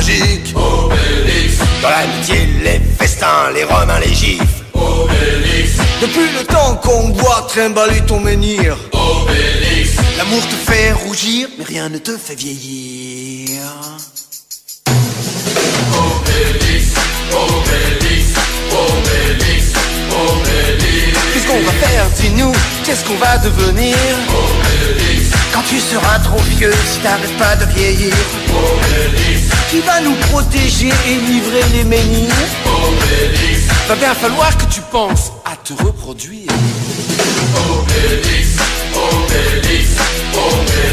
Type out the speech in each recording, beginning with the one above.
Obélix. Dans l'amitié, les festins, les romains, les gifles. Obélix. Depuis le temps qu'on boit, trimballer ton menhir. Obélix. L'amour te fait rougir, mais rien ne te fait vieillir. Obélix. Obélix. Obélix. Obélix. Qu'est-ce qu'on va faire, dis-nous? Qu'est-ce qu'on va devenir? Obélix. Quand tu seras trop vieux, si t'arrêtes pas de vieillir Obélix. Qui va nous protéger et livrer les menhirs Obélix. Va bien falloir que tu penses à te reproduire Obélix. Obélix. Obélix.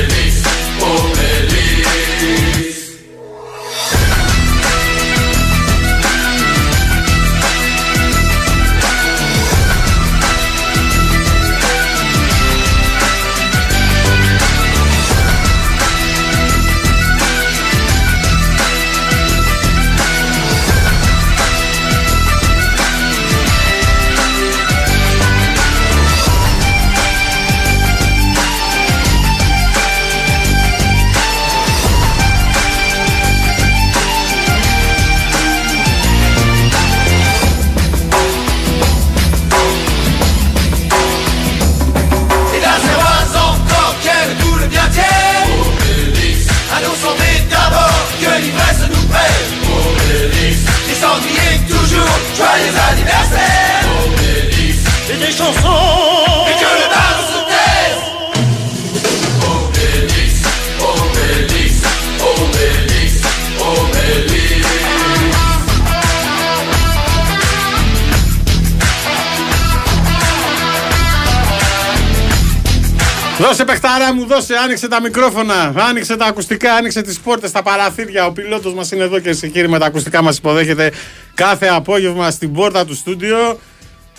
Δώσε παιχτάρα μου, δώσε, άνοιξε τα μικρόφωνα, άνοιξε τα ακουστικά, άνοιξε τις πόρτες, τα παραθύρια. Ο πιλότος μας είναι εδώ και σε κύριε με τα ακουστικά μας υποδέχεται κάθε απόγευμα στην πόρτα του στούντιο.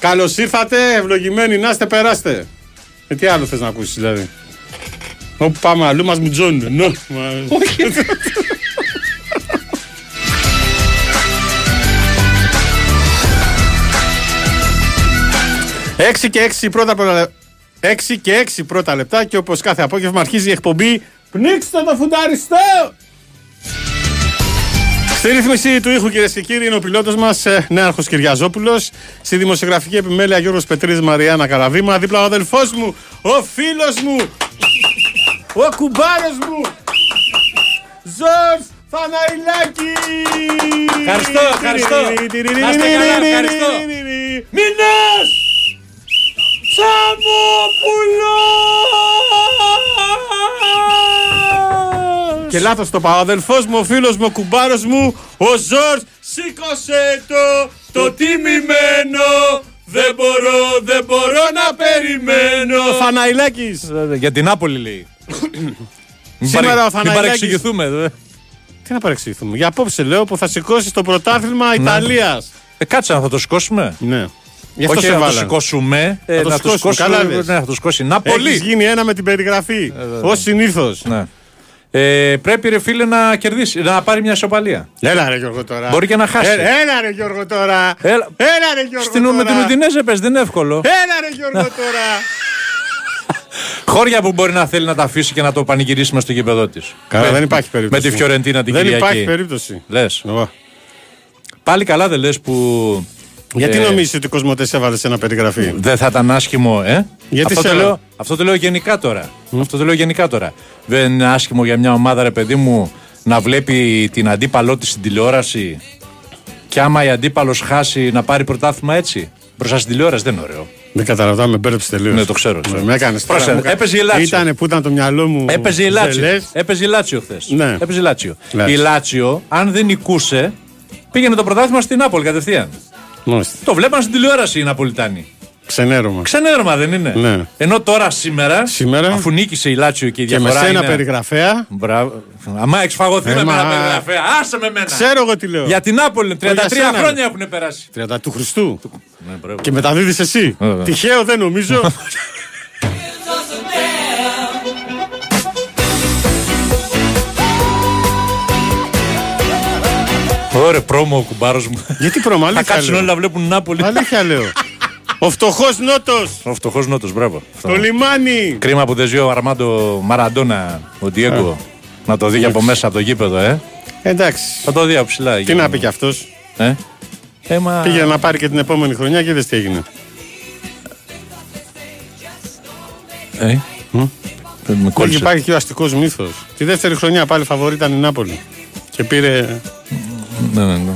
Καλώς ήρθατε, ευλογημένοι να είστε, περάστε. Ε, τι άλλο θες να ακούσεις δηλαδή; Όπου πάμε αλλού μας μου τζώνουν. Νο, μα- Έξι και έξι πρώτα πρώτα 6 και 6 πρώτα λεπτά και όπως κάθε απόγευμα αρχίζει η εκπομπή Πνίξτε το φουνταριστό! Στη ρύθμιση του ήχου κυρίες και κύριοι είναι ο πιλότος μας ε, Νέαρχος Κυριαζόπουλος. Στη δημοσιογραφική επιμέλεια Γιώργος Πετρίδης Μαριάννα Καραβήμα Δίπλα ο αδελφός μου, ο φίλος μου Ο κουμπάρος μου Ζορς Φαναϊλάκη. Ευχαριστώ, ευχαριστώ. Να Και λάθος το πάω, ο αδελφός μου, ο φίλος μου, ο κουμπάρος μου, ο Ζορς Σήκωσε το, το τιμημένο Δεν μπορώ, δεν μπορώ να περιμένω Φαναϊλάκης Για την Νάπολη λέει. Μην Σήμερα παρε- ο Μην Θαναϊλάκης- παρεξηγηθούμε. δε. Τι να παρεξηγηθούμε; Για απόψε λέω που θα σηκώσει το πρωτάθλημα Ιταλίας. Ε, κάτσε να θα το σηκώσουμε. Ναι. Γι' αυτό Όχι σε να το βάλανε. σηκώσουμε. ε, Θα το να το σηκώσουμε, σηκώσουμε. καλά λες. Ναι, θα το σηκώσει. Να Έχεις πολύ. γίνει ένα με την περιγραφή. Ω συνήθως. Ναι. Ε, πρέπει ρε φίλε να κερδίσει, να πάρει μια ισοπαλία. Έλα ρε Γιώργο τώρα. Μπορεί και να χάσει. Ε, έλα ρε Γιώργο τώρα. Έλα. Έλα ρε Γιώργο Στην, τώρα. με την Ουδινέζε πες, δεν είναι εύκολο. Έλα ρε Γιώργο τώρα. Χώρια που μπορεί να θέλει να τα αφήσει και να το πανηγυρίσει μες στο γήπεδο της. Καλά, δεν υπάρχει περίπτωση. Με τη Φιωρεντίνα την Δεν Κυριακή. υπάρχει περίπτωση. Λες. Ω. Πάλι καλά δεν λες που. Γιατί ε, νομίζεις ότι ο Κοσμοτές έβαλε σε ένα περιγραφή; Δεν θα ήταν άσχημο, ε; Γιατί αυτό, σε το λέω. λέω, αυτό το λέω γενικά τώρα. Αυτό το λέω γενικά τώρα. Δεν είναι άσχημο για μια ομάδα, ρε παιδί μου, να βλέπει την αντίπαλό της στην τηλεόραση και άμα η αντίπαλος χάσει να πάρει πρωτάθλημα έτσι. Μπροστά στην τηλεόραση δεν είναι ωραίο. Δεν καταλαβαίνω, με μπέρδεψε τελείως. Ναι, το ξέρω, ξέρω. Με έκανες Πρόσεχε, έπαιζε η Λάτσιο. Ήταν που ήταν το μυαλό μου. Έπαιζε η Λάτσιο. ζελές. Έπαιζε η Λάτσιο χθες. Ναι. Έπαιζε η Λάτσιο. Λάτσιο. Η Λάτσιο, αν δεν νικούσε, πήγαινε το πρωτάθλημα στην Νάπολη κατευθείαν. Μάλιστα. Το βλέπαν στην τηλεόραση οι Ναπολιτάνοι. Ξενέρωμα. Ξενέρωμα δεν είναι. Ναι. Ενώ τώρα σήμερα, Σήμερα; αφού νίκησε η Λάτσιο και η Και με διαφορά σένα είναι... περιγραφέα. Μπράβο. Αμά έχει φαγωθεί Ε, με μα- μένα περιγραφέα. Άσε με μένα. Ξέρω εγώ τι λέω. Για την Νάπολη 33 για σένα, ρε. χρόνια έχουν περάσει. 30 του Χριστού. Ναι, μπράβο. Και μεταδίδεις εσύ. Βέβαια. Τυχαίο δεν νομίζω. Ωραία, πρόμο ο κουμπάρος μου. Γιατί πρόμα, Θα αλήθεια κάτσουν λέω. όλοι να βλέπουν Νάπολη. Αλήθεια λέω. Ο φτωχός νότος. Ο φτωχός νότος, μπράβο. Το λιμάνι. Κρίμα που δεν ζει ο Αρμάντο Μαραντόνα, ο Ντιέγκο. Να το δει και από μέσα από το γήπεδο, ε. Εντάξει. Θα το δει από ψηλά. Τι να πει κι αυτός. Ε; Ε, μα... Πήγε να πάρει και την επόμενη χρονιά και είδες τι έγινε. Ε; Με Εκεί κόλλησε. υπάρχει και ο αστικός μύθος. Τη δεύτερη χρονιά πάλι φαβορή ήταν η Νάπολη. Και πήρε. Ναι, ναι, ναι.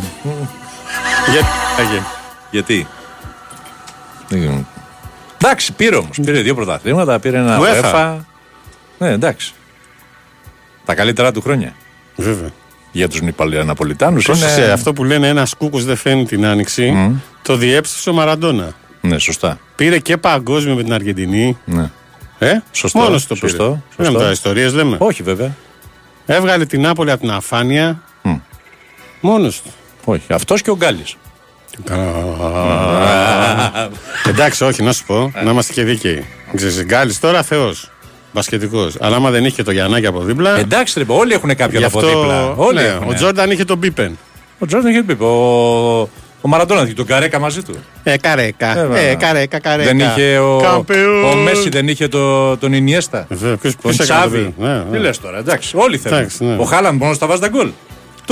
Γιατί. Άγιε. Γιατί; Δεν ξέρω. Εντάξει, πήρε όμως. Πήρε δύο πρωταθλήματα, πήρε ένα UEFA. UEFA. Ναι, εντάξει. Τα καλύτερα του χρόνια. Βέβαια. Για τους Ναπολιτάνου Πρόσεξε, είναι. αυτό που λένε ένας κούκο δεν φαίνει την άνοιξη, το διέψευσε ο Μαραντόνα. Ναι, σωστά. Πήρε και παγκόσμιο με την Αργεντινή. Ναι. Ε; Σωστό, Μόνος το σωστό, πήρε. σωστό. Λέμε τώρα ιστορίες, λέμε. Όχι, βέβαια. Έβγαλε την Νάπολη από την αφάνεια. Μμ. Μόνος του. Όχι. Αυτός και ο Γκάλης. Εντάξει, όχι, να σου πω, να είμαστε και δίκαιοι. Ξέρεις, Γκάλης τώρα Θεός. Μπασκετικός. Αλλά άμα δεν είχε και το Γιαννάκη από δίπλα. Εντάξει, ρε, όλοι έχουν κάποιον γι' από αυτό. δίπλα. Όλοι ναι, έχουν. ο Τζόρνταν είχε τον Πίπεν. Ο Τζόρνταν είχε πει. Ο, ο Μαραντόνα είχε τον Καρέκα μαζί του. Ε, καρέκα. Ε, Ε, βέβαια. καρέκα, καρέκα. Δεν είχε ο, Καμπεόν. ο Μέσι, δεν είχε το, τον Ινιέστα. Βέβαια, ποιος- Τον πώς έκανε το Τσάβη. παιδί. Ναι, ναι. Τι λες τώρα, εντάξει, όλοι θέλουν. Εντάξει, ναι. Ο Χάλαντ μόνος στα βάζει τα γκολ.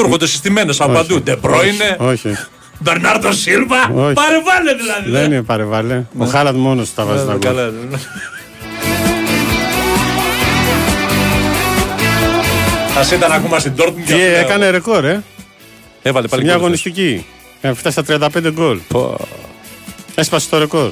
Του έρχονται συστημένες από παντού. Ντε Μπρόινε, Όχι. Μπερνάρντο Σίλβα. Όχι. Πάρε βάλε δηλαδή. Δεν είναι παρεβάλλε. Ο Χάλαντ μόνος τα βάζει τα Ε, γκολ. καλά, ναι. Ας ήταν ακόμα στην Dortmund Τι έκανε ρεκόρ, ε; Έβαλε Σε πάλι μια γκολ αγωνιστική. Ε, Φτάσει στα 35 γκολ. Πω. Έσπασε το ρεκόρ.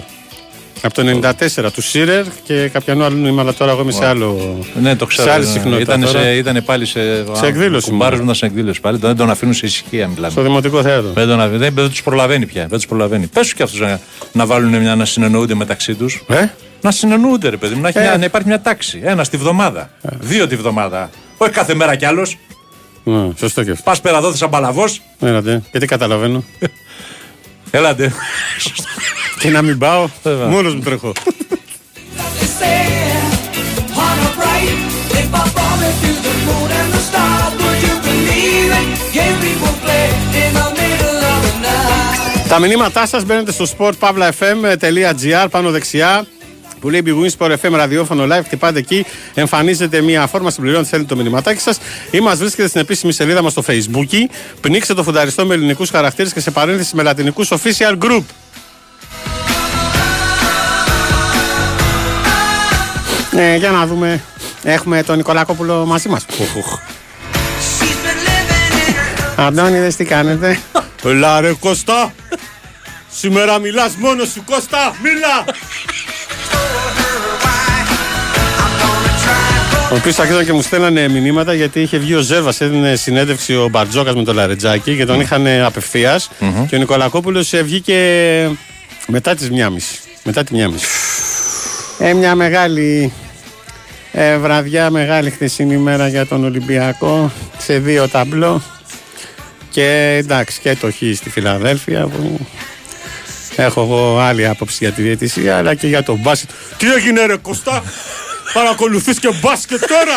Από το 94 του Σίρερ και κάποιον άλλο νόημα, αλλά τώρα εγώ είμαι σε άλλο. Ναι, το ξέρω. Σε άλλη ναι. συχνότητα Ήταν, τώρα. σε, ήταν πάλι σε. Σε εκδήλωση Κουμπάρο μόνο. μου ήταν σε εκδήλωση πάλι. Δεν τον αφήνουν σε ησυχία, μιλάμε. Στο Δημοτικό Θέατρο. Δεν, τον, αφήνουν- δεν, δεν τους προλαβαίνει πια. Δεν τους προλαβαίνει. Πες τους κι αυτούς να, να βάλουν μια να συνεννοούνται μεταξύ τους. Ε; Να συνεννοούνται, ρε παιδί μου. Να, έχει Ε. μια, να υπάρχει μια τάξη. Ένα τη βδομάδα. Δύο τη βδομάδα. Όχι κάθε μέρα κι άλλος. Ναι, σωστό και αυτό. Πας πέρα εδώ, σαν παλαβός. Έλατε. Γιατί καταλαβαίνω. Έλατε. και να μην πάω, Βέβαια. μόνος μου τρέχω. On a bright, if I fall into the moon and the stars, would you believe it? Yeah, we will play in the middle of the night. Τα μηνύματά σας μπαίνετε στο sportpavlafm.gr πάνω δεξιά που λέει Big Win Sport FM ραδιόφωνο live. Χτυπάτε εκεί, εμφανίζεται μια φόρμα, συμπληρώνει, στέλνει το μηνυματάκι σας ή μας βρίσκεται στην επίσημη σελίδα μας στο Facebook. Πνίξτε το φουνταριστό με ελληνικούς χαρακτήρες και σε παρένθεση με λατινικούς official group. Ε, για να δούμε. Έχουμε τον Νικολακόπουλο μαζί μας. She's been living in her Αντώνιδες τι κάνετε. Ελά ρε Κώστα. Σήμερα μιλάς μόνος σου Κώστα. Μίλα. Ο οποίος αρχίζαν και μου στέλνανε μηνύματα γιατί είχε βγει ο Ζέρβα, έδινε συνέντευξη ο Μπαρτζόκας με το Λαρετζάκι και τον είχαν απευθείας. Και ο Νικολακόπουλος βγήκε μετά τις 1.30. Μετά τη 1.30. Ε, μια μεγάλη ε, βραδιά, μεγάλη χθεσινή μέρα για τον Ολυμπιακό σε δύο ταμπλό. Και εντάξει, και το χ στη Φιλαδέλφια που έχω εγώ άλλη άποψη για τη διαιτησία, αλλά και για τον μπάσκετ. Τι έγινε, ρε Κωστά, παρακολουθείς και μπάσκετ τώρα;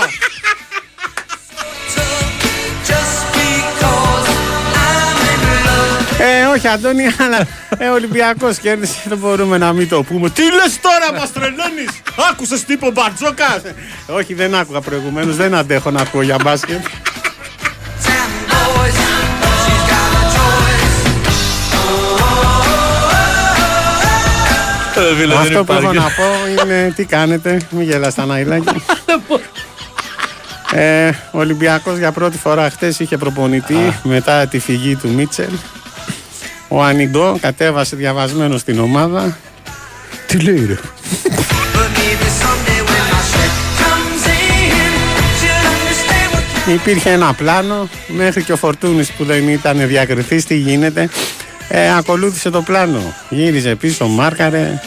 Όχι, Αντώνη, αλλά ε, ο Ολυμπιακός κέρδισε. Δεν μπορούμε να μην το πούμε. Τι λες τώρα, μας τρελαίνεις! Άκουσες τι είπε ο Μπαρτζόκας! όχι, δεν άκουγα προηγουμένως, δεν αντέχω να ακούω για μπάσκετ. Ten boys, she's got a choice. Αυτό που έχω να πω είναι τι κάνετε. Μην γελάς τα ναϊλάκι. Ε, ο Ολυμπιακός για πρώτη φορά χτες είχε προπονητή μετά τη φυγή του Μίτσελ. Ο Ανιγκό κατέβασε διαβασμένο στην ομάδα. Τι λέει ρε; But maybe someday when my shit comes in, she'll understand what Υπήρχε ένα πλάνο μέχρι και ο Φορτούνης που δεν ήταν διακριθής τι γίνεται. Ε, ακολούθησε το πλάνο. Γύριζε πίσω, μάρκαρε.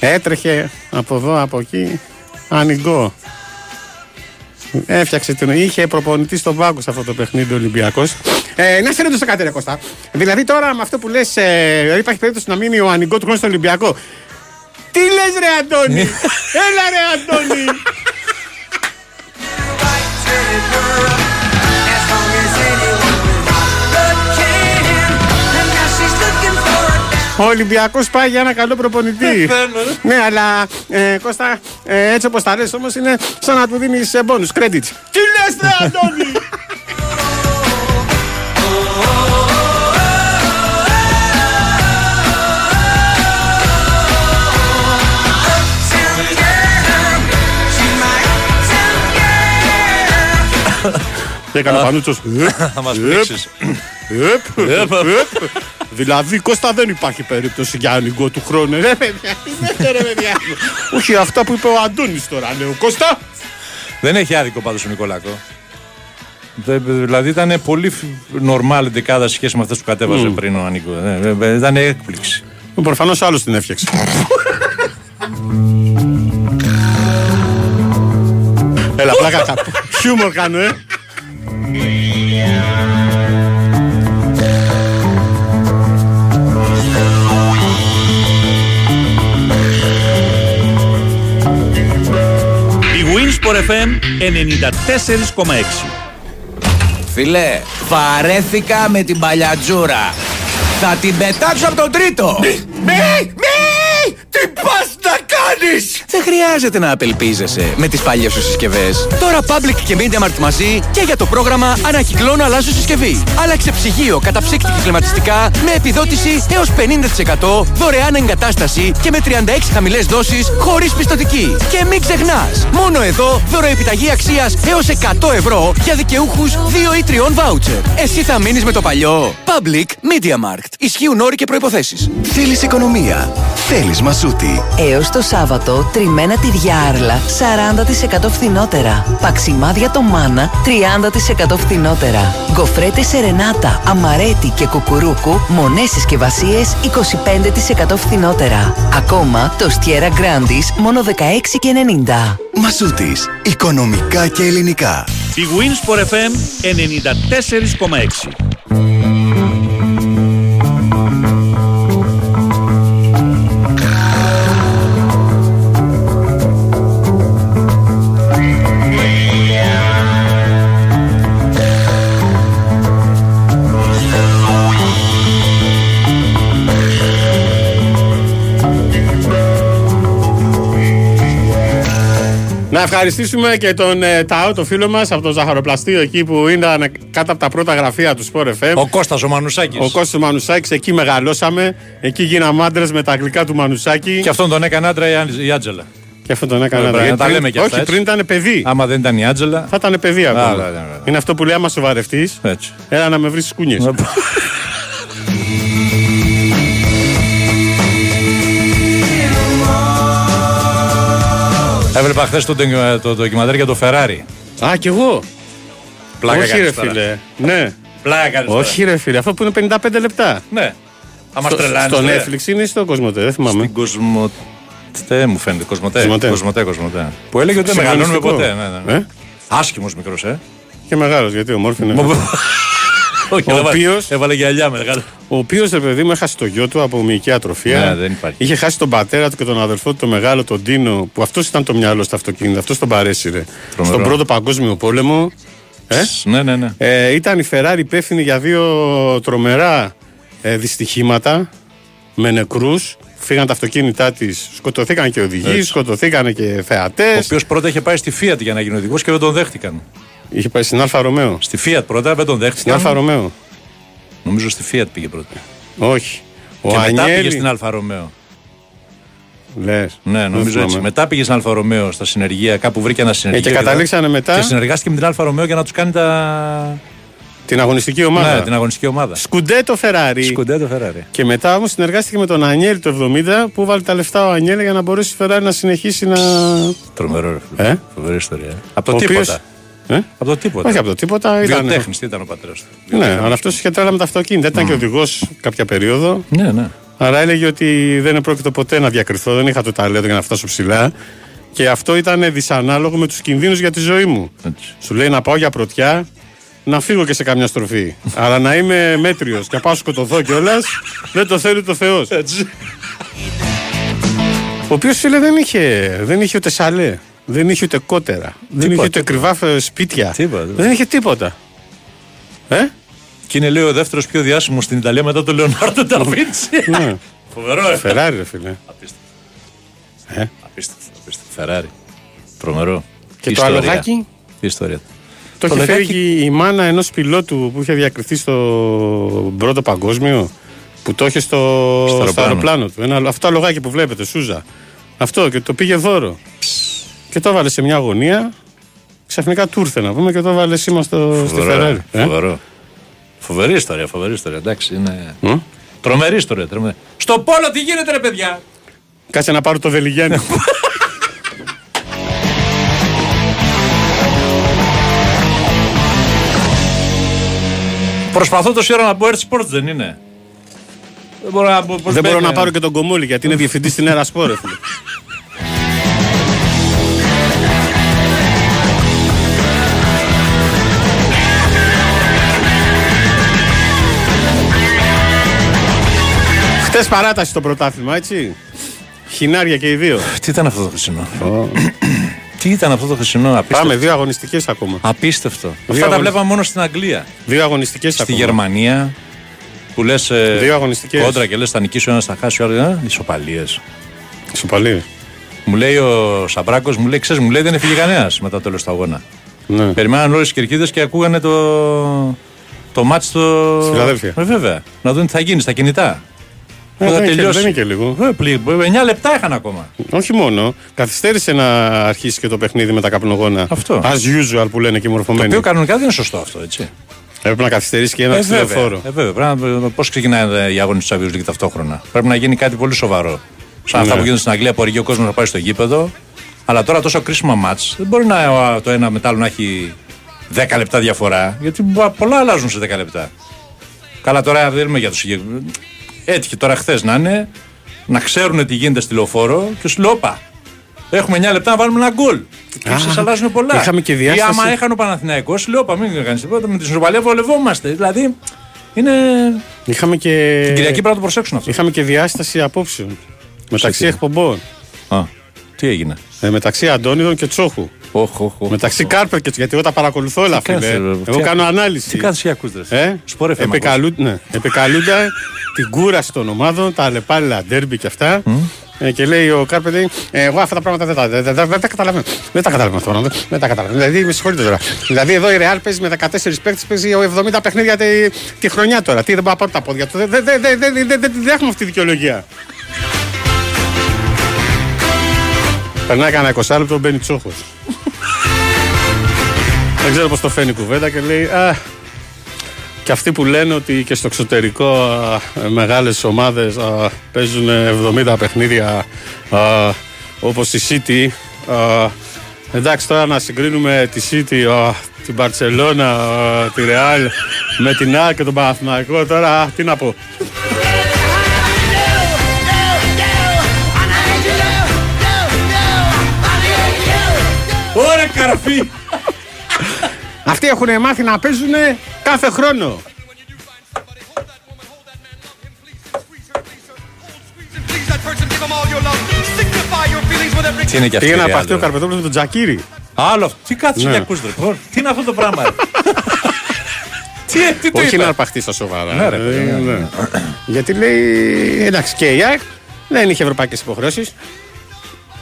Έτρεχε από εδώ, από εκεί. Ανιγκό. Έφτιαξε την. Είχε προπονητή στον πάγκο σε αυτό το παιχνίδι ο Ολυμπιακός. Ε, να σε ρωτήσω κάτι, ρε Κώστα. Δηλαδή τώρα με αυτό που λες, ε, υπάρχει περίπτωση να μείνει ο Ανιγκό του χρόνου στο Ολυμπιακό. Τι λες, ρε Αντώνη! Έλα, ρε Αντώνη! Ο Ολυμπιακός πάει για ένα καλό προπονητή. ναι, αλλά ε, Κώστα, ε, έτσι όπως τα λες όμως είναι σαν να του δίνεις ε, bonus credits. Τι λες, ρε Αντώνη! Και έκανε ο Πανούτσος. Θα μας πνίξεις. Δηλαδή, Κώστα δεν υπάρχει περίπτωση για άνοιγμα του χρόνου. Ρε παιδιά, τι λέτε, ρε παιδιά. Όχι, αυτά που είπε ο Αντώνης τώρα, λέει ο Κώστα. Δεν έχει άδικο πάντως ο Νικολάκο. Δε- Δηλαδή ήταν πολύ νορμάλ δεκάδα σε σχέση με αυτές που κατέβαζε πριν ο Ανίκο. Ε, ε, Ήταν έκπληξη. Προφανώς άλλος την έφτιαξε. Έλα, πλάκα τα. Χιούμορ κάνω, ε. Η Winsport FM 94,6 Φίλε, βαρέθηκα με την παλιατζούρα. Θα την πετάξω από τον τρίτο. Μη, μη, τι πας να κάνεις. Δεν χρειάζεται να απελπίζεσαι με τις παλιές σου συσκευές. Τώρα Public και Media Mart μαζί και για το πρόγραμμα Ανακυκλώνω αλλάζω συσκευή. Άλλαξε ψυγείο καταψύκτικη κλιματιστικά με επιδότηση έως 50% δωρεάν εγκατάσταση και με 36 χαμηλές δόσεις χωρίς πιστοτική. Και μην ξεχνάς, μόνο εδώ δωροεπιταγή αξίας έως 100 ευρώ για δικαιούχους 2 ή 3 βάουτσερ. Εσύ θα μείνεις με το παλιό. Public Media Markt. Ισχύουν όροι και προϋποθέσεις. Θέλεις οικονομία. Θέλεις μασούτη. Έως το Σάββατο, τριμμένα τυριά Άρλα 40% φθηνότερα. Παξιμάδια το Μάνα 30% φθηνότερα. Γκοφρέτε Σερενάτα, Αμαρέτη και Κουκουρούκου μονές συσκευασίες 25% φθηνότερα. Ακόμα το Στιέρα Γκράντις μόνο 16,90. Μασούτης. Οικονομικά και ελληνικά. Η Winsport FM 94,6 Να ευχαριστήσουμε και τον ε, Τάο, το φίλο μας από το ζαχαροπλαστείο εκεί που ήταν κάτω από τα πρώτα γραφεία του Sport FM. Ο Κώστας ο Μανουσάκης. Ο Κώστας Μανουσάκης, εκεί μεγαλώσαμε. Εκεί γίναμε άντρες με τα αγγλικά του Μανουσάκη. Και αυτόν τον έκανε άντρα η Άντζ- η Άντζελα. Και αυτό τον έκανα. Βέβαια, γιατί να τα πριν- λέμε κι Όχι, αυτά, έτσι. πριν ήταν παιδί. Άμα δεν ήταν η Άντζελα. Θα ήταν παιδί Α, ακόμα. βέβαια, βέβαια. Είναι αυτό που λέει άμα σοβαρευτείς. Έτσι. Έλα να με βρεις κούνιε. Έβλεπα χθες το, ντοκι- το ντοκιμαντέρ για το Ferrari. Α, κι εγώ. Πλάκα Όχι, κάνεις ρε τώρα. φίλε. Ναι. Πλάκα κάνεις τώρα. Όχι, ρε φίλε. Αυτό που είναι 55 λεπτά. Ναι. Θα μας Στο- τρελάνεις. Στο Netflix είναι ή στο Κοσμοτέ, δεν θυμάμαι. Στην Κοσμοτέ μου φαίνεται. Κοσμοτέ. Κοσμοτέ. Κοσμοτέ, Κοσμοτέ. Που έλεγε ότι δεν μεγαλώνουμε Συγκλονιστικό. ποτέ. Ναι, ναι. Ε; Άσχημος μικρός, ε. Και μεγάλος, γιατί ο Μόρφη είναι. Όχι, Ο έβαλε- οποίος- Έβαλε γυαλιά μεγάλο. Ο οποίος ρε παιδί μου έχασε το γιο του από μυϊκή ατροφία. Ναι, δεν υπάρχει. Είχε χάσει τον πατέρα του και τον αδερφό του, τον μεγάλο, τον Τίνο, που αυτός ήταν το μυαλό στο αυτοκίνητο. Αυτός τον παρέσυρε. Τρομερό. Στον πρώτο παγκόσμιο πόλεμο. Ε; Ναι, ναι, ναι. Ε, ήταν η Ferrari υπεύθυνη για δύο τρομερά ε, δυστυχήματα με νεκρούς. Φύγαν τα αυτοκίνητά της, σκοτωθήκαν και οδηγοί, Έτσι. σκοτωθήκαν και Ο θεατές. οποίος πρώτα είχε πάει στη Fiat για να γίνει οδηγός και δεν τον δέχτηκαν. Είχε πάει στην Alfa Romeo. Στη Fiat πρώτα δεν τον Στην δέχτηκαν. Alfa Romeo. Νομίζω στη Fiat πήγε πρώτα. Όχι. Ο και μετά πήγε Ανιέλη. στην Alfa Romeo. Λες. Ναι, Δεν νομίζω έτσι. θυμάμαι. Μετά πήγε στην Alfa Romeo στα συνεργεία, κάπου βρήκε ένα Ε, συνεργείο. και καταλήξανε μετά; Και συνεργάστηκε με την Alfa Romeo για να τους κάνει τα. την αγωνιστική ομάδα; Ναι, την αγωνιστική ομάδα. Scuderia Ferrari. Scuderia Ferrari. Και μετά όμως συνεργάστηκε με τον Ανιέλη το 70 που βάλει τα λεφτά ο Ανιέλη για να μπορέσει η Ferrari να συνεχίσει να. Τρομερό, ρε φίλε. Ε; Φοβερή ιστορία. Από το Ο οποίος- τίποτα. Ε; Από το τίποτα. Όχι από το τίποτα. Ήταν... Βιοτέχνης ήταν ο πατέρας του; Ναι, αλλά αυτός είχε τρέλα με τα αυτοκίνητα. Ήταν και οδηγός κάποια περίοδο. Ναι, ναι. Άρα έλεγε ότι δεν επρόκειτο ποτέ να διακριθώ. Δεν είχα το ταλέντο για να φτάσω ψηλά. Και αυτό ήταν δυσανάλογο με τους κινδύνους για τη ζωή μου. Έτσι. Σου λέει να πάω για πρωτιά, να φύγω και σε καμιά στροφή. Αλλά να είμαι μέτριος και να πάω σκοτωθώ κιόλας, δεν το θέλει το Θεός. Ο οποίος φίλε δεν είχε, δεν είχε ούτε σαλέ. Δεν είχε ούτε κότερα. δεν είχε ούτε κρυβά ε, σπίτια. Τίποτα, τίποτα. Δεν είχε τίποτα. Ε; Και είναι λέει ο δεύτερος πιο διάσημος στην Ιταλία μετά τον Λεωνάρντο Νταβίντσι. ναι. Φοβερό, ε. Φεράρι, ρε φίλε. Απίστευτο. Ε; Απίστευτο. απίστευτο. Φεράρι. Τρομερό. Και Τι το ιστορία. αλογάκι; Τι ιστορία. το Το είχε φέρει λεγάκι- και η μάνα ενός πιλότου που είχε διακριθεί στο πρώτο παγκόσμιο. Που το είχε στο, στο αεροπλάνο. αεροπλάνο του. Ένα, αυτό το αλογάκι που βλέπετε, Σούζα. Αυτό και το πήγε δώρο. Και το έβαλε σε μια γωνία. ξαφνικά του ήρθε να πούμε και το βάλε σήμα στο, στη Φοβερό, Ferrari. Ε; φοβερό. Φοβερή ιστορία, φοβερή ιστορία. Εντάξει, είναι. Μ; Τρομερή ιστορία. Τρομερή. Στο πόλο τι γίνεται, ρε παιδιά; Κάτσε να πάρω το Βελιγιάννη. Προσπαθώ τόση ώρα να πω Earth Sports, δεν είναι. Δεν μπορώ να, πω πώς Δεν μπορώ μπαίνει, να ε. πάρω και τον Κομούλη γιατί είναι διευθυντής στην Έρα Σπόρ. Ρε φίλε. Χτε παράταση το πρωτάθλημα, έτσι. Χινάρια και οι δύο. Τι ήταν αυτό το χρυσινό; Τι ήταν αυτό το χρυσινό, απίστευτο; Πάμε, δύο αγωνιστικές ακόμα. Απίστευτο. Αυτά αγωνι- τα βλέπαμε μόνο στην Αγγλία. Δύο αγωνιστικές Στη ακόμα. Γερμανία που λες. Δύο αγωνιστικές. Κόντρα και λες θα νικήσει ο ένα, θα χάσει ο άλλο. Ισοπαλίες. Ισοπαλίες. Μου λέει ο Σαμπράκο, μου λέει, ξέρεις, μου λέει δεν έφυγε κανένας μετά το τέλο του αγώνα. Ναι. Περιμέναν όλες τις κερκίδες και ακούγανε το, το μάτς στο. Στη Φιλαδέλφια. Ε, βέβαια. Να δουν τι θα γίνει στα κινητά. Ε, Πού θα δεν είναι και- τελειώσει. δεν είναι και λίγο. Ε, πλη- 9 λεπτά είχαν ακόμα. Όχι μόνο. Καθυστέρησε να αρχίσει και το παιχνίδι με τα καπνογόνα. Αυτό. As usual που λένε και οι Το μορφωμένοι. οποίο κανονικά δεν είναι σωστό αυτό, έτσι. Έπρεπε να καθυστερήσει και ένα Ε, ξυλοφόρο. βέβαια. Ε, βέβαια. Πώς ξεκινάνε οι αγώνε του Champions League ταυτόχρονα. Πρέπει να γίνει κάτι πολύ σοβαρό. Σαν αυτά Ναι. που γίνονται στην Αγγλία που αργεί ο κόσμος να πάει στο γήπεδο. Αλλά τώρα τόσο κρίσιμα μάτς δεν μπορεί να, ο- το ένα μετά άλλο να έχει 10 λεπτά διαφορά. Γιατί μπο- πολλά αλλάζουν σε 10 λεπτά. Καλά, τώρα δεν είμαι για του συγκεκριμένου. Έτυχε τώρα χθες να είναι να ξέρουν τι γίνεται στη λεωφόρο και σου λέω, «Όπα, Έχουμε 9 λεπτά να βάλουμε ένα γκολ. Και Α, σας αλλάζουν πολλά. είχαμε και Ή διάσταση. άμα έχανε ο Παναθηναϊκός, λέω, «Όπα, μην κάνεις τίποτα. Με τη ισοπαλία βολευόμαστε. Δηλαδή, είναι. Είχαμε και... Την Κυριακή πρέπει να το προσέξουν αυτό. Είχαμε και διάσταση απόψεων. Μεταξύ τι; εκπομπών. Α, τι έγινε; Ε, μεταξύ Αντώνιδων και Τσόχου. Όχ, όχ, όχ. Μεταξύ Κάρπερ και γιατί εγώ τα παρακολουθώ όλα, Τι φίλε. κάθεσαι, ρε, Εγώ τι- κάνω ανάλυση. Τι κάθεσαι και ακούς, ρε. Ε, Σπορ FM ακούς. επικαλούν, ναι, επικαλούνται την κούραση των ομάδων, τα λεπάλαια ντέρμπι και αυτά. Ε, και λέει ο Κάρπερ, λέει, ε, εγώ αυτά τα πράγματα δεν τα, δεν, δεν, δεν τα καταλαβαίνω. Δεν τα καταλαβαίνω αυτό. Δεν, δεν τα καταλαβαίνω. Δηλαδή, με συγχωρείτε τώρα. Δηλαδή, εδώ η Real παίζει με 14 παίκτες, παίζει 70 παιχνίδια τη, τη χρονιά τώρα. Τι δεν πάω να πάρω τα πόδια του. Δεν, δεν, δεν, δεν, δεν, δεν, δεν, δεν έχουμε αυτή τη δικαιολογία. Περνάει κανένα 20 λεπτό, μπαίνει τσόχος. Δεν ξέρω πώς το φαίνει η κουβέντα και λέει Α, και αυτοί που λένε ότι και στο εξωτερικό α, μεγάλες ομάδες α, παίζουν 70 παιχνίδια α, όπως η City α, εντάξει τώρα να συγκρίνουμε τη City, α, την Barcelona, α, τη Real με την Α και τον Παναθηναϊκό τώρα α, τι να πω Ωραία, καραφή! Αυτοί έχουν μάθει να παίζουν κάθε χρόνο Τι είναι και αυτή Πήγε η να Real, παχτεί ο ρε. Καρπετόπουλος με τον Τζακίρι Άλλο αυτό. Τι κάθεσαι Ναι. και ακούς, ρε. Πω, Τι είναι αυτό το πράγμα, ρε. Τι, τι το Όχι είπα. να αρπαχτείς στα σοβαρά. Ναι, ρε, Ε, παιδί, ναι. ναι. Γιατί λέει, εντάξει, και η ΑΕΚ δεν είχε ευρωπαϊκές υποχρεώσεις.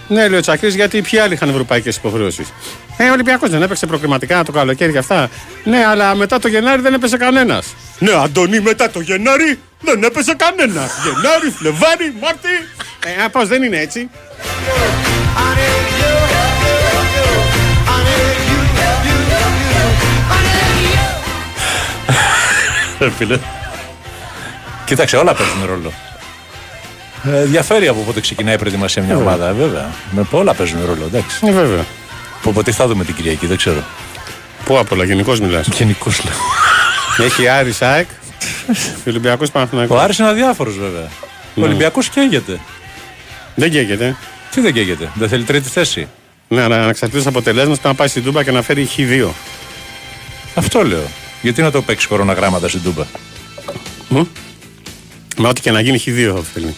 Ναι, λέει ο Τσακρή, γιατί ποιοι άλλοι είχαν ευρωπαϊκές υποχρεώσεις. Ε, ο Ολυμπιακός δεν έπαιξε προκριματικά το καλοκαίρι και αυτά. Ναι, αλλά μετά το Γενάρη δεν έπεσε κανένας. Ναι, Αντωνί, μετά το Γενάρη δεν έπεσε κανένας. Γενάρη, Φλεβάρη, Μάρτι. Ε, πώς δεν είναι έτσι; Ρε φίλε. Κοίταξε, όλα παίζουν ρόλο. Ε, διαφέρει από πότε ξεκινάει η προετοιμασία μια ομάδα, ε, βέβαια. Με όλα παίζουν ρόλο, εντάξει. Ε, βέβαια. Από πότε θα δούμε την Κυριακή, δεν ξέρω. Πού απ' όλα, γενικώς μιλάς. Γενικώς λέω. Έχει Άρη ΑΕΚ και Ολυμπιακό Ο Παναθηναϊκός. Άρης είναι αδιάφορος βέβαια. Ο Ολυμπιακός καίγεται. Δεν καίγεται. Τι δεν καίγεται, δεν θέλει τρίτη θέση. Ναι, αλλά ανεξαρτήτω αποτελέσματος πρέπει να πάει στην Τούμπα και να φέρει χ2. Αυτό λέω. Γιατί να το παίξει κοροναγράμματα στην Τούμπα; Με ό,τι και να γίνει χ2 θα θέλει.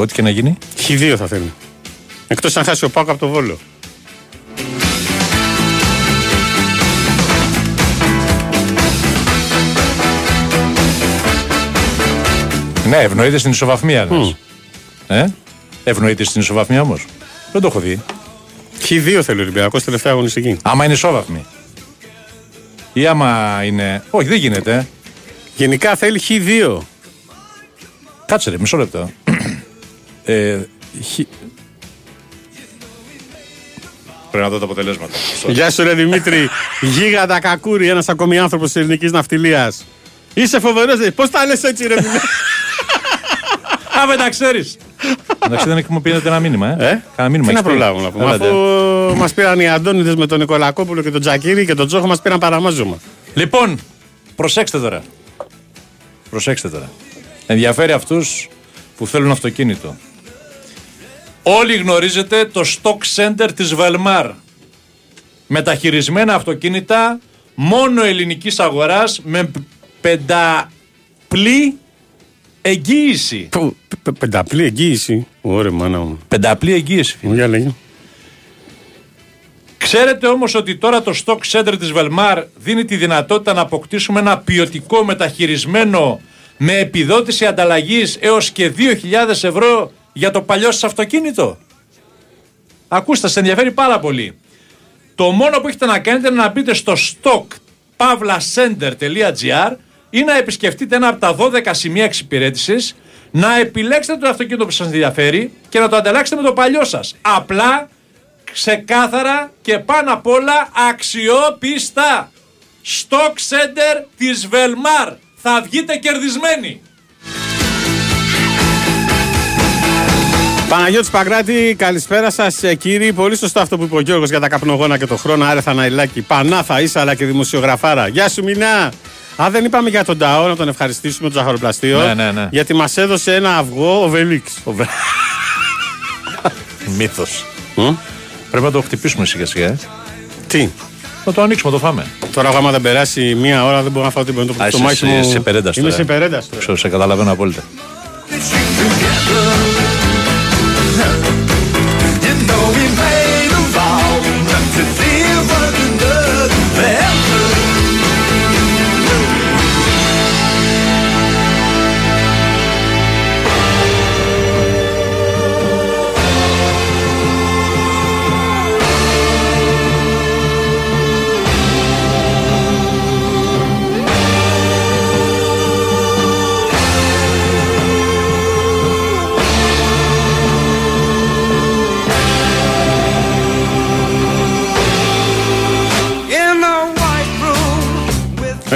Ό,τι και να γίνει. Χ2 θα θέλει. Εκτός αν χάσει ο Πάκο από το βόλο. Ναι, ευνοείται στην ισοβαθμία. λες. Ε; Ευνοείται στην ισοβαθμία όμως. Δεν το έχω δει. Χ2 θέλει ο Ολυμπιακός τελευταία αγωνιστική. Άμα είναι ισόβαθμη. Ή άμα είναι. Όχι, δεν γίνεται. ε. Γενικά θέλει χ2. Κάτσε ρε, μισό λεπτό. Ε, χ... Πρέπει να δω τα αποτελέσματα. Γεια σου, ρε Δημήτρη. Γίγαντα κακούρι, ένας ακόμη άνθρωπος της ελληνικής ναυτιλίας. Είσαι φοβερός, πώς τα λες έτσι, ρε Δημήτρη; Α, δεν τα ξέρεις. Εντάξει, δεν έχουμε πει ένα μήνυμα, ε. Ε; Κάνα μήνυμα Τι να έχεις πει. προλάβουμε να πούμε. Έλα, Αφού ντε. μας πήραν οι Αντώνιδες με τον Νικολακόπουλο και τον Τζακίρη και τον Τζόχο, μας πήραν παραμάζωμα. Λοιπόν, προσέξτε τώρα. Προσέξτε τώρα. Ενδιαφέρει αυτούς που θέλουν αυτοκίνητο. Όλοι γνωρίζετε το stock center της Velmar. Μεταχειρισμένα αυτοκίνητα μόνο ελληνικής αγοράς με πενταπλή εγγύηση. Που, πε- Πενταπλή εγγύηση. Ωραία, μάνα μου. Πενταπλή εγγύηση. φίλε. Μου για λέγε. Ξέρετε όμως ότι τώρα το stock center της Velmar δίνει τη δυνατότητα να αποκτήσουμε ένα ποιοτικό μεταχειρισμένο με επιδότηση ανταλλαγής έως και 2.000 ευρώ για το παλιό σας αυτοκίνητο. Ακούστε, σας ενδιαφέρει πάρα πολύ. Το μόνο που έχετε να κάνετε είναι να μπείτε στο stock.pavlacenter.gr ή να επισκεφτείτε ένα από τα 12 σημεία εξυπηρέτησης, να επιλέξετε το αυτοκίνητο που σας ενδιαφέρει και να το ανταλλάξετε με το παλιό σας. Απλά, ξεκάθαρα και πάνω απ' όλα αξιόπιστα. Stock Center της Velmar. Θα βγείτε κερδισμένοι. Παναγιώτης Παγκράτη, καλησπέρα σας κύριοι. Πολύ σωστό αυτό που είπε ο Γιώργος για τα καπνογόνα και το χρόνο. Άρε Θαναϊλάκη, Πανά θα είσαι, αλλά και δημοσιογραφάρα. Γεια σου, Μινά. Α, δεν είπαμε για τον Ταό να τον ευχαριστήσουμε, τον ζαχαροπλαστείο. Ναι, ναι, ναι. Γιατί μας έδωσε ένα αυγό ο Βελίξ. Μύθος. Πρέπει να το χτυπήσουμε σιγά σιγά. ε. Τι; Να το ανοίξουμε, να το φάμε. Τώρα, άμα δεν περάσει μία ώρα, δεν μπορώ να φάω τίποτα. Το Α, είσαι- στομάχι είσαι- μου- είσαι υπερένταστο, Είμαι ε. σε υπερένταστο. Ξέρω, σε καταλαβαίνω απόλυτα.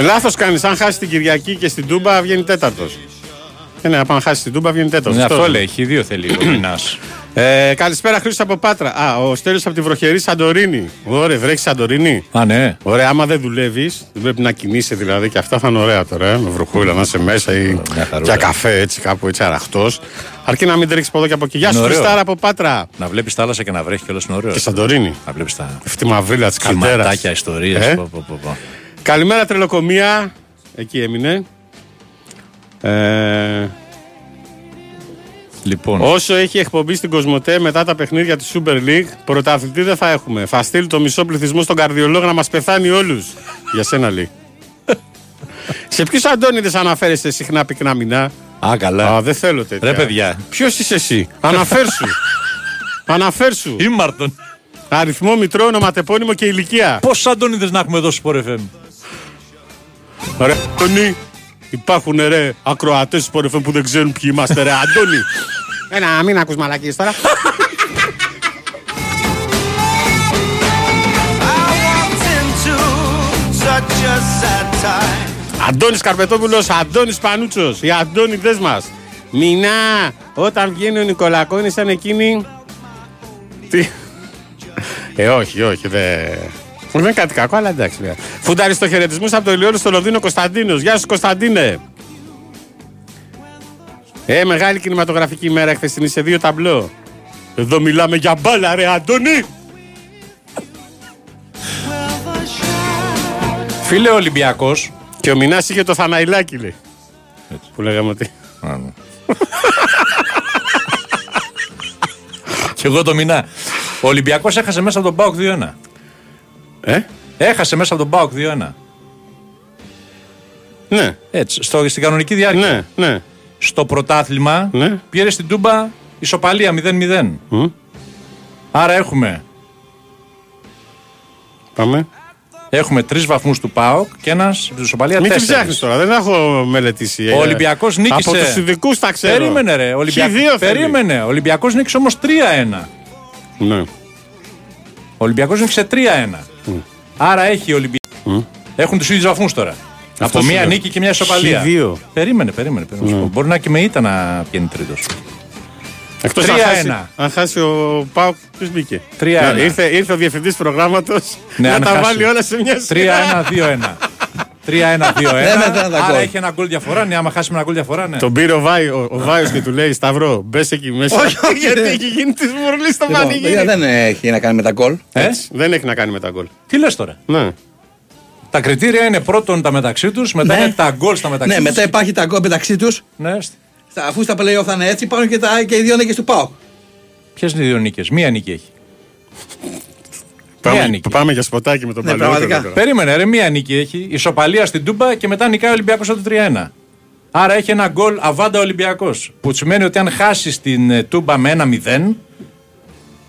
Λάθος κάνεις. Αν χάσεις την Κυριακή και στην Τούμπα, βγαίνει τέταρτος. Ε, ναι, αν χάσεις την Τούμπα, βγαίνει τέταρτος. Ναι, αυτό λέει. Έχει δύο θέλει ο Μινάς. Ε, καλησπέρα, Χρήστο από Πάτρα. Α, ο Στέλιος από τη βροχερή Σαντορίνη. Ωραία, βρέχει Σαντορίνη. Α, ναι. Ωραία, άμα δεν δουλεύεις, δεν πρέπει να κινείσαι δηλαδή και αυτά θα είναι ωραία τώρα. Ε, με βροχούλα να είσαι μέσα ή μια χαρούλα. για καφέ έτσι κάπου έτσι αραχτός. Αρκεί να μην τρέξεις από εδώ και από εκεί. Γεια σου, Είναι ωραίο. Χριστάρα από Πάτρα. Να βλέπεις θάλασσα και να βρέχει κιόλας είναι ωραίο. Και Σαντορίνη. Να βλέπεις τα Αυτή τη μαυρίλα της καλτέρα. κυματάκια, ιστορίες. Ε; Καλημέρα, τρελοκομεία. Εκεί έμεινε. Ε, Λοιπόν, Όσο έχει εκπομπή στην Κοσμοτέ μετά τα παιχνίδια της Super League, πρωταθλητή δεν θα έχουμε. Θα στείλει το μισό πληθυσμό στον καρδιολόγο να μας πεθάνει όλους. Για σένα λέει. Σε ποιους Αντώνιδε αναφέρεσαι συχνά πυκνά μηνά; α, καλά. Α, δεν θέλω τέτοια. Ρε παιδιά. Ποιος είσαι εσύ; Αναφέρσου. Αναφέρσου. Ήμαρτον. Αριθμό, μητρό, ονοματεπώνυμο και ηλικία. Πόσου Αντώνιδε να έχουμε εδώ στο Sport FM. Ρε Αντώνη, υπάρχουν ρε ακροατές του Sport FM που δεν ξέρουν ποιοι είμαστε, ρε Αντώνη. Ένα, μην ακούς μαλακίες τώρα. Αντώνης Καρπετόπουλος, Αντώνης Πανούτσος, οι Αντώνιδες μας. Μινά, όταν βγαίνει ο Νικολακό είναι σαν εκείνη... Τι... Ε, όχι, όχι, δεν... Δεν είναι κάτι κακό, αλλά εντάξει. βέβαια. Φουνταριστο χαιρετισμούς από το Ηλιόλου στο Λονδίνο Κωνσταντίνος. Γεια σου, Κωνσταντίνε. Ε, μεγάλη κινηματογραφική ημέρα χθεσινή σε δύο ταμπλό. Εδώ μιλάμε για μπάλα, ρε Αντώνη. Φίλε Ολυμπιακός. Και ο Μινάς είχε το Θαναϊλάκι, λέει. Που λέγαμε ότι. Και εγώ το μηνά. Ο Ολυμπιακός έχασε μέσα από τον Μπάουκ 2-1. Ε, Έχασε μέσα από τον Μπάουκ 2-1. ναι, Έτσι, στο, στην κανονική διάρκεια. ναι, ναι. Στο πρωτάθλημα Ναι. πήρε στην Τούμπα ισοπαλία 0-0. Μμ. Άρα έχουμε, Πάμε. έχουμε τρεις βαθμούς του ΠΑΟΚ και ένας ισοπαλία Μην τη 4. ψάχνεις τώρα, δεν έχω μελετήσει. Ο Ολυμπιακός νίκησε. Από τους ειδικούς τα ξέρω. Περίμενε, ρε. Ολυμπιακ... Ποιοι δύο θέλει; Περίμενε. Ο Ολυμπιακός νίκησε όμως 3-1. Ναι. Ο Ολυμπιακός είναι σε 3-1. Άρα έχει ο Ολυμπιακός. Έχουν τους ίδιους βαθμούς τώρα. Αυτό Από σου μία λέω. νίκη και μια ισοπαλία. Χ2. Περίμενε, περίμενε. περίμενε. να σου πω. Μπορεί να και με ήττα να πιένει τρίτος. Εκτός 3-1. αν χάσει, αν χάσει ο Πάουκ, ποιος μπήκε; 3-1. Να, Ήρθε, ήρθε ο διευθυντής προγράμματος Ναι, να αν τα χάσει. βάλει όλα σε μια σειρά. 3-1-2-1. 3-1-2-1. Ναι, μετά τα Άρα γκολ. έχει ένα γκολ διαφορά. Ναι, άμα χάσει με ένα γκολ διαφορά, ναι. Τον πήρε ο, Βάη, ο, ο Βάιος και του λέει Σταυρό, μπες εκεί μέσα. Όχι, όχι, γιατί ναι. έχει γίνει της μουρλής στο Λοιπόν, πανηγύρι. παιδιά, δεν έχει να κάνει με τα γκολ. Ε; Έτσι, Δεν έχει να κάνει με τα γκολ. Τι λες τώρα; Ναι. Τα κριτήρια είναι πρώτον τα μεταξύ τους, μετά Ναι. είναι τα γκολ στα μεταξύ Ναι, τους. μετά υπάρχει τα γκολ μεταξύ τους. Ναι. Αφού στα play-off θα είναι έτσι, υπάρχουν και, τα, και οι δύο νίκες του ΠΑΟ. Ποιες είναι οι δύο νίκες; Μία νίκη έχει. Πάμε, νίκη. πάμε για σποτάκι με τον Ναι, παλαιότερο. πραγματικά. τώρα. Περίμενε, ρε, μία νίκη έχει. Ισοπαλία στην Τούμπα και μετά νικάει ο Ολυμπιακός από το 3-1. Άρα έχει ένα γκολ αβάντα Ολυμπιακός. Που σημαίνει ότι αν χάσεις την ε, Τούμπα με ένα 0.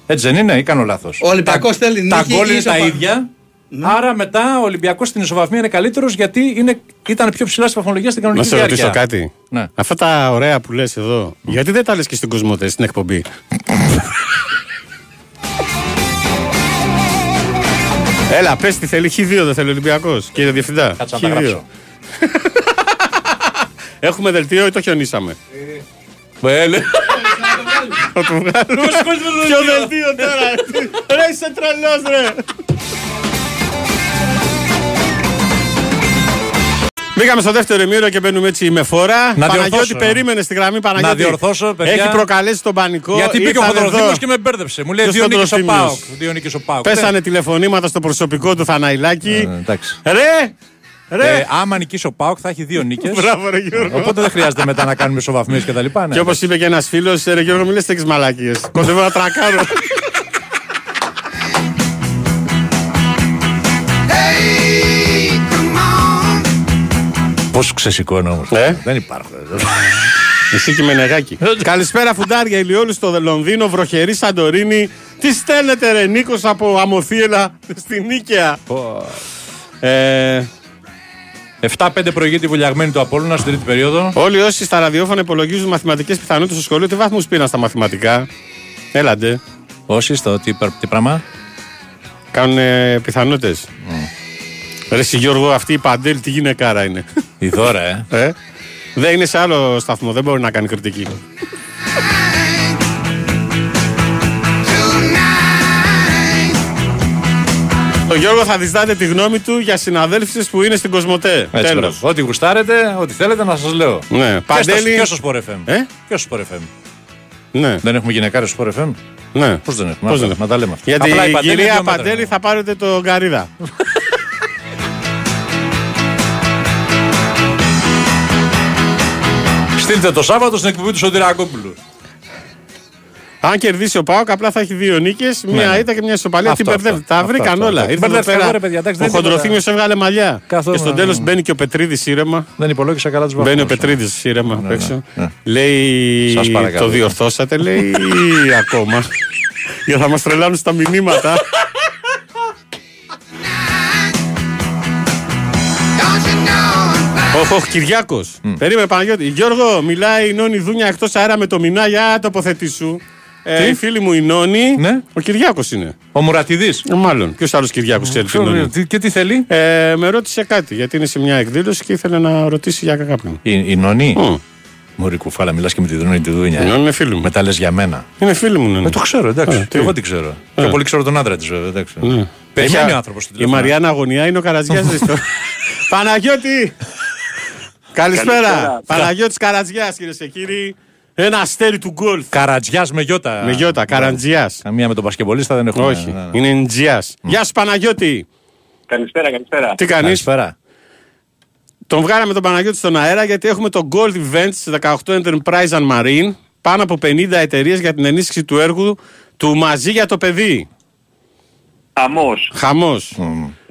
Έτσι δεν είναι, ή κάνω λάθος; Ο Ολυμπιακός θέλει Τα νίκη γκολ ή είναι τα ισοπα- ίδια. Άρα μετά ο Ολυμπιακός στην ισοβαθμία είναι καλύτερος γιατί είναι, ήταν πιο ψηλά στη βαθμολογία στην Να κανονική σε ρωτήσω διάρκεια. κάτι. Ναι. Αυτά τα ωραία που λες εδώ, γιατί δεν τα λες και στην Κοσμοτέ, στην εκπομπή; Έλα, πες τι θέλει, Χ2 δεν θέλει ο Ολυμπιακός, κύριε Διευθυντά. Κάτσε να τα Χ2. γράψω. Έχουμε δελτίο ή το χιονίσαμε; Βέλε. Θα το βγάλουμε. Ποιος δελτίο; τώρα. Ρε είσαι τρελός ρε. Μπήκαμε στο δεύτερο ημίρο και μπαίνουμε έτσι με φορά. Να Παναγιώτη διορθώσω. περίμενε στη γραμμή Παναγιώτη. Να διορθώσω, παιδιά. Έχει προκαλέσει τον πανικό. Γιατί μπήκε ο Ήρθαν Χοντροθύμιος εδώ. και με μπέρδεψε. Μου λέει Ποιος δύο νίκε ο Χοντροθύμιος; Πάοκ. Δύο νίκε ο Πάοκ. Πέσανε τηλεφωνήματα στο προσωπικό του Θαναϊλάκη. Ε, εντάξει. Ρε! Ρε! Ε, άμα νικήσει ο Πάοκ θα έχει δύο νίκες. Μπράβο, ρε Γιώργο. Οπότε δεν χρειάζεται μετά να κάνουμε ισοβαθμίες και τα λοιπά. Ναι. Και όπως είπε και ένας φίλος, ρε Γιώργο, μιλέ τέτοιες μαλακίε. Κοντεύω να τρακάρω. Πώς ξεσηκώνω όμως. Ε; Δεν υπάρχουν. Εσύ και Μενεγάκη. Καλησπέρα, φουντάρια Ηλιόλου στο Λονδίνο, βροχερή Σαντορίνη. Τι στέλνετε, ρε Νίκος από Αμοθίελα στην Νίκαια. Ε, 7-5 προηγείται η βουλιαγμένη του Απόλλωνα στην τρίτη περίοδο. όλοι όσοι στα ραδιόφωνα υπολογίζουν μαθηματικές πιθανότητες στο σχολείο, τι βαθμούς πήραν στα μαθηματικά; Έλαντε. Όσοι στο τι, τι πράγμα; Κάνουν πιθανότητες. Ρε εσύ, Γιώργο, αυτή η Παντέλ τι γυναικάρα είναι. Η δώρα, ε. Ε; Δεν είναι σε άλλο σταθμό, δεν μπορεί να κάνει κριτική. Ο Γιώργο θα διστάτε τη γνώμη του για συναδέλφους που είναι στην Κοσμοτέ. Έτσι, Τέλος. μπράβο. Ό,τι γουστάρετε, ό,τι θέλετε να σας λέω. Ναι, Παντέλη. Και στο Sport FM. Ε; Και στο Sport FM. Ναι, Δεν έχουμε γυναικάριο στο Sport FM. ναι. Πώς δεν έχουμε. Πώς να, δεν να τα λέμε αυτά. Γιατί Απλά η Παντέλη είναι κυρία δύο μέτρα. Παντέλη θα πάρετε το γκαρίδα. Στείλτε το Σάββατο στην εκπομπή του Σωτηρακόπουλου. Αν κερδίσει ο Πάοκ, απλά θα έχει δύο νίκες, μία ναι. ήττα και μια ισοπαλία. Αυτό, Τι μπερδεύει. αυτό, Τα αυτό, βρήκαν αυτό, όλα. αυτό. Ήρθε εδώ Μπερδεύτηκα πέρα. εγώ, ρε παιδιά, εντάξει, Ο δεν είναι Χοντροθύμιο έβγαλε μαλλιά. Καθόλου, Και στο ναι, τέλος ναι. μπαίνει και ο Πετρίδης ήρεμα. Δεν υπολόγισα καλά τους βαθμού. Μπαίνει ο Πετρίδης ήρεμα απ' έξω. ναι. Λέει. Σας παρακαλώ. Το διορθώσατε, λέει ή ακόμα. Για θα μας τρελάνουν στα μηνύματα. Οχ, οχ, Κυριάκος. Περίμενε Παναγιώτη. Γιώργο, μιλάει η Νόνη Δούνια εκτός αέρα με το μηνά για τοποθετήσου. Ε, Τι; η φίλη μου η Νόνη. Ναι. Ο Κυριάκος είναι. Ο Μουρατιδή. Ε, μάλλον. Ποιος άλλος Κυριάκος ξέρει την Νόνη; Και τι θέλει; Ε, με ρώτησε κάτι γιατί είναι σε μια εκδήλωση και ήθελε να ρωτήσει για κάποιον. Η, η Νονή. Μμ. Μωρή κουφάλα, μιλάς και με τη Δούνια τη Δούνια. Η ε. Νόνη είναι φίλη μου. Μετά λες για μένα. Είναι φίλη μου. Νόνη. Ε, το ξέρω, εντάξει. Ε, και τι; εγώ την ξέρω. Πιο πολύ ξέρω τον άντρα της, βέβαια. Εντάξει. Ναι. Περιμένει Έχει- ο άνθρωπος. Η Μαριάννα Αγωνιά είναι ο Καρατζιά. Παναγιώτη! Καλησπέρα. Καλησπέρα. Παναγιώτης Καρατζιάς, κυρίες και κύριοι. Ένα αστέρι του γκολφ. Καρατζιάς με γιώτα. Με γιώτα, Καραντζιά. Καμία με τον Πασκεμπολίστα δεν έχουμε. Όχι, Ναι, ναι. είναι Ντζιά. Γεια σου Παναγιώτη. Καλησπέρα, καλησπέρα. Τι κάνεις; Καλησπέρα. Τον βγάλαμε τον Παναγιώτη στον αέρα γιατί έχουμε το Gold Event στις 18 Enterprise and Marine. Πάνω από 50 εταιρείες για την ενίσχυση του έργου του Μαζί για το παιδί. Αμός. Χαμός.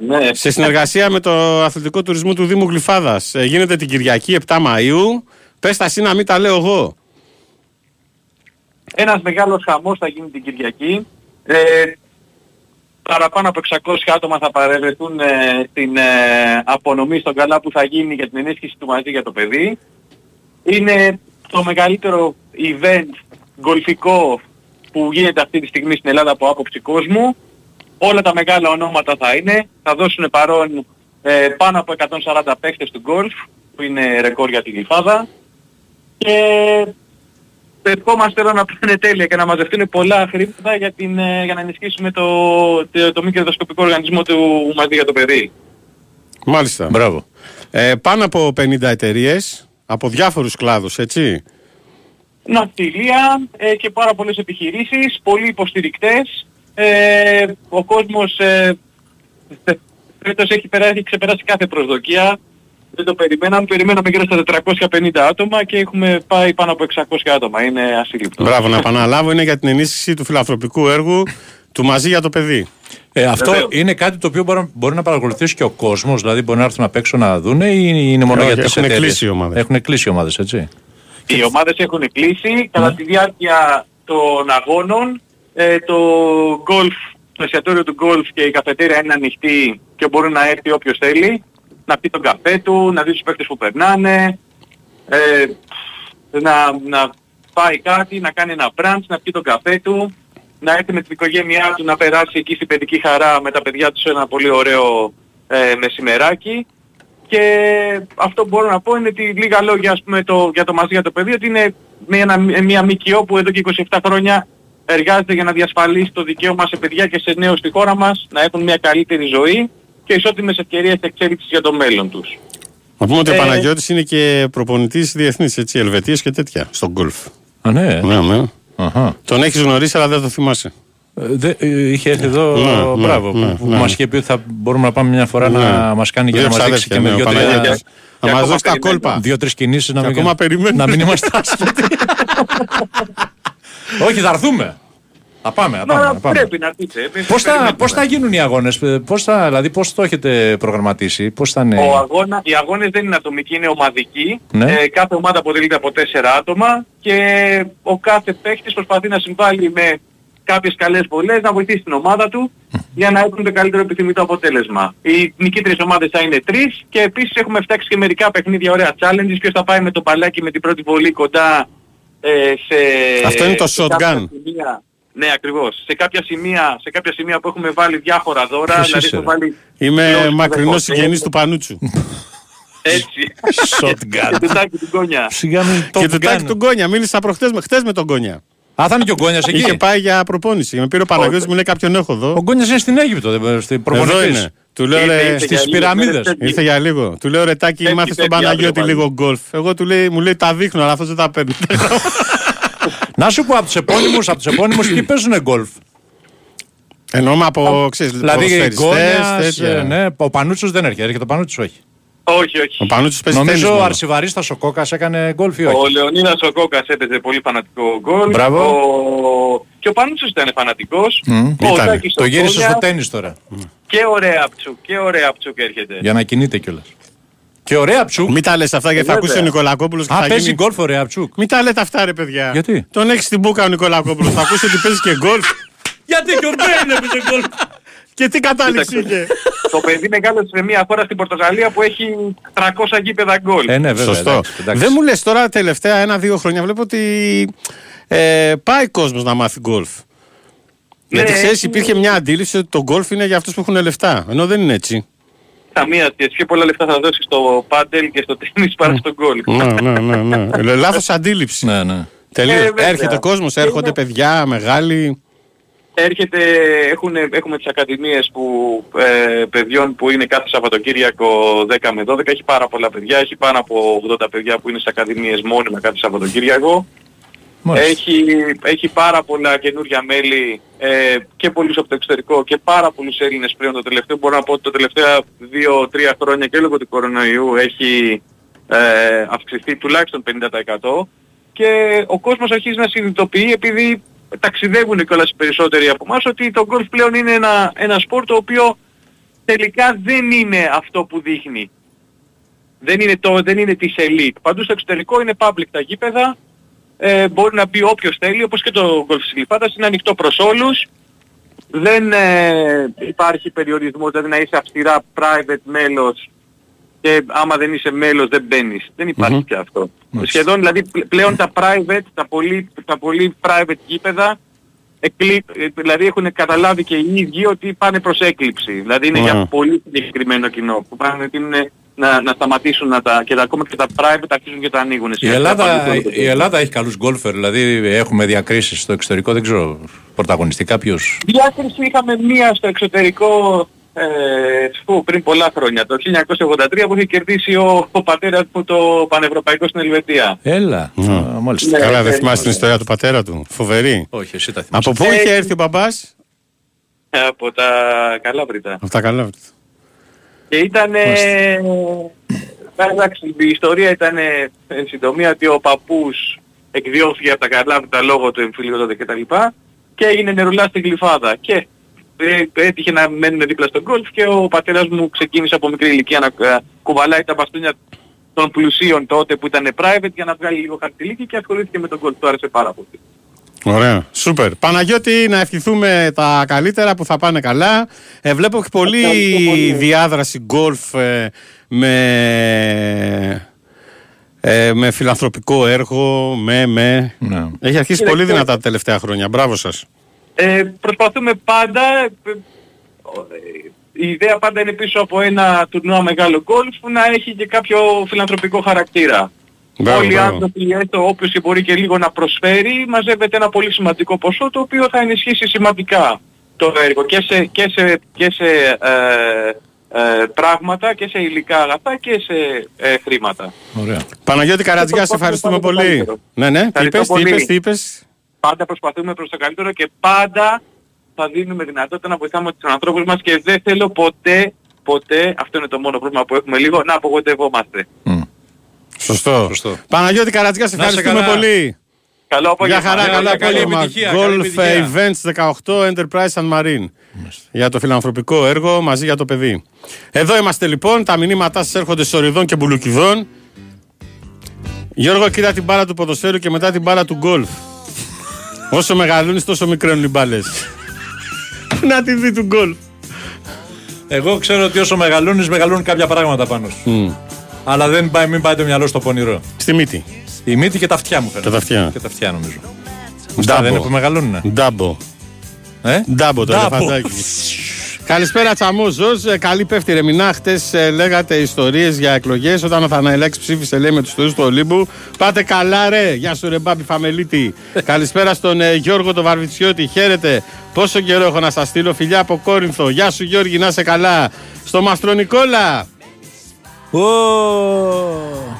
Ναι. Σε συνεργασία με το αθλητικό τουρισμό του Δήμου Γλυφάδας. Ε, γίνεται την Κυριακή 7 Μαΐου. Πες τα εσύ να μην τα λέω εγώ. Ένας μεγάλος χαμός θα γίνει την Κυριακή. Ε, παραπάνω από 600 άτομα θα παρευρεθούν ε, στην ε, απονομή στον καλά που θα γίνει για την ενίσχυση του μαζί για το παιδί. Είναι το μεγαλύτερο event γκολφικό που γίνεται αυτή τη στιγμή στην Ελλάδα από άποψη κόσμου. Όλα τα μεγάλα ονόματα θα είναι. Θα δώσουν παρόν ε, πάνω από 140 παίχτες του γκολφ, που είναι ρεκόρ για τη Γλυφάδα. Και ευχόμαστε εδώ να πάνε τέλεια και να μαζευτούν πολλά χρήματα για, την, ε, για να ενισχύσουμε το, το, το μη κερδοσκοπικό οργανισμό του μαζί για το παιδί. Μάλιστα. Μπράβο. Ε, πάνω από 50 εταιρείες από διάφορους κλάδους, έτσι. Ναυτιλία ε, και πάρα πολλές επιχειρήσεις, πολλοί υποστηρικτές. Ε, ο κόσμος ε, φε- φέτος έχει, περάσει, έχει ξεπεράσει κάθε προσδοκία. Δεν το περιμέναμε. Περιμέναμε γύρω στα 450 άτομα και έχουμε πάει πάνω από 600 άτομα. Είναι ασύλληπτο. Μπράβο, να επαναλάβω, είναι για την ενίσχυση του φιλανθρωπικού έργου του μαζί για το παιδί. Ε, αυτό Βεβαίως. είναι κάτι το οποίο μπορεί, μπορεί να παρακολουθήσει και ο κόσμος, δηλαδή μπορεί να έρθουν απ' έξω να δουν ή είναι μόνο Όχι, για τις έχουν εταιρείες; κλείσει οι ομάδες. Έχουν κλείσει οι ομάδες, έτσι. Οι ομάδες έχουν κλείσει. Κατά τη διάρκεια των αγώνων ε, το γκολφ, το εστιατόριο του γκολφ και η καφετέρια είναι ανοιχτή και μπορεί να έρθει όποιος θέλει. Να πει τον καφέ του, να δει τους παίκτες που περνάνε, ε, να, να πάει κάτι, να κάνει ένα μπραντς, να πει τον καφέ του, να έρθει με την οικογένειά του να περάσει εκεί στην παιδική χαρά με τα παιδιά του σε ένα πολύ ωραίο ε, μεσημεράκι. Και αυτό που μπορώ να πω είναι ότι λίγα λόγια ας πούμε, το, για το μαζί για το παιδί ότι είναι μια, μια ΜΚΟ που εδώ και 27 χρόνια εργάζεται για να διασφαλίσει το δικαίωμα σε παιδιά και σε νέους στη χώρα μας να έχουν μια καλύτερη ζωή και ισότιμες ευκαιρίες εξέλιξης για το μέλλον τους. Να πούμε ότι ο Ε, Παναγιώτης είναι και προπονητής διεθνής, έτσι, Ελβετίας και τέτοια, στον γκολφ. Α, ναι. Ναι, ναι. Αχα. Τον έχεις γνωρίσει, αλλά δεν το θυμάσαι. Ε, δε- ε, είχε έρθει εδώ, Ναι, ναι, μπράβο, ναι, που, που ναι. μας είχε πει ότι θα μπορούμε να πάμε μια φορά να Ναι. μας κάνει και Δύο να μας δείξει ξαδέρφια, και με ναι, ο δύο-τρία Παναγιώτης. Να Και μας ακόμα δώσει τα περιμένουμε. κόλπα. δύο-τρεις κινήσεις να Και μην, ακόμα περιμένουμε. να μην είμαστε άσχετοι. Όχι, θα έρθουμε. Θα πάμε, θα πάμε. Μα θα πάμε. πρέπει να πείτε. εμείς Πώς θα, περιμένουμε. πώς θα γίνουν οι αγώνες, ε, πώς θα, δηλαδή πώς το έχετε προγραμματίσει, πώς θα είναι... Ο αγώνα, οι αγώνες δεν είναι ατομικοί, είναι ομαδικοί. Ναι. Ε, κάθε ομάδα αποτελείται από τέσσερα άτομα και ο κάθε παίχτης προσπαθεί να συμβάλλει με κάποιες καλές βολές, να βοηθήσει την ομάδα του για να έχουν το καλύτερο επιθυμητό αποτέλεσμα. Οι νικήτριες ομάδες θα είναι τρεις και επίσης έχουμε φτιάξει και μερικά παιχνίδια ωραία challenges. Ποιος θα πάει με το παλάκι με την πρώτη βολή κοντά ε, σε... Αυτό είναι το σε shotgun. κάποια σημεία. Ναι, ακριβώς. Σε κάποια, σημεία, σε κάποια σημεία που έχουμε βάλει διάφορα δώρα, Ποιος δηλαδή είσαι, έχουμε ρε; βάλει Είμαι Close to μακρινός the συγγενής box. του Πανούτσου. Έτσι. Shotgun. Και το τάκι του Κόνια. Σιγά μην το και το τάκι κάνω. του Γκόνια. Μίλησα προχτές με, χτες με τον Γκόνια. Α, θα είναι και ο Γκόνιας εκεί; Είχε πάει για προπόνηση. Με πήρε ο Παναγιώτης, μου λέει κάποιον έχω Ο εδώ. Γκόνιας είναι στην Αίγυπτο, δεν- στην Εδώ προπονητής. είναι. Του λέω Ήρθε, ρε, ήρθε στις για λίγο, πυραμίδες. ήρθε, ήρθε. Ήρθε για λίγο. Του λέω ρε Τάκη, Πέφτει, μάθε τον πέφτει Παναγιώτη αύριο λίγο γκολφ. Εγώ του λέει, μου λέει τα δείχνω, αλλά αυτό δεν τα παίρνει. Να σου πω από τους επώνυμους, από τους επώνυμους ποιοι παίζουν γκολφ; Εννοούμε από, ξέρεις, Δηλαδή ποδοσφαιριστές, Γκόνιας, τέτοια. ε, ναι, ο Πανούτσος δεν έρχεται, έρχεται ο Πανούτσος όχι. Όχι, όχι. Ο Πανούτσος παίζει τέννις Νομίζω ο μόνο. Αρσιβαρίστας ο Κόκας έκανε γκολφ ή Ο όχι. Λεωνίδας ο Κόκας έπαιζε πολύ φανατικό γκολφ. Μπράβο. Ο... Και ο Πανούτσος ήταν φανατικός. Μμ. Ο Ήταν. Τάκης Το ο γύρισε Κόνια. στο τέννις τώρα. Και ωραία Απτσούκ. Και ωραία Απτσούκ έρχεται. Για να κινείται κιόλας. Και ωραία ψουκ. Μην τα λες αυτά γιατί θα Βέβαια. ακούσει ο Νικολακόπουλος και Α, θα παίζει γίνει... γκολφ ωραία ψουκ. Μην τα λέτε αυτά ρε παιδιά. Γιατί; Τον έχεις στην μπούκα ο Νικολακόπουλος. θα ακούσει ότι παίζει και γκολφ. Γιατί και ο Μπέιν έπαιζε γκολφ. Και τι κατάληξη Κοίταξε. είχε. το παιδί μεγάλωσε σε μια χώρα στην Πορτογαλία που έχει 300 γήπεδα γκολ. Ε, ναι, βέβαια. Σωστό. εντάξει, εντάξει. Δεν μου λες τώρα τελευταία ένα-δύο χρόνια βλέπω ότι ε, πάει κόσμος να μάθει γκολφ. Γιατί Ναι, ξέρεις έχει- υπήρχε μια αντίληψη ότι το γκολφ είναι για αυτούς που έχουν λεφτά. Ενώ δεν είναι έτσι. Καμία σχέση. Πιο πολλά λεφτά θα δώσεις στο πάντελ και στο τέννις παρά στο γκολ. ναι, ναι, ναι, ναι. Ε, Λάθος αντίληψη. Ναι, ναι. Τελείως. Ε, βέβαια. Έρχεται κόσμος, έρχονται Είναι- παιδιά μεγάλοι. Έρχεται, έχουν, έχουμε τις ακαδημίες που, ε, παιδιών που είναι κάθε Σαββατοκύριακο 10 με 12. Έχει πάρα πολλά παιδιά. Έχει πάνω από 80 παιδιά που είναι στις ακαδημίες μόνιμα κάθε Σαββατοκύριακο. Μάλιστα. Έχει, έχει πάρα πολλά καινούργια μέλη ε, και πολλούς από το εξωτερικό και πάρα πολλούς Έλληνες πλέον το τελευταίο. Μπορώ να πω ότι το τελευταία 2-3 χρόνια και λόγω του κορονοϊού έχει ε, αυξηθεί τουλάχιστον 50% και ο κόσμος αρχίζει να συνειδητοποιεί επειδή ταξιδεύουν κιόλας οι περισσότεροι από εμάς ότι το γκολφ πλέον είναι ένα, ένα σπορ το οποίο τελικά δεν είναι αυτό που δείχνει. Δεν είναι, το, δεν είναι της elite. Παντού στο εξωτερικό είναι public τα γήπεδα, ε, μπορεί να μπει όποιος θέλει, όπως και το γκολφ της Γλυφάδας, είναι ανοιχτό προς όλους. Δεν ε, υπάρχει περιορισμός, δηλαδή να είσαι αυστηρά private μέλος και άμα δεν είσαι μέλος δεν μπαίνεις. Δεν υπάρχει και αυτό. Σχεδόν δηλαδή πλε- πλέον τα private, τα πολύ, τα πολύ private γήπεδα εκλεί... ε, δηλαδή έχουν καταλάβει και οι ίδιοι ότι πάνε προς έκλειψη. Δηλαδή είναι Ναι. για πολύ συγκεκριμένο κοινό που πάνε ότι είναι να, να σταματήσουν να τα, και τα, ακόμα και τα private αρχίζουν και τα ανοίγουν. Η σιγά-σιγά Ελλάδα, πάλι το- η Ελλάδα έχει καλούς γκολφερ, δηλαδή έχουμε διακρίσεις στο εξωτερικό, δεν ξέρω πρωταγωνιστικά ποιος. Διάκριση είχαμε μία στο εξωτερικό ε, που πριν πολλά χρόνια, το 1983 που είχε κερδίσει ο, ο πατέρας μου το πανευρωπαϊκό στην Ελβετία. Έλα, Ναι. Α, μάλιστα. Ναι. Καλά, δεν ε, θυμάσαι την ιστορία του πατέρα του. Φοβερή. Όχι, εσύ τα θυμάσαι. Από πού Ε, είχε έρθει ο μπαμπάς; Ε, Από τα Καλάβρητα. Από τα καλά. Και ήταν... Εντάξει, η ιστορία ήταν εν συντομία ότι ο παππούς εκδιώθηκε από τα Καλάβρητα λόγω του εμφύλιου τότε κτλ. Και έγινε νερουλά στην Γλυφάδα. Και ε, έτυχε να μένουν δίπλα στον γκολφ και ο πατέρας μου ξεκίνησε από μικρή ηλικία να ε, κουβαλάει τα μπαστούνια των πλουσίων τότε που ήταν private για να βγάλει λίγο χαρτιλίκι και ασχολήθηκε με τον γκολφ. Του άρεσε πάρα πολύ. Ωραία. Σούπερ. Παναγιώτη, να ευχηθούμε τα καλύτερα που θα πάνε καλά. Ε, βλέπω έχει πολύ Ευχαριστώ πολύ. διάδραση γκολφ ε, με, ε, με φιλανθρωπικό έργο, με, με. Ναι. Έχει αρχίσει Είναι πολύ και- δυνατά τα τελευταία χρόνια. Μπράβο σας. Ε, προσπαθούμε πάντα, ε, ε, η ιδέα πάντα είναι πίσω από ένα τουρνουά μεγάλο γκολφ να έχει και κάποιο φιλανθρωπικό χαρακτήρα. Μπράβο, Όλοι οι μπράβο. άνθρωποι, έστω όποιος και μπορεί και λίγο να προσφέρει, μαζεύεται ένα πολύ σημαντικό ποσό το οποίο θα ενισχύσει σημαντικά το έργο και σε, και σε, και σε ε, ε, πράγματα και σε υλικά αγαθά και σε ε, χρήματα. Ωραία. Παναγιώτη Καρατζιά, σε ευχαριστούμε Ευχαριστώ πολύ. καλύτερο. Ναι, ναι. Τι Ευχαριστώ είπες, τι πολύ. είπες, τι είπες; Πάντα προσπαθούμε προς το καλύτερο και πάντα θα δίνουμε δυνατότητα να βοηθάμε τους ανθρώπους μας και δεν θέλω ποτέ, ποτέ, αυτό είναι το μόνο πρόβλημα που έχουμε λίγο, να απογοητευόμαστε. Μμ. Σωστό. Σωστό. Παναγιώτη Καρατζιάς, σε Να σε ευχαριστούμε καλά. πολύ. Καλό Για απόγευμα. χαρά, Ε, καλά για καλή απόγευμα. επιτυχία, καλή Golf επιτυχία. Events 18 Enterprise and Marine. Για το φιλανθρωπικό έργο μαζί για το παιδί. Εδώ είμαστε λοιπόν. Τα μηνύματά σας έρχονται σοριδών και μπουλουκιδών. Γιώργο, κοίτα την μπάλα του ποδοσφαίρου και μετά την μπάλα του γκολφ. Όσο μεγαλώνεις τόσο μικραίνουν οι μπάλες. Να τη δει του γκολφ. Εγώ ξέρω ότι όσο μεγαλώνεις, μεγαλώνουν κάποια πράγματα πάνω σου. Αλλά δεν πάει, μην πάει το μυαλό στο πονηρό. Στη μύτη. Η μύτη και τα αυτιά μου φαίνεται. Και τα αυτιά. Και τα αυτιά νομίζω. Αυτά δεν είναι που μεγαλώνουνε. Ντάμπο. Ε; Ντάμπο το Ντάμπο. ελεφαντάκι. Καλησπέρα Τσαμούζο. Καλή πέφτει ρεμινά. Χτες λέγατε ιστορίες για εκλογές. Όταν ο Θαναηλάκης ψήφισε, λέει με τους θεού του Ολύμπου. Πάτε καλά, ρε. Γεια σου, ρε Μπάμπη Φαμελίτη. Καλησπέρα στον ε, Γιώργο το Βαρβιτσιώτη. Χαίρετε. Πόσο καιρό έχω να σας στείλω φιλιά από Κόρινθο. Γεια σου, Γιώργη, να σε καλά. Στο Μαστρονικόλα. Ω,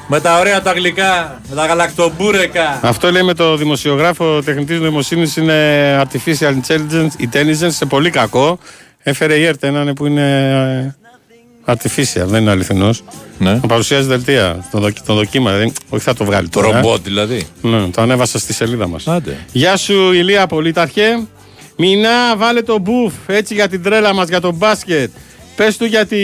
με τα ωραία τα γλυκά, με τα γαλακτομπούρεκα. Αυτό λέει με το δημοσιογράφο τεχνητής νοημοσύνης είναι artificial intelligence, intelligence σε πολύ κακό. Έφερε η ΕΡΤ έναν που είναι ε, artificial, δεν είναι αληθινός. Ναι. Να παρουσιάζει δελτία, το, δοκι, το δοκίμα. Δεν, όχι θα το βγάλει Το τώρα. ρομπότ δηλαδή. Ναι, το ανέβασα στη σελίδα μας. Άντε. Γεια σου, Ηλία Πολύταρχε. Μινά, βάλε το μπουφ έτσι για την τρέλα μας για το μπάσκετ. Πες του για τη.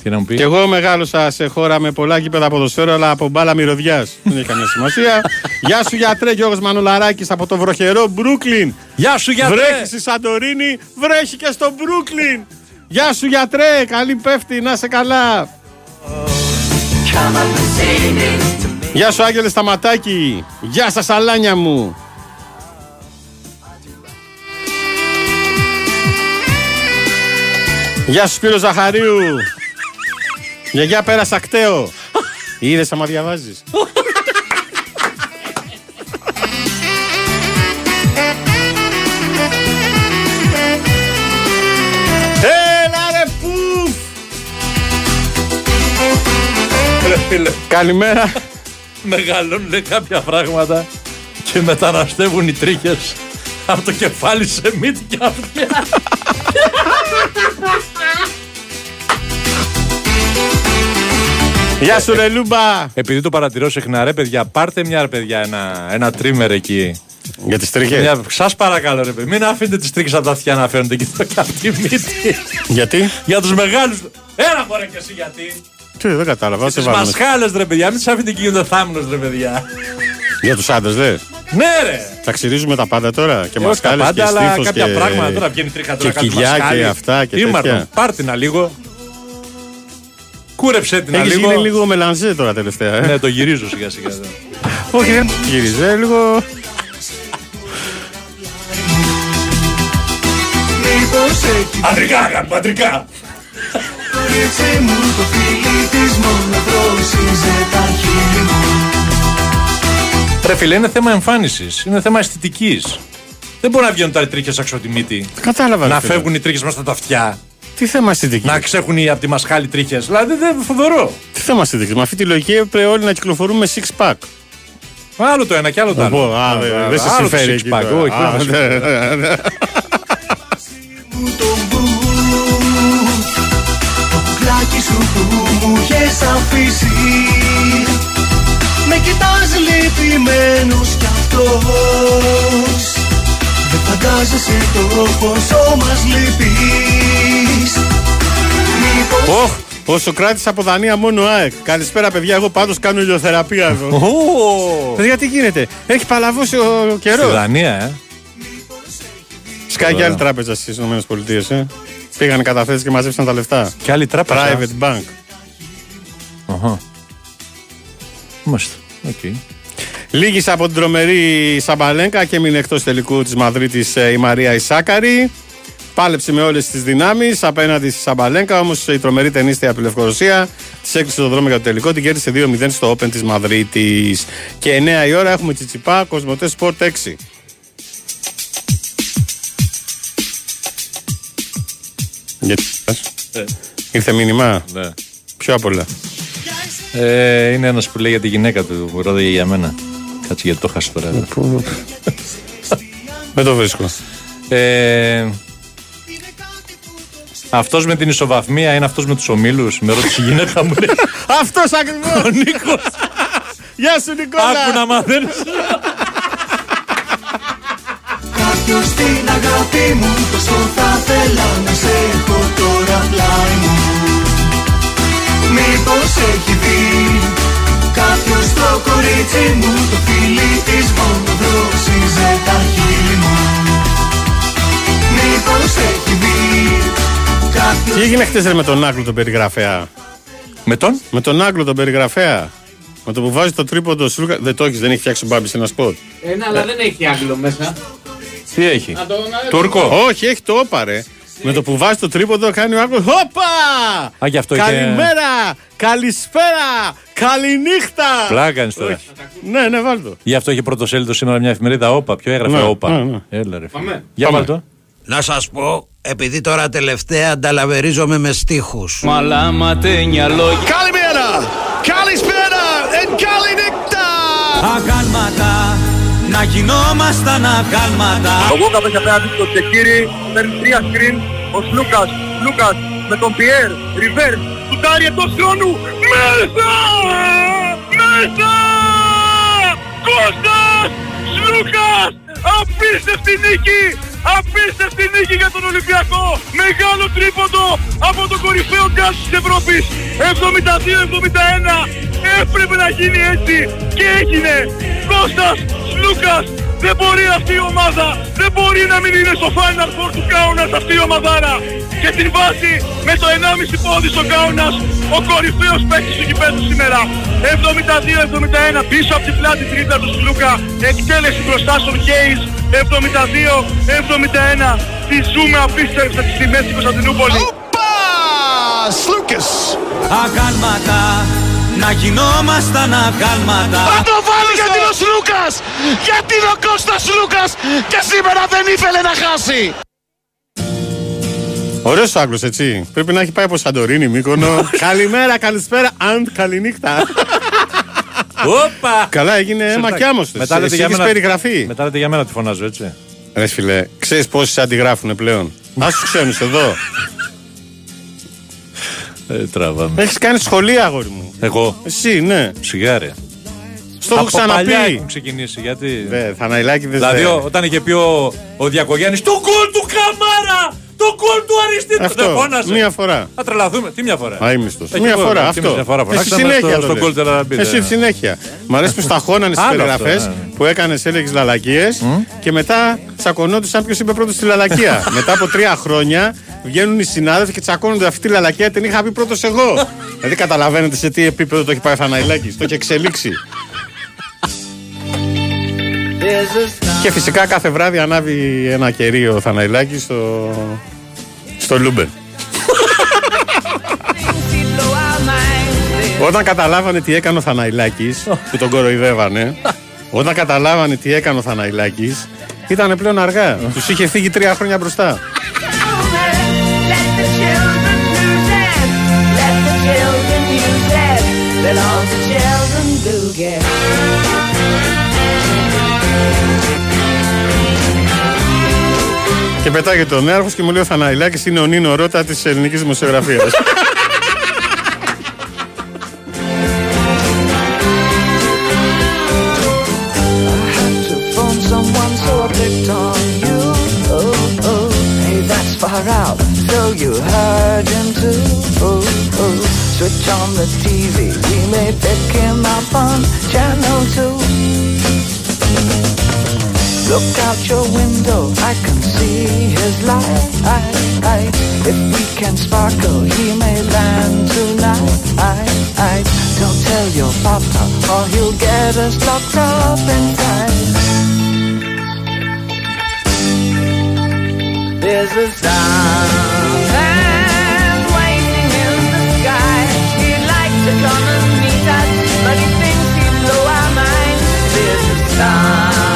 Μμ. Τι να μου πεις; Κι εγώ μεγάλωσα σε χώρα με πολλά γήπεδα ποδοσφαίρου, αλλά από μπάλα μυρωδιάς. Δεν έχει καμία σημασία. Γεια σου, γιατρέ Γιώργος Μανουλαράκης από το βροχερό Μπρούκλιν. Γεια σου γιατρέ. Βρέχει στη Σαντορίνη, βρέχει και στο Μπρούκλιν. Γεια σου, γιατρέ. Καλή πέφτει, να σε καλά. Γεια σου, Άγγελε Σταματάκη. Γεια σας, αλάνια μου. Γεια σου, Σπύρο Ζαχαρίου. Γιαγιά πέρασα κταίο. Είδες άμα διαβάζεις. Έλα ρε πουφ. Καλημέρα. Μεγαλώνουν κάποια πράγματα και μεταναστεύουν οι τρίχες από το κεφάλι σε μύτη και αυτιά. Γεια σου ρε Λούμπα. Επειδή το παρατηρώ συχνά, ρε παιδιά, πάρτε μια ρε παιδιά ένα, ένα τρίμερ εκεί. Για τις τρίχες. Μια... Σας παρακαλώ ρε παιδιά, μην αφήνετε τις τρίχες από τα αυτιά να φαίνονται και το και από τη μύτη. Γιατί; Για τους μεγάλους. Έλα μωρέ και εσύ γιατί; Τι δεν κατάλαβα. σε Τις βάλουμε. μασχάλες ρε παιδιά, μην τις αφήνετε εκεί γίνονται θάμνος ρε παιδιά. Για τους άντρες δε. Ναι ρε. Θα ξυρίζουμε τα πάντα τώρα. Και Ε, όχι τα μασχάλες και πάντα, αλλά στήθος κάποια και... πράγματα τώρα βγαίνει τρίχα τώρα και κάτι κοιλιά μασχάλη. και αυτά και Ήμαρτον, τέτοια. πάρτε να λίγο. Κούρεψε την Έχεις λίγο. γίνει λίγο μελανζέ τώρα τελευταία. Ε. Ναι, το γυρίζω σιγά σιγά. εδώ. Όχι, δεν γύριζε, λίγο. Μήπως έχει Αντρικά, αγάπη, αντρικά. κορίτσι μου το φίλι της μόνο δρόσιζε τα χείλη μου Ρε φίλε, είναι θέμα εμφάνισης. Είναι θέμα αισθητικής. Δεν μπορεί να βγαίνουν τα τρίχε έξω από τη μύτη. Κατάλαβα. ρε Να φίλε. φεύγουν οι τρίχε μέσα στα αυτιά. Τι θέμα αισθητική. Να ξέχουν οι από τη μασχάλη τρίχες. Δηλαδή δεν φοβερό. Τι θέμα αισθητική. Με αυτή τη λογική έπρεπε όλοι να κυκλοφορούμε six pack. Άλλο το ένα και άλλο το άλλο. πω, α, δεν- δεν σε Άλλο το συμφέρει six εκεί pack, τώρα. όχι, Α, δεν σε ναι, συμφέρει. ναι, ναι. μου τον μπου Το κουκλάκι σου που μου είχες αφήσει Με κοιτάζει λυπημένος κι αυτός Δεν φαντάζεσαι το πόσο μας λυπείς Μήπως Ωχ, ο Σοκράτης από Δανία μόνο ΑΕΚ. Καλησπέρα, παιδιά. Εγώ πάντως κάνω ηλιοθεραπεία εδώ. Ω, παιδιά, τι γίνεται; Έχει παλαβώσει ο Στη καιρό. Δανία, ε. Σκάει και άλλη τράπεζα στις ΗΠΑ. Ε. Πήγανε καταθέσει και μαζέψαν τα λεφτά. Και άλλη τράπεζα; Private bank. Αχα. Μάλιστα. Οκ. Λύγισε από την τρομερή Σαμπαλένκα και έμεινε εκτός τελικού της Μαδρίτης η Μαρία Σάκκαρη. Πάλεψε με όλες τις δυνάμεις απέναντι στη Σαμπαλένκα, όμως η τρομερή τενίστρια από τη Λευκορωσία της έκλεισε το δρόμο για το τελικό. Την κέρδισε 2-0 στο Open της Μαδρίτης. Και 9 η ώρα έχουμε Τσιτσιπά Cosmote Sport 6. Γιατί Ε. Ήρθε μήνυμα; Ναι. Πιο απ' όλα. Ε, είναι ένας που λέει για τη γυναίκα του που ρώτησε για μένα. Κάτσε γιατί το χάσει τώρα. Δεν το βρίσκω. Ε, αυτός με την ισοβαθμία είναι αυτός με τους ομίλους. Με ρώτησε η γυναίκα μου. λέει, Αυτός ακριβώς! Ο Νίκος. Γεια σου, Νικόλα! Άκου να μαθαίνεις. κάποιος στην αγάπη μου Τόσο θα θέλα να σε έχω τώρα πλάι μου Μήπως έχει δει Κάποιος το κορίτσι μου Το φίλι της μόνο δρόσιζε τα χείλη μου Μήπως έχει δει Κάποιος Τι έγινε χτες με τον Άγγλο τον περιγραφέα; Με τον; Με τον Άγγλο τον περιγραφέα. Με το που βάζει το τρίποντο Σλούκα. Δεν το έχεις, δεν έχει φτιάξει ο Μπάμπης ένα σποτ; Ένα, αλλά δεν έχει Άγγλο μέσα. Τι έχει; Να το- να- Τούρκο; Όχι, έχει το όπαρε. Με το που βάζει το τρίποντο κάνει ο Άγγλο. Όπα! Α, γι' αυτό είχε- Καλημέρα! Καλησπέρα! Καληνύχτα! Πλάκα κάνεις τώρα. Όχι. Ναι, ναι, βάλ το. Γι' αυτό είχε πρωτοσέλιδο σήμερα μια εφημερίδα. Όπα. Ποιο έγραφε Ναι, Όπα. ναι, ναι. Έλα ρε. φίλε. Πάμε. Για Πάμε. βάλ το. Να σας πω, επειδή τώρα τελευταία ανταλαβερίζομαι με στίχους. Μαλάματένια λόγια. Καλημέρα! Καλησπέρα! And καληνύχτα! Αγάλματα, να γινόμασταν αγάλματα. Ο Γόκα πέσει απέναντι στο Τσεκίρι, παίρνει τρία screen, ο Σλούκας, Λούκας με τον Πιέρ, Ριβέρ, σουτάρει εντός χρόνου, μέσα! Μέσα! Κώστας! Σλούκας! Απίστευτη νίκη! Απίστευτη νίκη για τον Ολυμπιακό! Μεγάλο τρίποντο από τον κορυφαίο γκάζ της Ευρώπης! 72-71! Έπρεπε να γίνει έτσι και έγινε! Κώστας! Σλούκας! Δεν μπορεί αυτή η ομάδα, δεν μπορεί να μην είναι στο Final Four του Κάουνας αυτή η ομαδάρα. Και την βάζει με το 1,5 πόδι στο Κάουνας ο κορυφαίος παίκτης του γηπέδου σήμερα. 72-71 πίσω από την πλάτη τρίτα του Σλούκα. Εκτέλεση μπροστά στον Κέις. 72-71. Τη ζούμε απίστευτα τις τιμές στην Κωνσταντινούπολη. Οπα! Σλούκες! Αγάλματα, να γινόμασταν αγάλματα. Θα το βάλει γιατί είναι ο Σλούκας! Γιατί είναι ο Κώστας Σλούκας και σήμερα δεν ήθελε να χάσει! Ωραίος Άγγλος, έτσι. Πρέπει να έχει πάει από Σαντορίνη, Μύκονο. Καλημέρα, καλησπέρα, and καληνύχτα. Όπα. Καλά, έγινε μακιάμο. Μετά λέτε Εσύ για έχεις μένα- περιγραφεί. Μετά λέτε για μένα τη φωνάζω έτσι. Ρε φίλε, ξέρεις πόσοι σε αντιγράφουν πλέον. Α τους ξένου εδώ. Ε, τραβάμε. Έχεις κάνει σχολεία, αγόρι μου. Εγώ. Εσύ, ναι. Σιγάρε. Στο έχω Από παλιά ξαναπεί. έχουν ξεκινήσει γιατί. Δε, Θαναϊλάκη δεν Δηλαδή ο- όταν είχε πει ο, ο Διακογιάννης το γκολ του Καμάρα! Το γκολ του Αριστίδη! Αυτό, Δεν φώνασες. μία φορά. Θα τρελαθούμε. Τι μια φορά; Αίμιστο. Έχει Μία γκολ. φορά Τι αυτό. Μια φορά Εσύ φωνάξαμε συνέχεια στο, το στο λες. γκολ Τελαραμπίδα. Εσύ συνέχεια. Μ' αρέσει που τα χώνανε τι Άλλο περιγραφές αυτό, ναι. που έκανε, έλεγες λαλακίες και μετά τσακωνόντουσαν ποιος είπε πρώτος στη λαλακία. μετά από τρία χρόνια βγαίνουν οι συνάδελφοι και τσακώνονται αυτή τη λαλακία την είχα πει πρώτος εγώ. δηλαδή καταλαβαίνετε σε τι επίπεδο το έχει πάει ο Θαναϊλάκης. Το έχει εξελίξει. Και φυσικά κάθε βράδυ ανάβει ένα κερί ο Θαναϊλάκης στο, στο Λούμπεν. Όταν καταλάβανε τι έκανε ο Θαναϊλάκης, που τον κοροϊδεύανε, όταν καταλάβανε τι έκανε ο Θαναϊλάκης, ήταν πλέον αργά. Τους είχε φύγει τρία χρόνια μπροστά. Let all the children do get. Και πετάγεται τον νέαρχος και μου λέει ο Θαναϊλάκης είναι ο Νίνο Ρώτα της ελληνικής δημοσιογραφίας. out your window, I can see his light. If we can sparkle, he may land tonight. Don't tell your papa, or he'll get us locked up inside. There's a starman waiting in the sky. He'd like to come and meet us, but he thinks he'd blow our minds. There's a starman.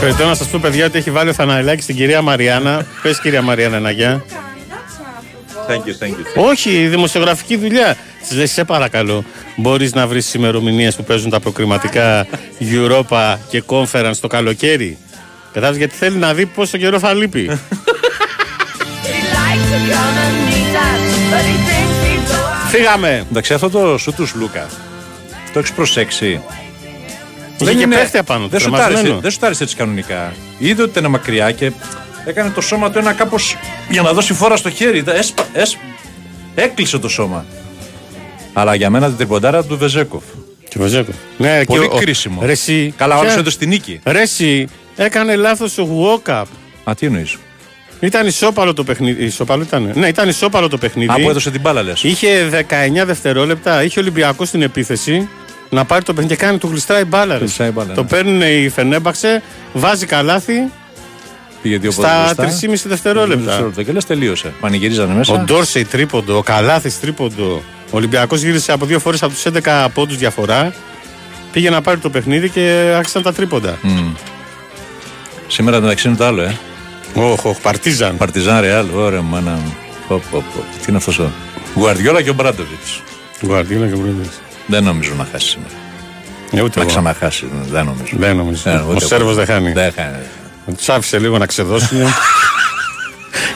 Πρέπει να σας πω, παιδιά, ότι έχει βάλει ο Θαναϊλάκης στην κυρία Μαριάννα. Πες, κυρία Μαριάννα, ένα γεια. Thank you, thank you. Όχι, δημοσιογραφική δουλειά. Της λέει, σε παρακαλώ, μπορείς να βρεις ημερομηνίες που παίζουν τα προκριματικά Europa και Conference το καλοκαίρι. Κατάλαβες γιατί θέλει να δει πόσο καιρό θα λείπει. He'd like to come and meet us, but he thinks he'd blow our Φύγαμε. Εντάξει, αυτό το σου τους Λούκα. Το έχεις προσέξει. Είχε και πέφτει απάνω του, Δεν σου τρομασμένο. τάρισε, δεν σου τάρισε έτσι κανονικά. Είδε ότι ήταν μακριά και έκανε το σώμα του ένα κάπως για να δώσει φόρα στο χέρι. Τα Έσπα, έσ- έκλεισε το σώμα. Αλλά για μένα την τριποντάρα του Βεζέκοφ. Και Βαζέκο. Ναι, Πολύ και ο- κρίσιμο. Ρε εσύ, Καλά, όλο ποια- έδωσε στην νίκη. Ρε εσύ, έκανε λάθος ο walk-up. Α, τι εννοείς; Ήταν ισόπαλο το παιχνίδι. Ισόπαλο ήταν. Ναι, ήταν ισόπαλο το παιχνίδι. Α, που έδωσε την μπάλα λες. Είχε 19 δευτερόλεπτα, είχε Ολυμπιακό στην επίθεση να πάρει το παιχνίδι και κάνει του γλιστράει μπάλα. ρε. Γλιστράει μπάλα, Το ναι. παίρνουν οι Φενέμπαξε, βάζει καλάθι Πήγε δύο πόδια στα μπροστά. 3,5 δευτερόλεπτα. Δευτερόλεπτα. Και λες τελείωσε. Πανηγυρίζανε μέσα. Ο Ντόρσεϊ τρίποντο, ο Καλάθης τρίποντο. Ο Ολυμπιακός γύρισε από δύο φορές από τους 11 πόντους διαφορά. Πήγε να πάρει το παιχνίδι και άρχισαν τα τρίποντα. Μμ. Σήμερα μεταξύ είναι το άλλο, ε. Όχ, όχ, Παρτίζαν. Παρτιζάν Ρεάλ, ωραία μάνα μου. Πω, πω, πω. Τι είναι αυτός ο. Γουαρδιόλα και ο Μπράντοβιτς. Γουαρδίνα και Μπρούντες. Δεν νομίζω να χάσει σήμερα. Ε, ούτε Να εγώ. ξαναχάσει, δεν νομίζω. Δεν νομίζω. Ε, Ο ούτε Σέρβος εγώ. δεν χάνει. Δεν χάνει. Τους άφησε λίγο να ξεδώσουν.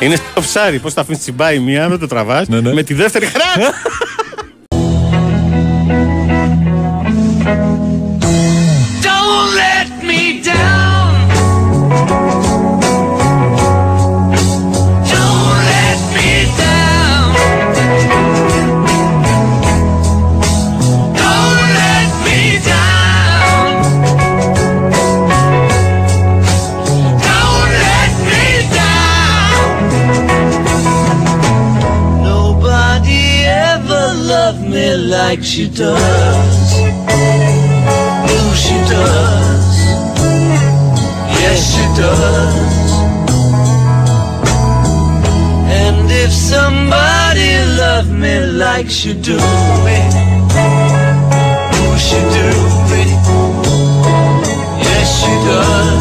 Είναι στο ψάρι. Πώς θα αφήνεις τσιμπάει μία, δεν το τραβάς. Ναι, ναι. Με τη δεύτερη χρά. like she does. Oh, she does. Yes, she does. And if somebody loved me like she do me, oh, she do me. Yes, she does.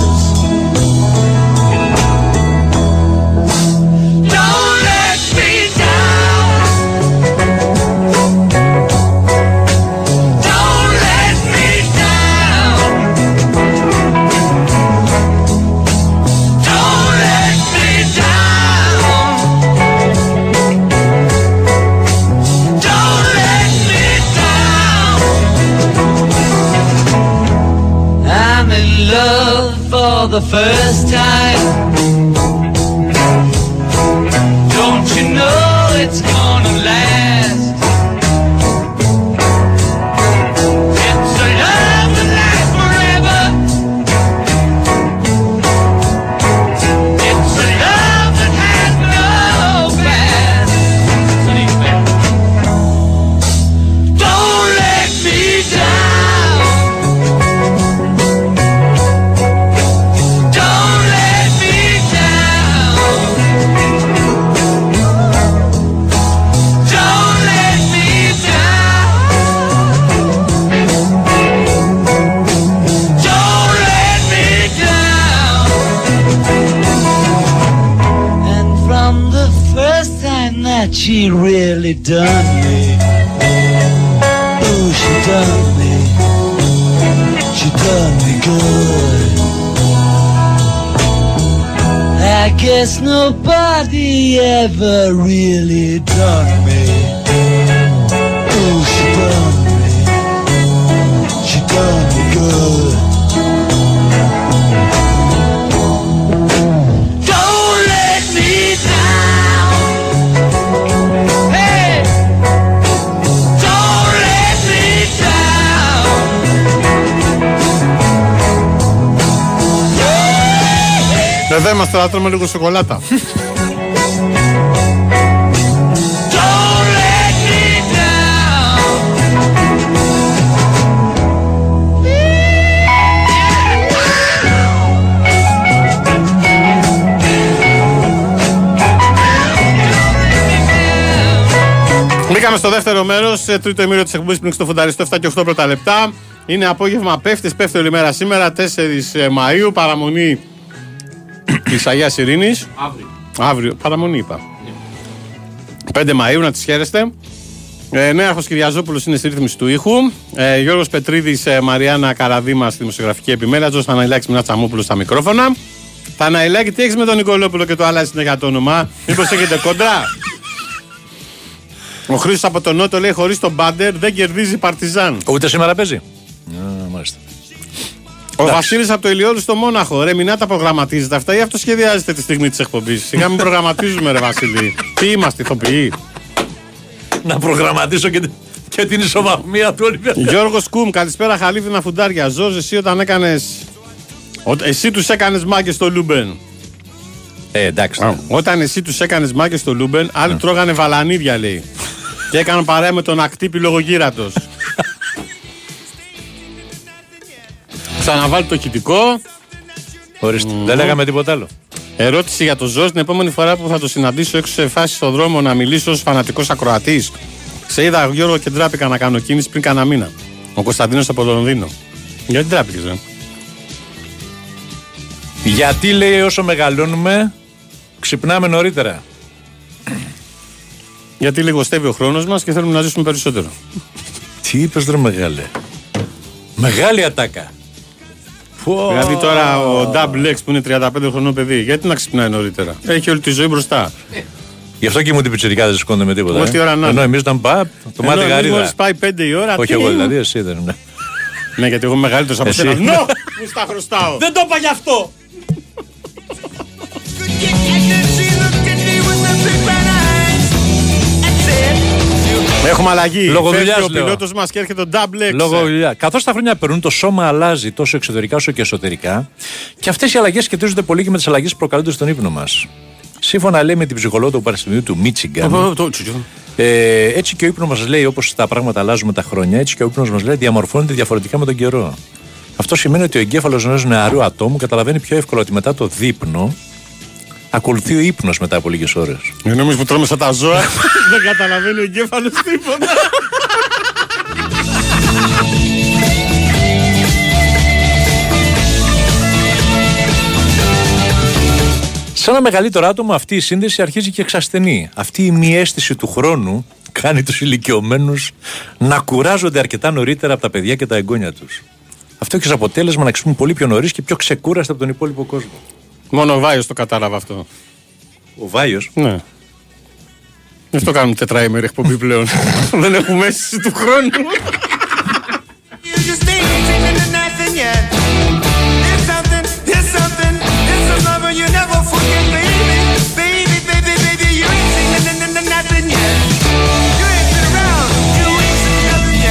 Τρώμε λίγο σοκολάτα. Don't let me down. Μπήκαμε στο δεύτερο μέρος, τρίτο ημίρο της εκπομπής πριν στο φουνταριστό 7 και 8 πρώτα λεπτά. Είναι απόγευμα πέφτεις, πέφτει όλη μέρα σήμερα, 4 Μαου, παραμονή τη Αγία Ειρήνης. Αύριο. Αύριο, παραμονή είπα. 5 Μαου, να τη χαίρεστε. Ε, Νέαρχος Κυριαζόπουλος είναι στη ρύθμιση του ήχου. Ε, Γιώργος Πετρίδης, ε, Μαριάννα Καραδίμα στη δημοσιογραφική επιμέλεια. Τζος Θαναϊλάκης Μινά Τσαμόπουλος στα μικρόφωνα. Θαναϊλάκη, τι έχεις με τον Νικολόπουλο και το άλλα συνέχεια το όνομα. Μήπως έχετε κόντρα; Ο Χρήστος από τον Νότο λέει χωρίς τον Μπάντερ δεν κερδίζει Παρτιζάν. Ούτε σήμερα παίζει. Α, μάλιστα. Ο Βασίλης από το ηλιόλουστο Μόναχο. Ρε, μην τα προγραμματίζετε αυτά ή αυτό σχεδιάζετε τη στιγμή της εκπομπής; Σιγά μην προγραμματίζουμε, ρε Βασίλη. Τι είμαστε, ηθοποιοί; Να προγραμματίσω και, την- και την ισοβαθμία του Ολυμπιακού. Γιώργος Κουμ, καλησπέρα χαλίφινα φουντάρια. Ζώζ, εσύ όταν έκανε. Εσύ τους έκανες μάγκες στο Λούμπεν. Ε, εντάξει. Όταν εσύ τους έκανες μάγκες στο Λούμπεν, άλλοι τρώγανε βαλανίδια, λέει. και έκαναν παρέα με τον χτυπητό λογογύρατο. Ξαναβάλει το ηχητικό. Ορίστε. Δεν λέγαμε τίποτα άλλο. Ερώτηση για τον Ζώζ την επόμενη φορά που θα το συναντήσω έξω σε φάση στον δρόμο να μιλήσω ως φανατικός ακροατής. Σε είδα Γιώργο και ντράπηκα να κάνω κίνηση πριν κάνα μήνα. Ο Κωνσταντίνος από το Λονδίνο. Γιατί ντράπηκες, ε; Γιατί λέει όσο μεγαλώνουμε, ξυπνάμε νωρίτερα. Γιατί λιγοστεύει ο χρόνος μας και θέλουμε να ζήσουμε περισσότερο. Τι είπες, ρε μεγάλε; Μεγάλη ατάκα. Δηλαδή τώρα ο Double X που είναι 35 χρονών παιδί, γιατί να ξυπνάει νωρίτερα; Έχει όλη τη ζωή μπροστά. Γι' αυτό και μου την πιτσιρικά δεν σηκώνεται με τίποτα. Ό,τι ε. ώρα να Ενώ είναι. εμεί ήταν πα, το Ενώ μάτι εμείς γαρίδα. μόλις πάει 5 η ώρα. Όχι τι εγώ είναι; δηλαδή, εσύ δεν είναι. Ναι, γιατί εγώ είμαι μεγαλύτερος από Εσύ. σένα. Νο! Μου στα χρωστάω. Δεν το είπα γι' αυτό. Έχουμε αλλαγή. Λόγω Φεύγει δουλειάς, ο λέω. πιλότος μας και έρχεται ο Double X. Λόγω δουλειά. Καθώς τα χρόνια περνούν, το σώμα αλλάζει τόσο εξωτερικά όσο και εσωτερικά και αυτές οι αλλαγές σχετίζονται πολύ και με τις αλλαγές που προκαλούνται στον ύπνο μας. Σύμφωνα λέει με την ψυχολόγο του Πανεπιστημίου του Μίτσιγκαν, ε, έτσι και ο ύπνος μας λέει, όπως τα πράγματα αλλάζουν με τα χρόνια, έτσι και ο ύπνος μας λέει διαμορφώνεται διαφορετικά με τον καιρό. Αυτό σημαίνει ότι ο εγκέφαλος ενός νεαρού ατόμου καταλαβαίνει πιο εύκολα ότι μετά το δείπνο ακολουθεί ο ύπνος μετά από λίγες ώρες. Ε, νομίζω που τρώμε σαν τα ζώα. Δεν καταλαβαίνει ο εγκέφαλος τίποτα. Σε ένα μεγαλύτερο άτομο αυτή η σύνδεση αρχίζει και εξασθενεί. Αυτή η μη αίσθηση του χρόνου κάνει τους ηλικιωμένους να κουράζονται αρκετά νωρίτερα από τα παιδιά και τα εγγόνια τους. Αυτό έχει ως αποτέλεσμα να ξυπνούν πολύ πιο νωρίς και πιο ξεκούραστα από τον υπόλοιπο κόσμο. Μόνο ο Βάιος το κατάλαβε αυτό. Ο Βάιος; Ναι. Γι' αυτό κάνουμε τετράημερη εκπομπή πλέον. Δεν έχουμε αίσθηση του χρόνου.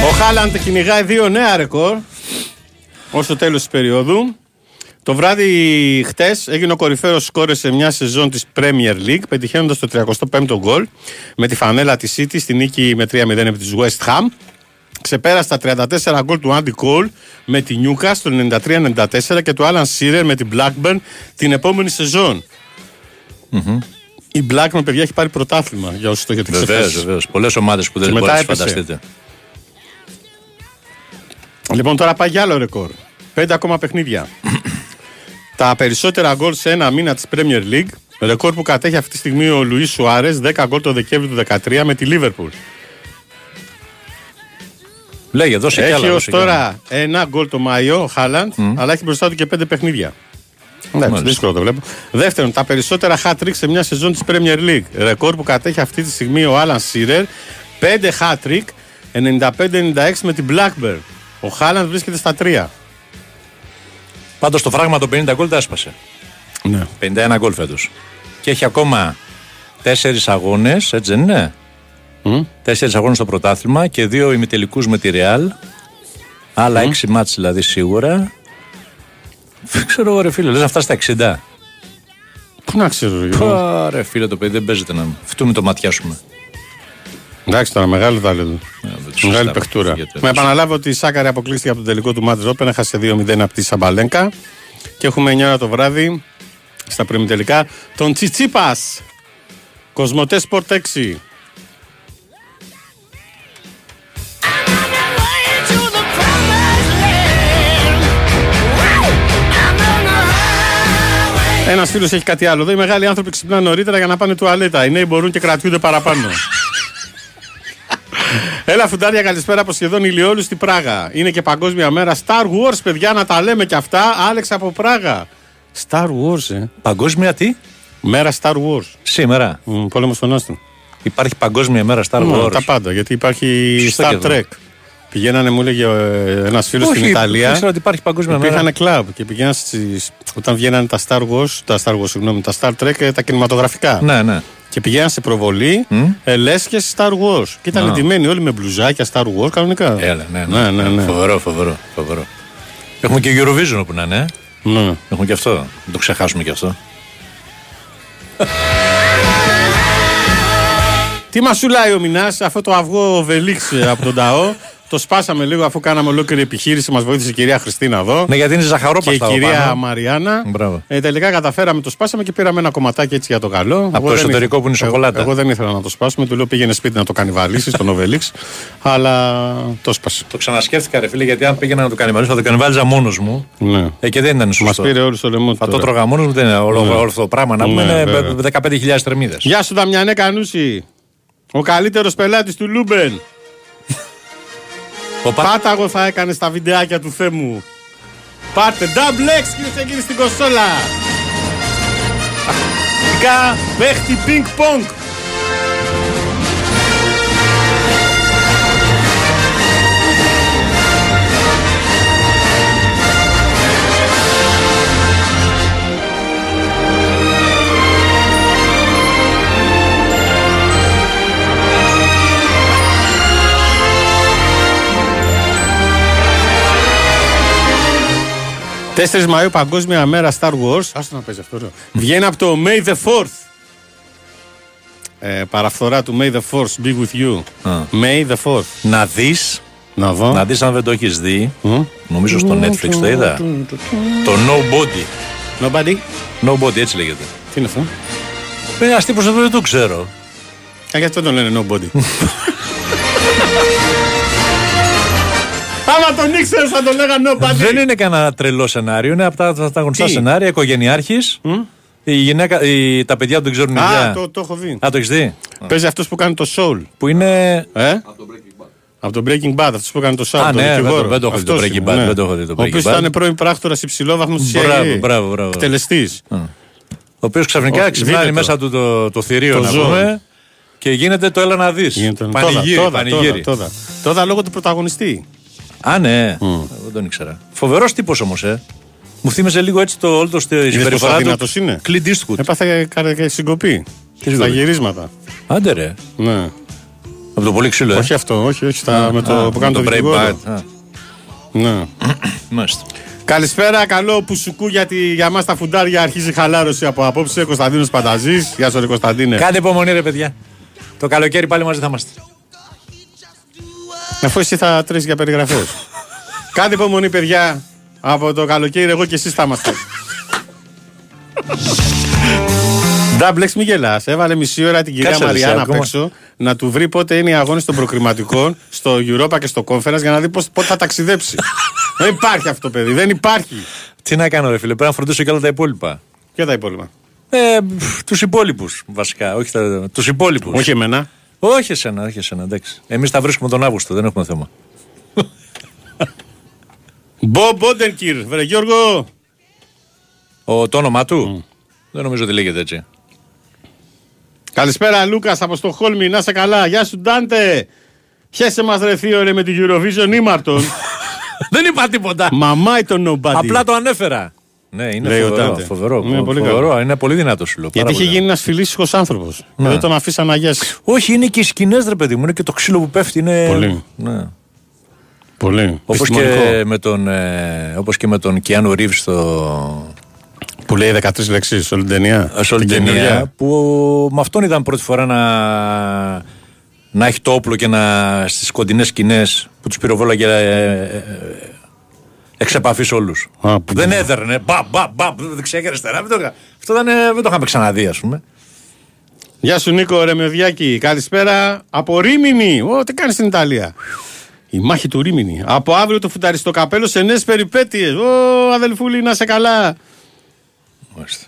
Ο Χάλαντ κυνηγάει δύο νέα ρεκόρ ως το τέλος της περίοδου. Το βράδυ χτες έγινε ο κορυφαίος σκόρε σε μια σεζόν της Premier League, πετυχαίνοντας το 35ο γκολ με τη φανέλα της City στη νίκη με 3-0 επί της West Ham. Ξεπέρασε τα 34 γκολ του Andy Cole με τη Newcastle το 93-94 και του Alan Shearer με την Blackburn την επόμενη σεζόν. Η Blackburn, παιδιά, έχει πάρει πρωτάθλημα για όσου το έχετε Βεβαίως, ξεχάσει. βεβαίως. Πολλές ομάδες που δεν Και μετά μπορείτε να έπεσε. φανταστείτε. Λοιπόν, τώρα πάει για άλλο ρεκόρ. Πέντε ακόμα παιχνίδια. Τα περισσότερα γκολ σε ένα μήνα της Premier League Ρεκόρ που κατέχει αυτή τη στιγμή ο Λουίς Σουάρες 10 γκολ το Δεκέμβριο του 2013 με τη Λίβερπουλ. Λέγε, δώσε κι Έχει άλλα. ως δώσε κι άλλα. τώρα ένα γκολ το Μάιο ο Χάλαντ, αλλά έχει μπροστά του και πέντε παιχνίδια. Εντάξει, Μάλιστα. δύσκολο το βλέπω. Δεύτερον, τα περισσότερα hat-trick σε μια σεζόν της Premier League. Ρεκόρ που κατέχει αυτή τη στιγμή ο Άλαν Σίρερ. 5 hat-trick, 95-96 με την Blackburn. Ο Χάλαντ βρίσκεται στα 3. Πάντως το φράγμα των 50 γκολ τα έσπασε. Ναι. 51 γκολ φέτος. Και έχει ακόμα 4 αγώνες, έτσι δεν είναι; Μμ. 4 αγώνες στο πρωτάθλημα και δύο ημιτελικούς με τη Ρεάλ. Άλλα 6 μάτς δηλαδή σίγουρα. Δεν ξέρω εγώ ρε φίλε, λες να φτάσει στα 60. Πού να ξέρω, Γιώργο. Πω, ρε φίλε το παιδί δεν παίζεται να φτούμε το ματιάσουμε. Εντάξει τώρα, μεγάλο τάλεντο. δεν τους Μεγάλη συζητάμε. παιχτούρα. Γιατί Με επαναλάβω ότι η Σάκαρη αποκλείστηκε από τον τελικό του Μάτζ Ρόπεν, έχασε 2-0 από τη Σαμπαλένκα. Και έχουμε 9 ώρα το βράδυ στα τελικά τον Τσιτσίπας. Κοσμοτέ Sport 6. Ένας φίλος έχει κάτι άλλο. Εδώ οι μεγάλοι άνθρωποι ξυπνάνε νωρίτερα για να πάνε τουαλέτα. Οι νέοι μπορούν και κρατιούνται παραπάνω. Έλα φουντάρια, καλησπέρα από σχεδόν ηλιόλους στη Πράγα. Είναι και παγκόσμια μέρα Star Wars, παιδιά, να τα λέμε και αυτά. Άλεξ από Πράγα. Star Wars, ε. Παγκόσμια τι; Μέρα Star Wars. Σήμερα. Mm, Πόλεμος των Άστων. Υπάρχει παγκόσμια μέρα Star Ναι, Wars. τα πάντα, γιατί υπάρχει Σωστά και Star εδώ. Trek. Πηγαίνανε, μου έλεγε ένας φίλος στην Όχι, Ιταλία. δεν ξέρω ότι υπάρχει παγκόσμια μέρα. Υπήρχαν κλαμπ και πηγαίναν στις, όταν βγαίνανε τα Star Wars, τα Star Wars, συγγνώμη, τα Star Trek, ε, τα κινηματογραφικά. Ναι, ναι. Και πηγαίναν σε προβολή ε, λέσχε Star Wars. Και ήταν Α. εντυμένοι όλοι με μπλουζάκια Star Wars κανονικά. Έλα, ναι, ναι. ναι, ναι, ναι. Φοβερό, φοβερό, φοβερό. Έχουμε και Eurovision όπου να είναι. ε; Ναι. Έχουμε και αυτό. Δεν το ξεχάσουμε και αυτό. Τι μα σουλάει ο Μινάς, αυτό το αυγό Βελίξ ε, από τον Ταό. Το σπάσαμε λίγο αφού κάναμε ολόκληρη επιχείρηση. Μας βοήθησε η κυρία Χριστίνα εδώ. Ναι, γιατί είναι ζαχαρόπαστα Και η από κυρία πάνω. Μαριάννα. Μπράβο. Ε, τελικά καταφέραμε, το σπάσαμε και πήραμε ένα κομματάκι έτσι για το καλό. Εγώ το δεν εσωτερικό ήθελα- που είναι εγώ- σοκολάτα. Εγώ, δεν ήθελα να το σπάσουμε. Του λέω πήγαινε σπίτι να το κανιβαλίσει, τον Οβελίξ. αλλά το σπάσε. Το ξανασκέφτηκα, ρε φίλε, γιατί αν πήγαινα να το κανιβαλίσω, θα το κανιβάλιζα μόνος μου. Ναι. Ε, και δεν ήταν Μας σωστό. πήρε όλους στο λαιμό του. Θα το τώρα. τρώγα μόνος μου, δεν είναι όλο, Ναι. όλο αυτό το πράγμα. Να πούμε Ναι, είναι βέβαια. 15.000 θερμίδες. Γεια σου, Δαμιανέ Κανούση. Ο καλύτερος πελάτης του Λούμπεν. Πάταγος θα έκανε στα βιντεάκια του Θέμου. Πάρτε double X κυρίες και κύριοι στην κονσόλα. Κα παίχτη ping pong. Τέσσερις Μαΐου Παγκόσμια Μέρα Star Wars. Άστο να παίζει αυτό. Ρε. Βγαίνει από το May the 4th. Ε, παραφθορά του May the Force be with you. May the 4th. Να δεις. Να δω. Να δεις αν δεν το έχεις δει. Νομίζω στο Netflix το είδα. Το Nobody. Nobody. Nobody, έτσι λέγεται. Τι είναι αυτό; Ε, Ένα τύπος εδώ δεν το ξέρω. Α, γιατί δεν τον λένε nobody. Άμα τον ήξερες θα τον λέγανε nobody. Δεν είναι κανένα τρελό σενάριο. Είναι από τα, τα, τα γνωστά Τι; σενάρια. Οικογενειάρχης. Η γυναίκα, η, τα παιδιά του δεν ξέρουν Α, ιδέα. το, το έχω δει. Α, το έχεις δει; Παίζει αυτός που κάνει το soul. Που είναι. Ε; Από το Breaking Bad, αυτός που έκανε το Soul. Α, τον ναι, δεν το- δικηγόρο. δεν το έχω δει το Αυτός Breaking είναι, Bad, ναι. δεν το έχω δει το Ο Breaking οποίος Bad. ήταν πρώην πράκτορας υψηλόβαθμο τη CIA. Μπράβο, μπράβο, μπράβο. Εκτελεστής. Ο οποίος ξαφνικά Όχι, ξυπνάει δείτε το. μέσα του το, το θηρίο, Το να ζώο. πούμε. Και γίνεται το έλα να δεις. Πανηγύρι, Τόδα, πανηγύρι. τόδα, τόδα. Τόδα λόγω του πρωταγωνιστή. Α, ναι. Δεν τον ήξερα. Φοβερός τύπος όμως, ε. Μου θύμιζε λίγο έτσι το όλο το στη Είδες συμπεριφορά πόσο του. αδύνατος είναι; Clint Eastwood. Έπαθε κα- κα- συγκοπή. Στα συγκοπή; γυρίσματα. Άντε ρε. Ναι. Από το πολύ ξύλο, ε. Όχι αυτό, όχι, όχι. Στα, Α, με το α, που κάνει με το το δικηγόρο. Breakbad. Α. Ναι. Μάλιστα. Καλησπέρα, καλό πουσουκού γιατί για μας τα φουντάρια αρχίζει η χαλάρωση από απόψε. Κωνσταντίνος Πανταζής. Γεια σου, ρε Κωνσταντίνε. Κάντε υπομονή, ρε παιδιά. Το καλοκαίρι πάλι μαζί θα είμαστε. Αφού εσύ θα τρέχει για περιγραφές. Κάντε υπομονή, παιδιά. Από το καλοκαίρι, εγώ και εσεί θα είμαστε. Ντάμπλεξ, μη γελάς. Έβαλε μισή ώρα την κυρία Κάτσε, ρε, Μαριάννα εσύ, απ' ακόμα. έξω να του βρει πότε είναι οι αγώνες των προκριματικών στο Europa και στο Conference για να δει πώς, πότε θα ταξιδέψει. δεν υπάρχει αυτό, παιδί. Δεν υπάρχει. Τι να κάνω, ρε φίλε, πρέπει να φροντίσω και όλα τα υπόλοιπα. Και τα υπόλοιπα; Ε, τους υπόλοιπους βασικά. Όχι τους υπόλοιπους. Όχι εμένα. Όχι εσένα, όχι εσένα. Εντάξει. Εμείς τα βρίσκουμε τον Αύγουστο, δεν έχουμε θέμα. Μπομπ Μπόντενκυρ, βρε Γιώργο. Ο, το όνομά του; Δεν νομίζω ότι λέγεται έτσι. Καλησπέρα Λούκας από στο Χόλμη, να είσαι καλά. Γεια σου Ντάντε. Χέσε μας ρε θείο ρε με την Eurovision ήμαρτον. δεν είπα τίποτα. Μαμάι το nobody. Απλά το ανέφερα. Ναι, είναι Λέει ο φοβερό. Ντάντε. φοβερό, Είναι πολύ φοβερό. καλό. Είναι πολύ δυνατό σου λέω. Γιατί πάρα είχε πολύ γίνει ένας φιλήσυχος άνθρωπος. Ναι. Δεν τον αφήσαν να γιάσει. Όχι, είναι και οι σκηνές, ρε παιδί μου. Είναι και το ξύλο που πέφτει. Είναι... Πολύ. Ναι. Πολύ. Όπως και, Επιστημονικό. με τον, ε, όπως και με τον Κιάνου Ρίβς στο. Που λέει 13 λέξεις σε όλη την ταινία. σε όλη την Την ταινία. καινούργια. Που με αυτόν ήταν πρώτη φορά να, να έχει το όπλο και να στις κοντινές σκηνές που τους πυροβόλαγε ε, ε, ε, εξ επαφή όλου. Δεν έδερνε. Μπα, μπα, μπα, δεξιά και αριστερά. Δεν το, είχα- αυτό δεν, ε, δεν το είχαμε ξαναδεί, ας πούμε. Γεια σου Νίκο Ρεμεδιάκη. Καλησπέρα από Ρήμινη. Ω, τι κάνεις στην Ιταλία; Η μάχη του Ρήμινη. Από αύριο το φουταριστό καπέλο σε νέες περιπέτειες. Ω, αδελφούλη, να σε καλά. Μάλιστα.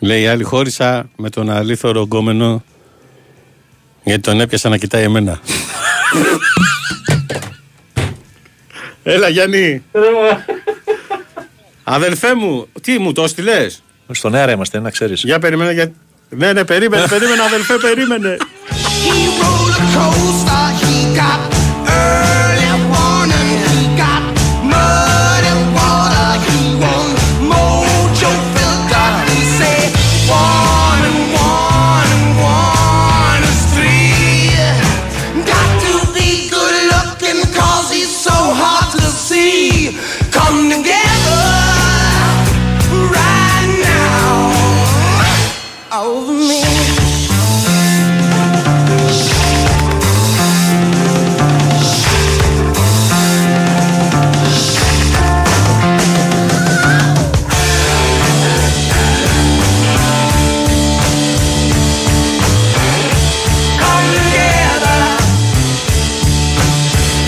Λέει η άλλη χώρισα με τον αλήθωρο γκόμενο γιατί τον έπιασα να κοιτάει εμένα. Έλα Γιάννη. Αδελφέ μου, τι μου το έστειλες; Στον αέρα είμαστε, να ξέρεις. Για περίμενε. Για... Ναι, ναι, περίμενε, περίμενε, αδελφέ, περίμενε.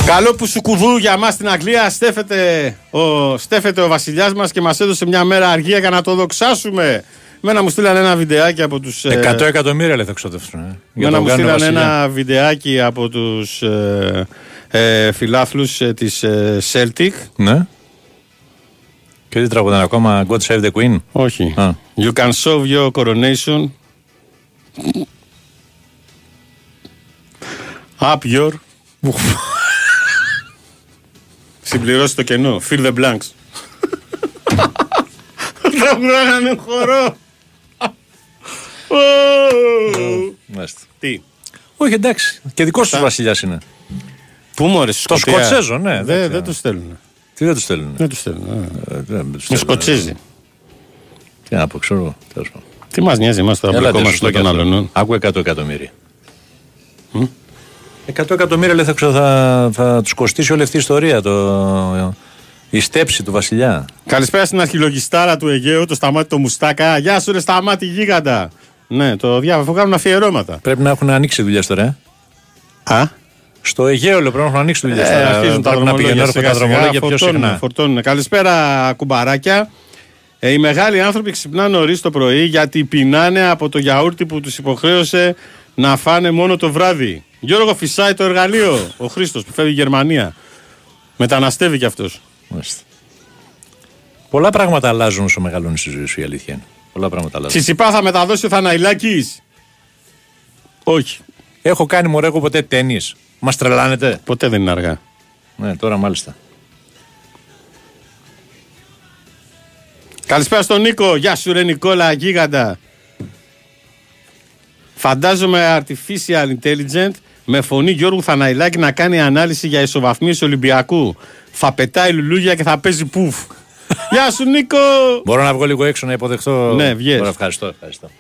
Καλό που σου κουδού για μας στην Αγγλία στέφεται ο, στέφεται ο βασιλιάς μας και μας έδωσε μια μέρα αργία για να το δοξάσουμε. Μένα μου στείλανε ένα βιντεάκι από τους... ε, 100 εκατομμύρια λέει θα ξοδεύσουν. Ε, για Μένα τον μου Γάνο στείλανε Βασιλιά. ένα βιντεάκι από τους ε, ε, φιλάθλους ε, της ε, Celtic. Ναι. Και τι τραγουδάνε ακόμα, God Save the Queen; Όχι. Α. You can solve your coronation. Up your. Συμπληρώσει το κενό. Fill the blanks. Τραγουδάγανε χορό. Ω. Μάλιστα. Τι; Όχι, εντάξει. Και δικός τους βασιλιάς είναι. Πού μωρέ, Το Σκοτσέζο, ναι. Δεν, δεν το στέλνουν. Τι δεν τους στέλνουν. Δεν το στέλνουν. ε. Ε, δεν τους Με στέλνουν. Σκοτσέζι. Τι να πω, ξέρω. εγώ, τέλος πάντων. Τι μας νοιάζει εμάς τώρα που Έλατε, ακόμα σωστό στο κι των αυτό. άλλων. Άκου 100 εκατομμύρια. 100 εκατομμύρια λέει θα, ξε- θα, θα τους κοστίσει όλη αυτή η ιστορία. Το, η στέψη του βασιλιά. Καλησπέρα στην αρχιλογιστάρα του Αιγαίου, το σταμάτη το Μουστάκα. Γεια σου, ρε σταμάτη γίγαντα. Ναι, το διάβασα, κάνουν αφιερώματα. Πρέπει να έχουν ανοίξει δουλειά τώρα. Ε. Α; Στο Αιγαίο λέει, πρέπει να έχουν ανοίξει δουλειά Ε, τώρα. αρχίζουν τα Πρέπει να πηγαίνουν δρομολόγια έρχονται σιγά τα σιγά, δρομολόγια πιο φορτώνουν, συχνά. φορτώνουν. Καλησπέρα κουμπαράκια. Ε, οι μεγάλοι άνθρωποι ξυπνάνε νωρίς το πρωί γιατί πεινάνε από το γιαούρτι που τους υποχρέωσε να φάνε μόνο το βράδυ. Γιώργο φυσάει το εργαλείο. Ο Χρήστος που φεύγει η Γερμανία. Μεταναστεύει κι αυτός. Μάλιστα. Πολλά πράγματα αλλάζουν όσο μεγαλώνεις στη ζωή σου, η αλήθεια είναι. Πολλά πράγματα αλλάζουν. Τσιτσιπά θα μεταδώσει ο Θαναϊλάκης. Όχι. Έχω κάνει μωρέ εγώ ποτέ τέννη. Μας τρελάνετε; Ποτέ δεν είναι αργά. Ναι, τώρα μάλιστα. Καλησπέρα στον Νίκο. Γεια σου, ρε Νικόλα, γίγαντα. Φαντάζομαι artificial intelligent με φωνή Γιώργου Θαναϊλάκη να κάνει ανάλυση για ισοβαθμίσεις Ολυμπιακού. Θα πετάει λουλούγια και θα παίζει πουφ. Γεια σου, Νίκο. Μπορώ να βγω λίγο έξω να υποδεχτώ. Ναι, βγες. Μπορώ, ευχαριστώ, ευχαριστώ.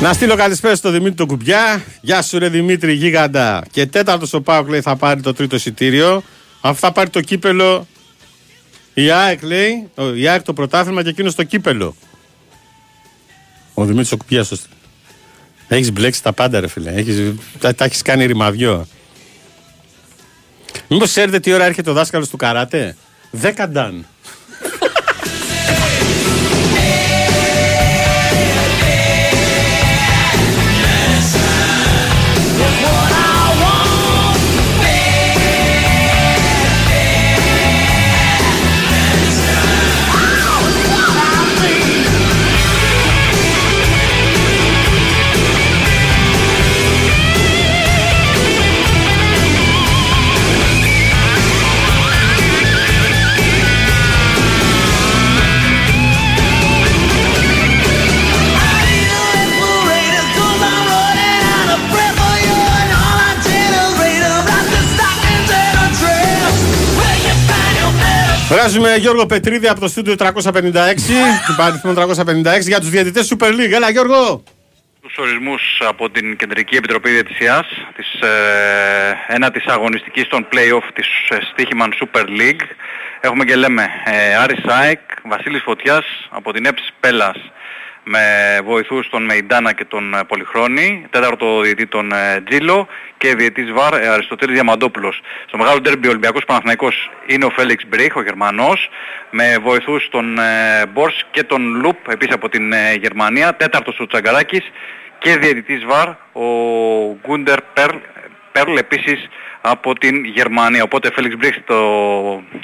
Να στείλω καλησπέρα στο Δημήτρη τον Κουμπιά. Γεια σου, ρε Δημήτρη, γίγαντα. Και τέταρτος ο Πάουκ λέει θα πάρει το τρίτο εισιτήριο. Αφού θα πάρει το κύπελο, Η ΑΕΚ λέει, ο- η ΑΕΚ το πρωτάθλημα και εκείνος το κύπελο. Ο Δημήτρης ο Κουπιά το Έχεις μπλέξει τα πάντα, ρε φίλε. Έχεις, τα, τα έχεις κάνει ρημαδιό. Μήπως ξέρετε τι ώρα έρχεται ο δάσκαλος του καράτε; Δέκα νταν. Βγάζουμε Γιώργο Πετρίδη από το στούντιο 356, υπαριθμό 356 για τους διαιτητές Super League. Έλα Γιώργο! τους ορισμούς από την Κεντρική Επιτροπή Διαιτησίας της ε, ένατης αγωνιστικής των play-off της ε, Στίχημαν Super League. Έχουμε και λέμε ε, Άρης Σάικ, Βασίλης Φωτιάς από την ΕΠΣ Πέλας με βοηθούς τον Μεϊντάνα και τον ε, Πολυχρόνη, τέταρτο διαιτή τον ε, Τζίλο και διαιτής ΒΑΡ ε, Αριστοτέλης Διαμαντόπουλος. Στο μεγάλο ντέρμπι Ολυμπιακός Παναθηναϊκός είναι ο Φέλιξ Μπρίχ, ο Γερμανός, με βοηθούς τον ε, Μπορς και τον Λουπ, επίσης από την ε, Γερμανία, τέταρτος ο Τσαγκαράκης και διαιτητής ΒΑΡ ο Γκούντερ Περλ, Περλ επίσης από την Γερμανία. Οπότε Φέλιξ Μπρίχ στο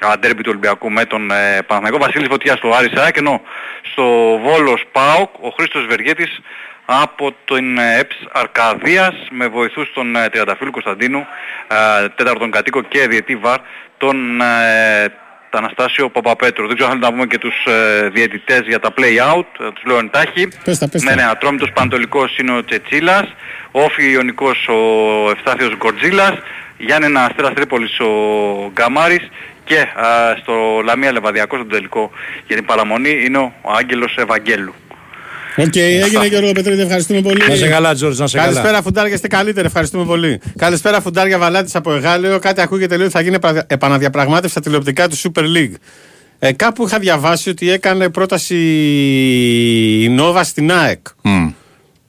αντέρμπι του Ολυμπιακού με τον ε, Παναθηναϊκό, Βασίλης Φωτιάς στο Άρη Σάκ, ενώ στο Βόλος ΠΑΟΚ ο Χρήστος Βεργέτης από την ε, ΕΠΣ Αρκαδίας με βοηθούς τον ε, Τριανταφύλου Κωνσταντίνου, ε, τέταρτον κατοίκο και διετή ΒΑΡ, τον ε, τον Αναστάσιο Παπαπέτρου. Δεν ξέρω αν θέλετε να πούμε και τους ε, διαιτητές για τα play-out, ε, τους λέω εν τάχει. Πες τα, πες τα. Ναι, ναι, Ατρόμητος Παναιτωλικός είναι ο Τσετσίλας, ΟΦΗ Ιωνικός ο Ευστάθιος Γκορτζίλας, Γιάννενα Αστέρας Τρίπολης ο Γκαμάρης και α, στο Λαμία Λεβαδιακό στον τελικό για την παραμονή είναι ο Άγγελος Ευαγγέλου. Οκ, έγινε Γιώργο Πετρίδη, ευχαριστούμε πολύ. Να σε καλά, Τζόρτζ, να σε καλά. Καλησπέρα, φουντάρια, είστε καλύτεροι, ευχαριστούμε πολύ. Καλησπέρα, φουντάρια Βαλάτης από Αιγάλεω. Κάτι ακούγεται λέει ότι θα γίνει επα- επαναδιαπραγμάτευση στα τηλεοπτικά του Super League. Ε, κάπου είχα διαβάσει ότι έκανε πρόταση η Νόβα στην ΑΕΚ.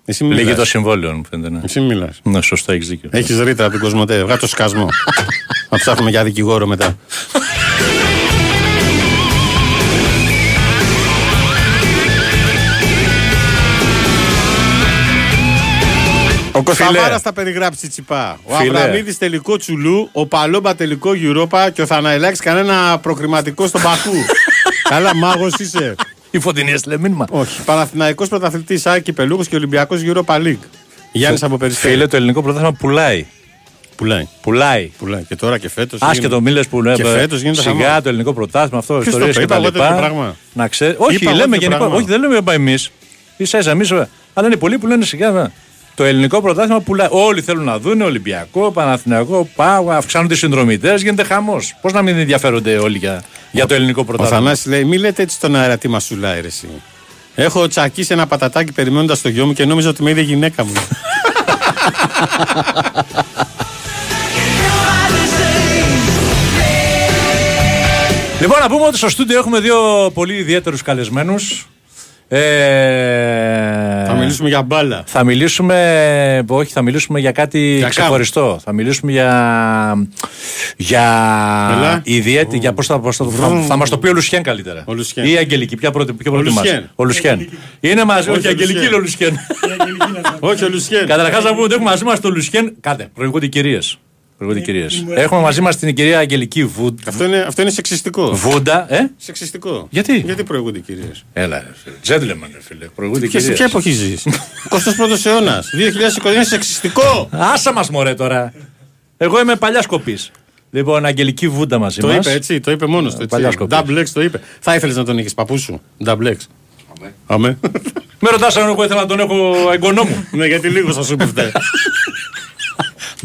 Εσύ μιλάς. Λίγη το συμβόλαιο, μου φαίνεται. Ναι, Εσύ μιλάς. ναι σωστά, έχεις δίκιο. Έχεις ρήτρα από την Κοσμοτέ. Βγάλω το σκασμό. να ψάχνουμε για δικηγόρο μετά. Ο Κωνσταντάρα θα περιγράψει τσιπά. Ο Φίλε. Αβραμίδης τελικό τσουλού, ο Παλόμπα τελικό Europa και ο Θαναϊλάκης κανένα προκριματικό στον Παχού. Καλά, μάγος είσαι. Η φωτεινή έστειλε μήνυμα. Όχι. Παναθηναϊκός πρωταθλητής Άκη Πελούχο και Ολυμπιακός Europa League. Γιάννης από Περιστέρη. Φίλε, το ελληνικό πρωτάθλημα πουλάει. Πουλάει. Πουλάει. Πουλάει. Και τώρα και φέτος. Άσχετο μίλες που ναι, Και φέτος γίνεται Σιγά χαμός. το ελληνικό πρωτάθλημα, αυτό, Ποιος το ιστορίες είπε, και είπα τα εγώ τέτοιο λοιπά. πράγμα. Να ξέρει. Όχι, Είπα εγώ λέμε τέτοιο γενικό. πράγμα. Όχι, δεν λέμε εμείς. σα ίσα εμείς. Αλλά είναι πολλοί που λένε σιγά. Ναι. Το ελληνικό πρωτάθλημα πουλάει. Όλοι θέλουν να δουν Ολυμπιακό, Παναθηναϊκό, Πάο, αυξάνονται οι συνδρομητές, γίνεται χαμός. Πώς να μην ενδιαφέρονται όλοι για, για το ελληνικό Ο πρωτάθλημα; Θανάσης λέει: Μη λέτε έτσι στον αέρα τι μασουλάει ρε εσύ. Έχω τσακίσει ένα πατατάκι περιμένοντας το γιο μου και νόμιζα ότι με είδε γυναίκα μου. Λοιπόν, να πούμε ότι στο στούντιο έχουμε δύο πολύ ιδιαίτερους καλεσμένους. Ε, Θα μιλήσουμε για μπάλα. Θα μιλήσουμε, όχι, θα μιλήσουμε για κάτι Για ξεχωριστό. Θα μιλήσουμε για. για. Έλα. ιδιαίτερη. Για πώς θα, πώς θα, θα, θα μας το πει ο Λουσιέν καλύτερα. Ο Λουσιέν. Ή η Αγγελική. Ποια πρώτη, ποιο Ο πρώτη μας. Λουσιέν. Ο Λουσιέν. Είναι μαζί. Όχι, Όχι, ο Αγγελική Λουσιέν. είναι ο Λουσιέν. Όχι, ο Λουσιέν. Καταρχάς να πούμε ότι έχουμε μαζί μας τον Λουσιέν. Κάτε, προηγούνται κυρίες. Κυρίες. Έχουμε μαζί μας την κυρία Αγγελική Βούντα. Αυτό είναι, αυτό είναι σεξιστικό. Βούντα, ε; Σεξιστικό. Γιατί; Γιατί προηγούνται οι κυρίες; Έλα, ρε φίλε. Gentleman, ρε φίλε. Προηγούνται Και σε κυρίες. ποια εποχή ζεις; 21ο αιώνας. 2020 είναι σεξιστικό. Άσα μας μωρέ τώρα. Εγώ είμαι παλιά κοπή. Λοιπόν, Αγγελική Βούντα μαζί Το μας. είπε έτσι, το είπε μόνος του. Παλιά έτσι. σκοπής. Double X το είπε. Θα ήθελες να τον έχεις παππού σου; Double X. Αμέ. Με ρωτάς αν εγώ ήθελα να τον έχω εγγονό μου. Ναι, γιατί λίγο θα σου πει φταίει.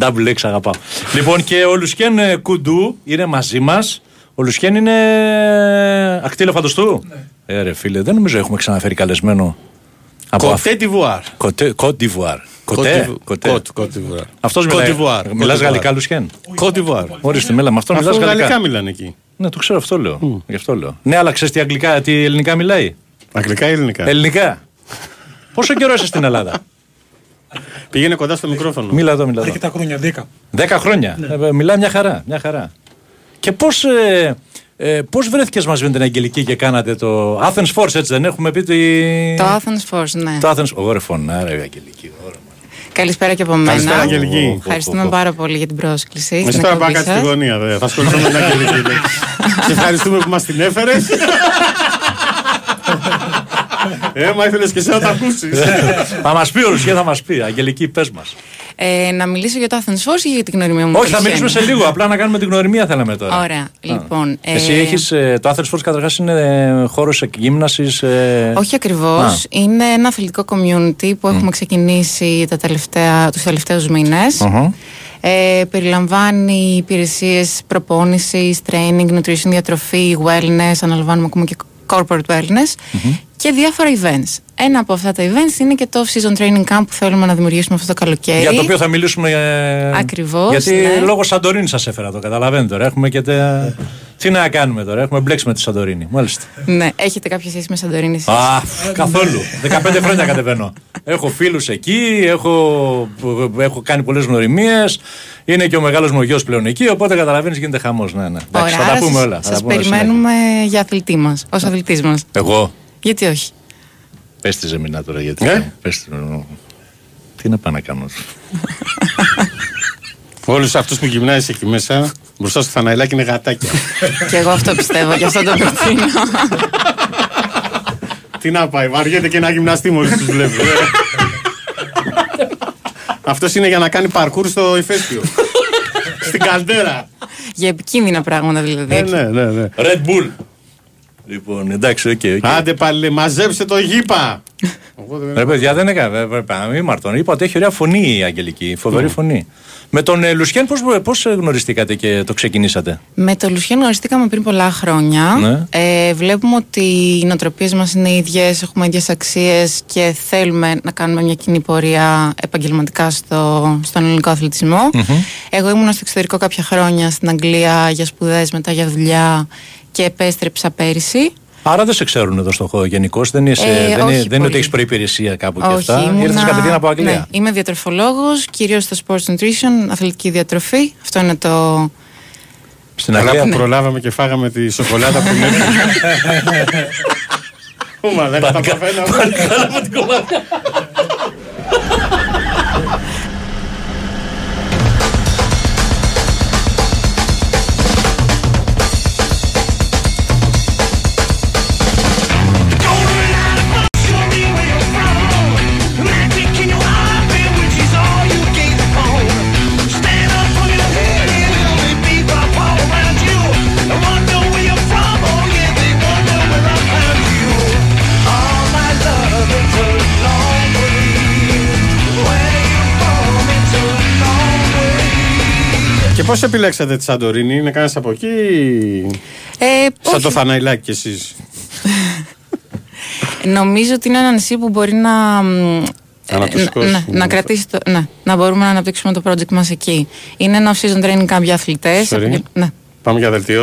Double X αγαπάω. λοιπόν, και ο Λουσιέν ε, Κουντού είναι μαζί μας. Ο Λουσιέν είναι ακτήλο φαντοστού; Ναι. Ε, ρε φίλε, δεν νομίζω έχουμε ξαναφέρει καλεσμένο. Από Côte d'Ivoire. Côte d'Ivoire. Côte. Côte d'Ivoire. Αυτός Côte μιλάει. d'Ivoire. Μιλάς Côte d'Ivoire. γαλλικά, Λουσιέν; Côte d'Ivoire. Ορίστε, μίλα με αυτόν Αυτό μιλά γαλλικά γαλλικά. μιλάνε εκεί. Ναι, το ξέρω, αυτό λέω. Γι' αυτό λέω. Ναι, αλλά ξέρεις τι αγγλικά, τι ελληνικά μιλάει; Αγγλικά ή ελληνικά; Ελληνικά. Πόσο καιρό είσαι στην Ελλάδα; Πήγαινε κοντά στο μικρόφωνο. Μίλα εδώ, μίλα εδώ. Αρκετά χρόνια, 10. Δέκα χρόνια. Ε, μιλάει μια χαρά. Μια χαρά. Και πώς. Ε, ε, πώς βρέθηκες μαζί με την Αγγελική και κάνατε το Athens Force, έτσι δεν έχουμε πει. τη- Το Athens Force, ναι. Το Athens. Ωραία, φωνάρα, η Αγγελική. Ωραία. Καλησπέρα και από μένα. Καλησπέρα, Αγγελική. Ευχαριστούμε πάρα πολύ για την πρόσκληση. Εσύ στην τώρα εκπομπή πάει κάτι στη σας. γωνία. δε. Θα ασχοληθούμε με την Αγγελική. Σε ευχαριστούμε που μας την έφερες. Ε, μα ήθελες και εσύ να τα ακούσεις. θα μας πει ο Ρουσιέ, θα μας πει. Αγγελική, πες μας. Ε, να μιλήσω για το Athens Force ή για την γνωριμία μου. Όχι, θα Χριστιανή; μιλήσουμε σε λίγο. Απλά να κάνουμε την γνωριμία θέλαμε τώρα. Ωραία. Λοιπόν, ε, Εσύ έχεις, ε, το Athens Force καταρχάς είναι χώρος εκγύμνασης. Όχι ακριβώς. Είναι ένα αθλητικό community που έχουμε ξεκινήσει τα τελευταία, τους τελευταίους μήνες. Ε, περιλαμβάνει υπηρεσίες προπόνησης, training, nutrition, διατροφή, wellness, αναλαμβάνουμε ακόμα και corporate wellness και διάφορα events. Ένα από αυτά τα events είναι και το season training camp που θέλουμε να δημιουργήσουμε αυτό το καλοκαίρι. Για το οποίο θα μιλήσουμε. Ε, Ακριβώς, Γιατί ναι. λόγω Σαντορίνη σας έφερα το καταλαβαίνετε τώρα. Έχουμε και τε... Τι να κάνουμε τώρα, έχουμε μπλέξει με τη Σαντορίνη. Μάλιστα. Ναι, έχετε κάποια σχέση με Σαντορίνη εσείς; Α, καθόλου. 15 χρόνια κατεβαίνω. Έχω φίλους εκεί, έχω, έχω κάνει πολλές γνωριμίες. Είναι και ο μεγάλος μου γιος πλέον εκεί, οπότε καταλαβαίνεις γίνεται χαμός. Ναι, ναι. Εντάξει, θα τα άρα πούμε σας- όλα. θα τα Σας πούμε συνέχεια. περιμένουμε για αθλητή μας, ως αθλητής μας. Εγώ; Γιατί όχι; Πες τη Ζεμινά τώρα, γιατί. Ε; Πες τη- Τι να πάω να κάνω. Όλους αυτούς που γυμνάζεις εκεί μέσα, μπροστά στο Θαναϊλάκι είναι γατάκια. και εγώ αυτό πιστεύω, γι' αυτό το προτείνω. Τι να πάει, βαριέται και ένα γυμναστή μόλις τους βλέπει. Αυτός είναι για να κάνει παρκούρ στο ηφαίστειο. Στην καλντέρα. για επικίνδυνα πράγματα δηλαδή. Ε, ναι, ναι, ναι. Red Bull. Λοιπόν, εντάξει, OK. OK. Άντε πάλι, λέει, μαζέψτε το γύπα. Ρε παιδιά, δεν έκανα. Μην μαρτών. Είπα ότι έχει ωραία φωνή η Αγγελική. Φοβερή φωνή. Με τον ε, Λουσιέν, πώς πώς γνωριστήκατε και το ξεκινήσατε; Με το Λουσιέν γνωριστήκαμε πριν πολλά χρόνια. Ναι. Ε, βλέπουμε ότι οι νοοτροπίες μας είναι ίδιες, έχουμε ίδιες αξίες και θέλουμε να κάνουμε μια κοινή πορεία επαγγελματικά στο, στον ελληνικό αθλητισμό. Εγώ ήμουν στο εξωτερικό κάποια χρόνια στην Αγγλία για σπουδές, μετά για δουλειά και επέστρεψα πέρυσι. Άρα δεν σε ξέρουν εδώ στο χώρο γενικώ. Δεν, είσαι, Ε, δεν, όχι είναι, δεν είναι ότι πολύ. έχεις προπηρεσία κάπου και Όχι, αυτά. ήμουνα- Ήρθες κατευθείαν από Αγγλία. Ναι, είμαι διατροφολόγος, κυρίως στο sports nutrition, αθλητική διατροφή. Αυτό είναι το... Στην Καλά Αγγλία. που προλάβαμε και φάγαμε τη σοκολάτα που είναι. Ούμα, δεν τα προφαίναμε. Πώς επιλέξατε τη Σαντορίνη, είναι κανένα από εκεί. Ε, Σαν όχι. το Θαναϊλάκι κι εσείς; Νομίζω ότι είναι ένα νησί που μπορεί να. μ, ε, Αναπτυξικός. ναι, να κρατήσει το, ναι, να μπορούμε να αναπτύξουμε το project μας εκεί. Είναι ένα off-season training camp για αθλητές. Sorry. Ναι. Πάμε για δελτίο.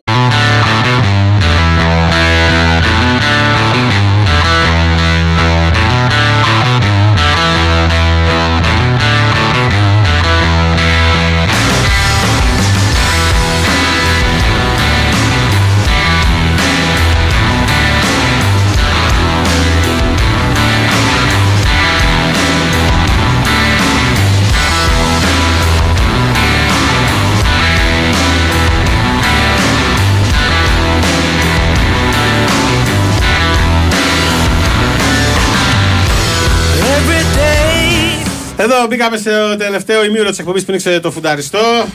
Μπήκαμε στο τελευταίο ημίωρο της εκπομπής που είναι το φουνταριστό.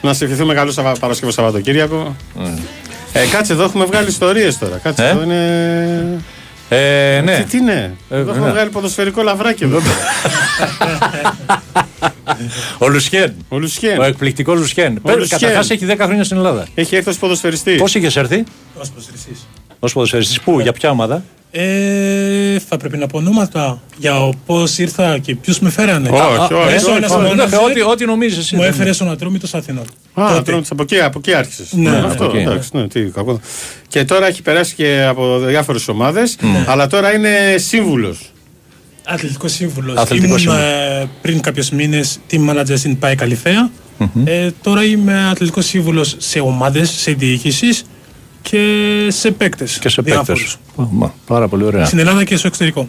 Να σε ευχηθούμε καλό Σαββα... Παρασκευό Σαββατοκύριακο. Ε, κάτσε εδώ έχουμε βγάλει ιστορίες τώρα. Κάτσε Ε; εδώ είναι. Ε, ναι. Τι, τι είναι. Ε, εδώ έχουμε ναι. βγάλει ποδοσφαιρικό λαβράκι εδώ. Ο Λουσιέν. Ο Λουσιέν. Ο εκπληκτικός Λουσιέν. Ο Λουσιέν. Καταρχάς έχει 10 χρόνια στην Ελλάδα. Έχει έρθει ως ποδοσφαιριστή. Πώς είχες έρθει; Ως ποδοσφαιριστής. ως ποδοσφαιριστής, πού, για ποια ομάδα; Ε, θα πρέπει να πω ονόματα για πώς ήρθα και ποιους με φέρανε. Όχι, όχι, Μέσω όχι, ένας όχι. μόνος, Ναι, ό,τι- Ό,τι νομίζεις εσύ. Μου δεν έφερες στον Ατρόμητο Αθηνών. Α, Τότε. τρώνε από εκεί, από εκεί άρχισες. Ναι, ναι, αυτό. από εκεί. εντάξει, ναι, τι κακό. Και τώρα έχει περάσει και από διάφορες ομάδες, Ναι. αλλά τώρα είναι σύμβουλος. Αθλητικός σύμβουλος. Αθλητικός Ήμουν σύμβουλος. ε, πριν κάποιους μήνες team manager στην ΠΑΕ Καλυθέα. Ε, τώρα είμαι αθλητικός σύμβουλος σε ομάδες, σε διοίκηση και σε παίκτες. Και σε παίκτες. Πάρα πολύ ωραία. Στην Ελλάδα και στο εξωτερικό.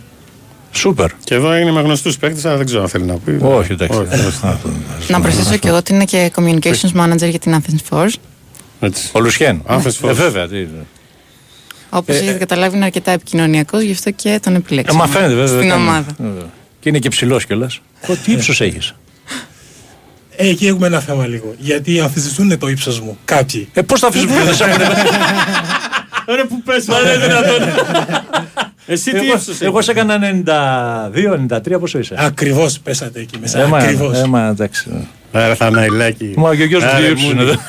Σούπερ. Και εδώ είναι με γνωστούς παίκτες, αλλά δεν ξέρω αν θέλει να πει. Όχι, εντάξει. Να προσθέσω και εγώ ότι είναι και communications manager για την Athens Force. Έτσι. Ο Λουσιέν. Athens Ε, Force. βέβαια. τι- Όπως Ε, έχετε καταλάβει, είναι αρκετά επικοινωνιακός, γι' αυτό και τον Ε, επιλέξαμε. μα φαίνεται βέβαια. Στην δεν κάνει- ομάδα. Βέβαια. Και είναι και ψηλός κιόλας. Τι ύψος έχεις. Ε, εκεί έχουμε ένα θέμα λίγο. Γιατί αμφισβητούν το ύψος μου κάποιοι. Ε, πώς θα αφήσουμε δεν σε ακούνε. Ρε που πες, Μα δεν είναι δυνατόν. Εσύ τι Εγώ- ύψος Εγώ έχεις; σε έκανα 92-93, πόσο είσαι; Ακριβώς πέσατε εκεί μέσα. Έμα, Ακριβώς. έμα, εντάξει. Άρα Θαναϊλάκη. Μα και ο γιος μου Άρε, τι ύψος μουνι. είναι εδώ.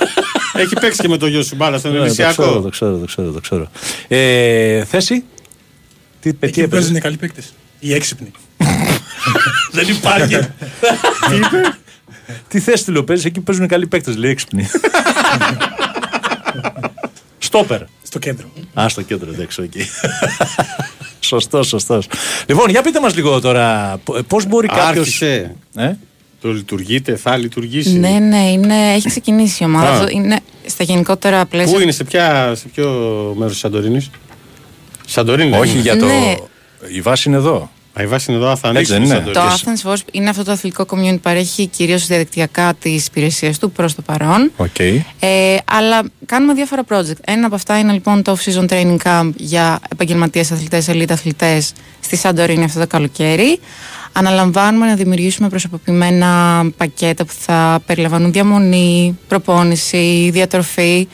Έχει παίξει και με το γιο σου μπάλα στον Ε, Το ξέρω, Ελυσιακό. το ξέρω, το ξέρω, το ξέρω. Ε, θέση; Τι τι Εκεί έπαιζε. παίζουν οι καλοί παίκτες. Οι έξυπνοι. Δεν υπάρχει. Τι είπε; Τι θέση του λέω, παίζεις, εκεί παίζουν καλοί παίκτες, λέει έξυπνοι. Στόπερ. Στο κέντρο. Α, στο κέντρο, εντάξει, εκεί. σωστός, σωστός. Λοιπόν, για πείτε μας λίγο τώρα, πώς μπορεί κάποιος. Άρχισε. Ε; Το λειτουργείτε, θα λειτουργήσει. Ναι, ναι, είναι, έχει ξεκινήσει η ομάδα. Α. Αυτό Είναι στα γενικότερα πλαίσια. Πού είναι, σε, ποια, σε ποιο μέρος της Σαντορίνης; Σαντορίνη. δεν Όχι είναι. για το. Ναι. Η βάση είναι εδώ. Α, η βάση είναι εδώ, θα ανοίξει. δεν τη είναι. Το Σαντορίνη. Athens Force είναι αυτό το αθλητικό community που παρέχει κυρίως διαδικτυακά τις υπηρεσίες του προς το παρόν. Οκ. Ε, αλλά κάνουμε διάφορα project. Ένα από αυτά είναι λοιπόν το off-season training camp για επαγγελματίες αθλητές, elite αθλητές στη Σαντορίνη αυτό το καλοκαίρι. Αναλαμβάνουμε να δημιουργήσουμε προσωποποιημένα πακέτα που θα περιλαμβάνουν διαμονή, προπόνηση, διατροφή.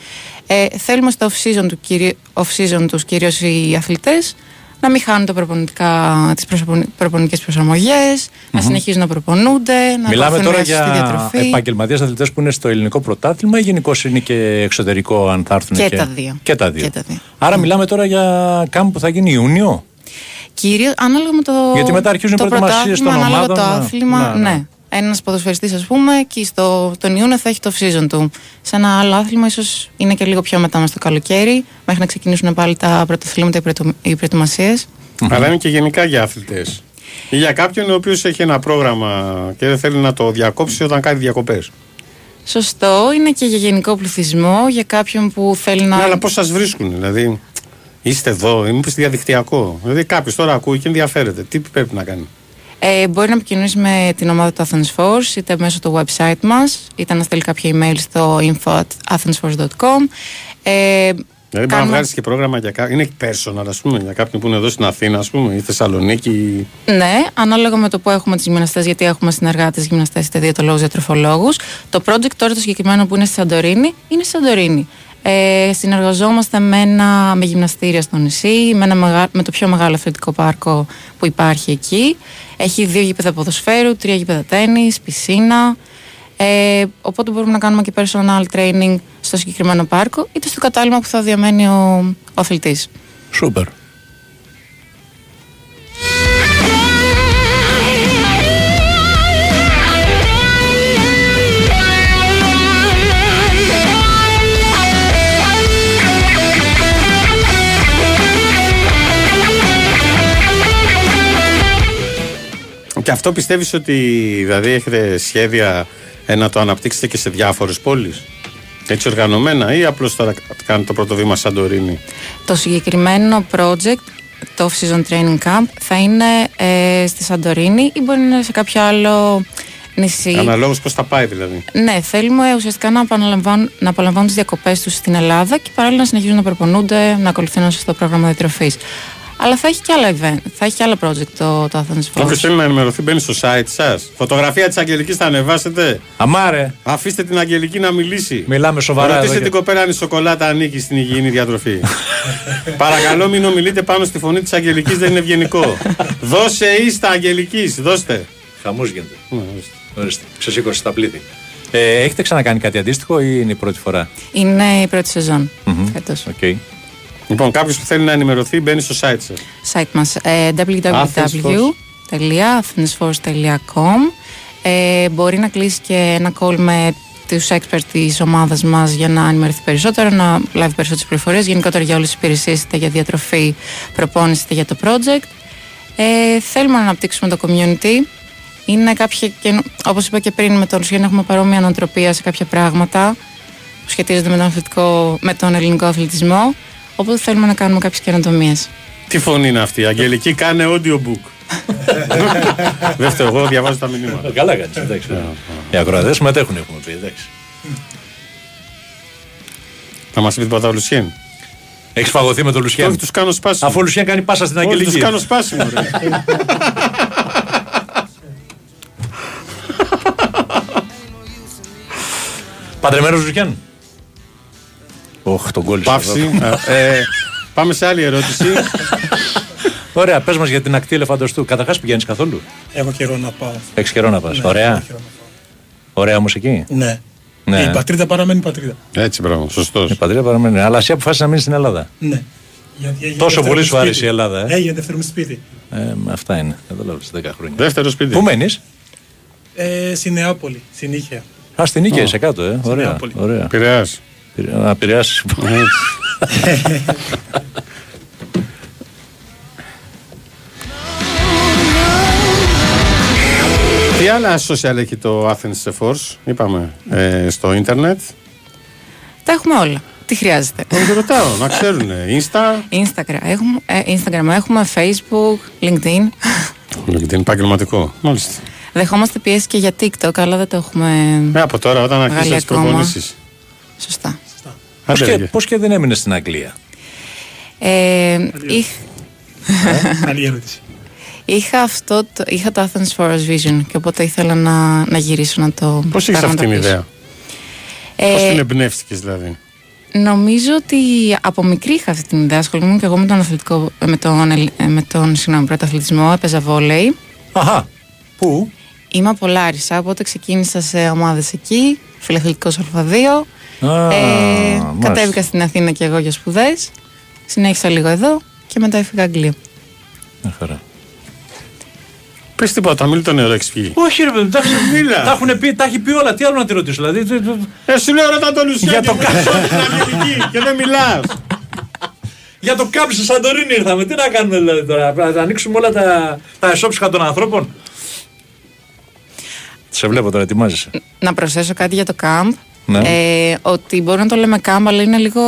Ε, θέλουμε στο off-season, του, κυρί- off-season τους κυρίως οι αθλητές να μην χάνουν τα προπονητικά, τις προσωπονι- προπονητικές προσαρμογές, να συνεχίζουν να προπονούνται, να Μιλάμε ακολουθούν τώρα μια σωστή για διατροφή. επαγγελματίες αθλητές που είναι στο ελληνικό πρωτάθλημα ή γενικώς είναι και εξωτερικό, αν θα έρθουν Και τα δύο. Και τα δύο. Και τα δύο. Άρα μιλάμε τώρα για κάμπ που θα γίνει Ιούνιο; Κυρίως ανάλογα με το. Γιατί μετά αρχίζουν οι το προετοιμασίες πρωτάθλημα, των ανάλογα ομάδων, το να- άθλημα. ναι, Ναι. ναι. Ένας ποδοσφαιριστής, ας πούμε, και στο, τον Ιούνιο θα έχει το off-season του. Σε ένα άλλο άθλημα, ίσως είναι και λίγο πιο μετά μες το καλοκαίρι, μέχρι να ξεκινήσουν πάλι τα πρωτοθλήματα, οι προετου- οι προετοιμασίες. Αλλά είναι και γενικά για αθλητές. Ή για κάποιον ο οποίος έχει ένα πρόγραμμα και δεν θέλει να το διακόψει όταν κάνει διακοπές. Σωστό, είναι και για γενικό πληθυσμό, για κάποιον που θέλει να. Ναι, αλλά πώς σας βρίσκουν, δηλαδή. Είστε εδώ, ή μήπως διαδικτυακό. Δηλαδή κάποιος τώρα ακούει και ενδιαφέρεται. Τι πρέπει να κάνει. Ε, μπορεί να επικοινωνήσει με την ομάδα του Athens Force είτε μέσω του website μας είτε να στείλει κάποιο email στο info.athensforce.com ε, Δηλαδή μπορεί να κάνουμε- βγάλεις και πρόγραμμα για κάποιον. Είναι personal, ας πούμε, για κάποιον που είναι εδώ στην Αθήνα, ας πούμε, ή Θεσσαλονίκη. Ναι, ανάλογα με το που έχουμε τις γυμναστές γιατί έχουμε συνεργάτες γυμναστές είτε διαιτολόγους, διατροφολόγους το project τώρα το συγκεκριμένο που είναι στη Σαντορίνη είναι στη Σαντορίνη ε, συνεργαζόμαστε με, ένα, με γυμναστήρια στο νησί, με, ένα μεγα- με το πιο μεγάλο αθλητικό πάρκο που υπάρχει εκεί. Έχει δύο γήπεδα ποδοσφαίρου, τρία γήπεδα τέννις, πισίνα. Ε, οπότε μπορούμε να κάνουμε και personal training στο συγκεκριμένο πάρκο είτε στο κατάλημα που θα διαμένει ο, ο αθλητής. Σούπερ. Και αυτό πιστεύεις ότι δηλαδή έχετε σχέδια ε, να το αναπτύξετε και σε διάφορες πόλεις; Έτσι οργανωμένα ή απλώς τώρα κάνετε το πρώτο βήμα Σαντορίνη. Το συγκεκριμένο project, το Off-Season Training Camp, θα είναι ε, στη Σαντορίνη ή μπορεί να είναι σε κάποιο άλλο νησί. Αναλόγως πώς θα πάει δηλαδή. Ναι, θέλουμε ουσιαστικά να απολαμβάνουν, να απολαμβάνουν τις διακοπές τους στην Ελλάδα και παράλληλα να συνεχίζουν να προπονούνται, να ακολουθούν ένα σωστό πρόγραμμα διατροφή. Αλλά θα έχει και άλλα event, θα έχει και άλλα project το, το Athens Όποιος Force. θέλει να ενημερωθεί, μπαίνει στο site σας. Φωτογραφία της Αγγελικής θα ανεβάσετε. Αμάρε. Αφήστε την Αγγελική να μιλήσει. Μιλάμε σοβαρά Ρωτήστε εδώ και- την κοπέλα αν η σοκολάτα ανήκει στην υγιεινή διατροφή. Παρακαλώ, μην ομιλείτε πάνω στη φωνή της Αγγελικής, δεν είναι ευγενικό. Δώσε ίστα Αγγελικής, δώστε. Χαμός γίνεται. Ναι, ορίστε. Ορίστε. Ξεσήκωσε τα πλήθη. Ε, έχετε ξανακάνει κάτι αντίστοιχο ή είναι η πρώτη φορά; Είναι η πρώτη σεζόν φέτος. Οκ. Λοιπόν, κάποιος που θέλει να ενημερωθεί μπαίνει στο site σας. site μας ε, www.athensforce.com ε, Μπορεί να κλείσει και ένα call με τους expert της ομάδας μας για να ενημερωθεί περισσότερο, να λάβει περισσότερες πληροφορίες, γενικότερα για όλες τις υπηρεσίες, είτε για διατροφή, προπόνηση, είτε για το project. Ε, θέλουμε να αναπτύξουμε το community. Είναι κάποια, καινο- όπως είπα και πριν, με τον Λουσιάν έχουμε παρόμοια νοοτροπία σε κάποια πράγματα που σχετίζονται με τον, αθλητικό, με τον ελληνικό αθλητισμό. Οπότε θέλουμε να κάνουμε κάποιες καινοτομίες. Τι φωνή είναι αυτή, Αγγελική, κάνε audiobook. Δεν φταίω, εγώ διαβάζω τα μηνύματα. Καλά κάνεις, εντάξει. Οι ακροατές συμμετέχουν, έχουμε πει, εντάξει. Θα μας πεις τίποτα ο Λουσιέν. Έχεις φαγωθεί με τον Λουσιάν. Όχι, τους κάνω σπάσιμο. Αφού ο Λουσιάν κάνει πάσα στην Όχι, Αγγελική. τους κάνω σπάσιμο. ρε. Παντρεμένος Λουσιάν. Όχ, τον κόλλησε. Παύση. Ε, Πάμε σε άλλη ερώτηση. Ωραία, πες μας για την ακτή ελεφαντοστού. Καταρχάς πηγαίνεις καθόλου; Έχω καιρό να πάω. Έχεις καιρό να πας. Ναι, Ωραία. έχω καιρό να Ωραία μουσική. Ναι. Ναι. Η πατρίδα παραμένει πατρίδα. Έτσι, μπράβο, σωστός. Η πατρίδα παραμένει. Αλλά εσύ αποφάσισες να μείνεις στην Ελλάδα. Ναι. Γιατί έγινε Τόσο δεύτερο πολύ μου σου άρεσε σπίτι. η Ελλάδα, ε; Έγινε δεύτερο μου σπίτι. Ε, με αυτά είναι. Καταλάβει 10 χρόνια. Δεύτερο σπίτι. Πού μένεις; Ε, στη Νεάπολη, στην Ήχαια. Α, στην Νίκαια Ω. είσαι κάτω, ε. Ωραία. Νεάπολη. ωραία. Πειραιάς. Πειρα- Να επηρεάσει. Τι άλλα social έχει το Athens Force, είπαμε, ε, στο ίντερνετ; Τα έχουμε όλα. Τι χρειάζεται; Δεν ρωτάω, να ξέρουν. Insta; Instagram έχουμε, ε, Instagram έχουμε, Facebook, LinkedIn. LinkedIn επαγγελματικό. Μάλιστα. Δεχόμαστε πιέσεις και για TikTok, αλλά δεν το έχουμε. Ε, από τώρα, όταν αρχίσει βγάλει τις ακόμα. προπονήσεις. Σωστά. Πώ Άντε, και, ρε. πώς και δεν έμεινε στην Αγγλία; Ε, είχ- Καλή ερώτηση. είχα, αυτό, το, είχα το Athens Forest Vision και οπότε ήθελα να, να γυρίσω να το Πώς έχει αυτή την πραγματοποιήσω. ιδέα, Ε, Πώς την εμπνεύστηκες δηλαδή; Νομίζω ότι από μικρή είχα αυτή την ιδέα. Ασχολούμαι και εγώ με τον, αθλητικό, με τον, ελ- ε, με τον συγγνώμη, πρωταθλητισμό. Έπαιζα βόλεϊ. Αχα. Πού; Είμαι από Λάρισα, οπότε ξεκίνησα σε ομάδες εκεί. Φιλαθλητικός Α2. Α, ε, μάλιστα. κατέβηκα στην Αθήνα και εγώ για σπουδές. Συνέχισα λίγο εδώ και μετά έφυγα Αγγλία. Μια χαρά. Πες τίποτα, μην το νερό έχει πιει. Όχι, ρε παιδί, τα, Μίλα. τα, έχουν πει, τα έχει πει όλα. Τι άλλο να τη ρωτήσω, δηλαδή. τε- τε- Ε, σου λέω ρωτά τον Λουσιάν Για και το μου λες ότι είναι Αγγελική και δεν μιλάς. Για το κάμπι στη Σαντορίνη ήρθαμε. Τι να κάνουμε δηλαδή τώρα. Να ανοίξουμε όλα τα, τα εσόψυχα των ανθρώπων; Σε βλέπω τώρα, ετοιμάζεσαι. Να προσθέσω κάτι για το camp. Ναι. Ε, ότι μπορούμε να το λέμε κάμπα, αλλά είναι λίγο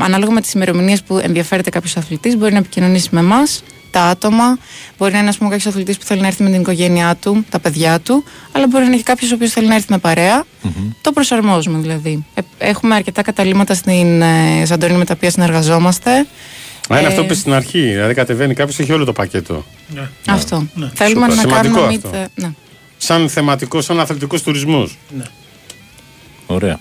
ανάλογα με τις ημερομηνίες που ενδιαφέρεται κάποιος αθλητής, μπορεί να επικοινωνήσει με εμάς, τα άτομα. Μπορεί να είναι κάποιος αθλητής που θέλει να έρθει με την οικογένειά του, τα παιδιά του, αλλά μπορεί να έχει κάποιος ο οποίος θέλει να έρθει με παρέα. Mm-hmm. Το προσαρμόζουμε δηλαδή. Ε, έχουμε αρκετά καταλήμματα στην ε, Σαντορίνη με τα οποία συνεργαζόμαστε. Μα είναι ε, αυτό που στην αρχή. Δηλαδή κατεβαίνει κάποιος, έχει όλο το πακέτο. Ναι. ναι. Αυτό. Ναι. Θέλουμε Σούπα. να Σημαντικό κάνουμε. Αυτό. Μήτε... Ναι. Σαν θεματικό, σαν αθλητικό τουρισμό. Ναι. Ωραία.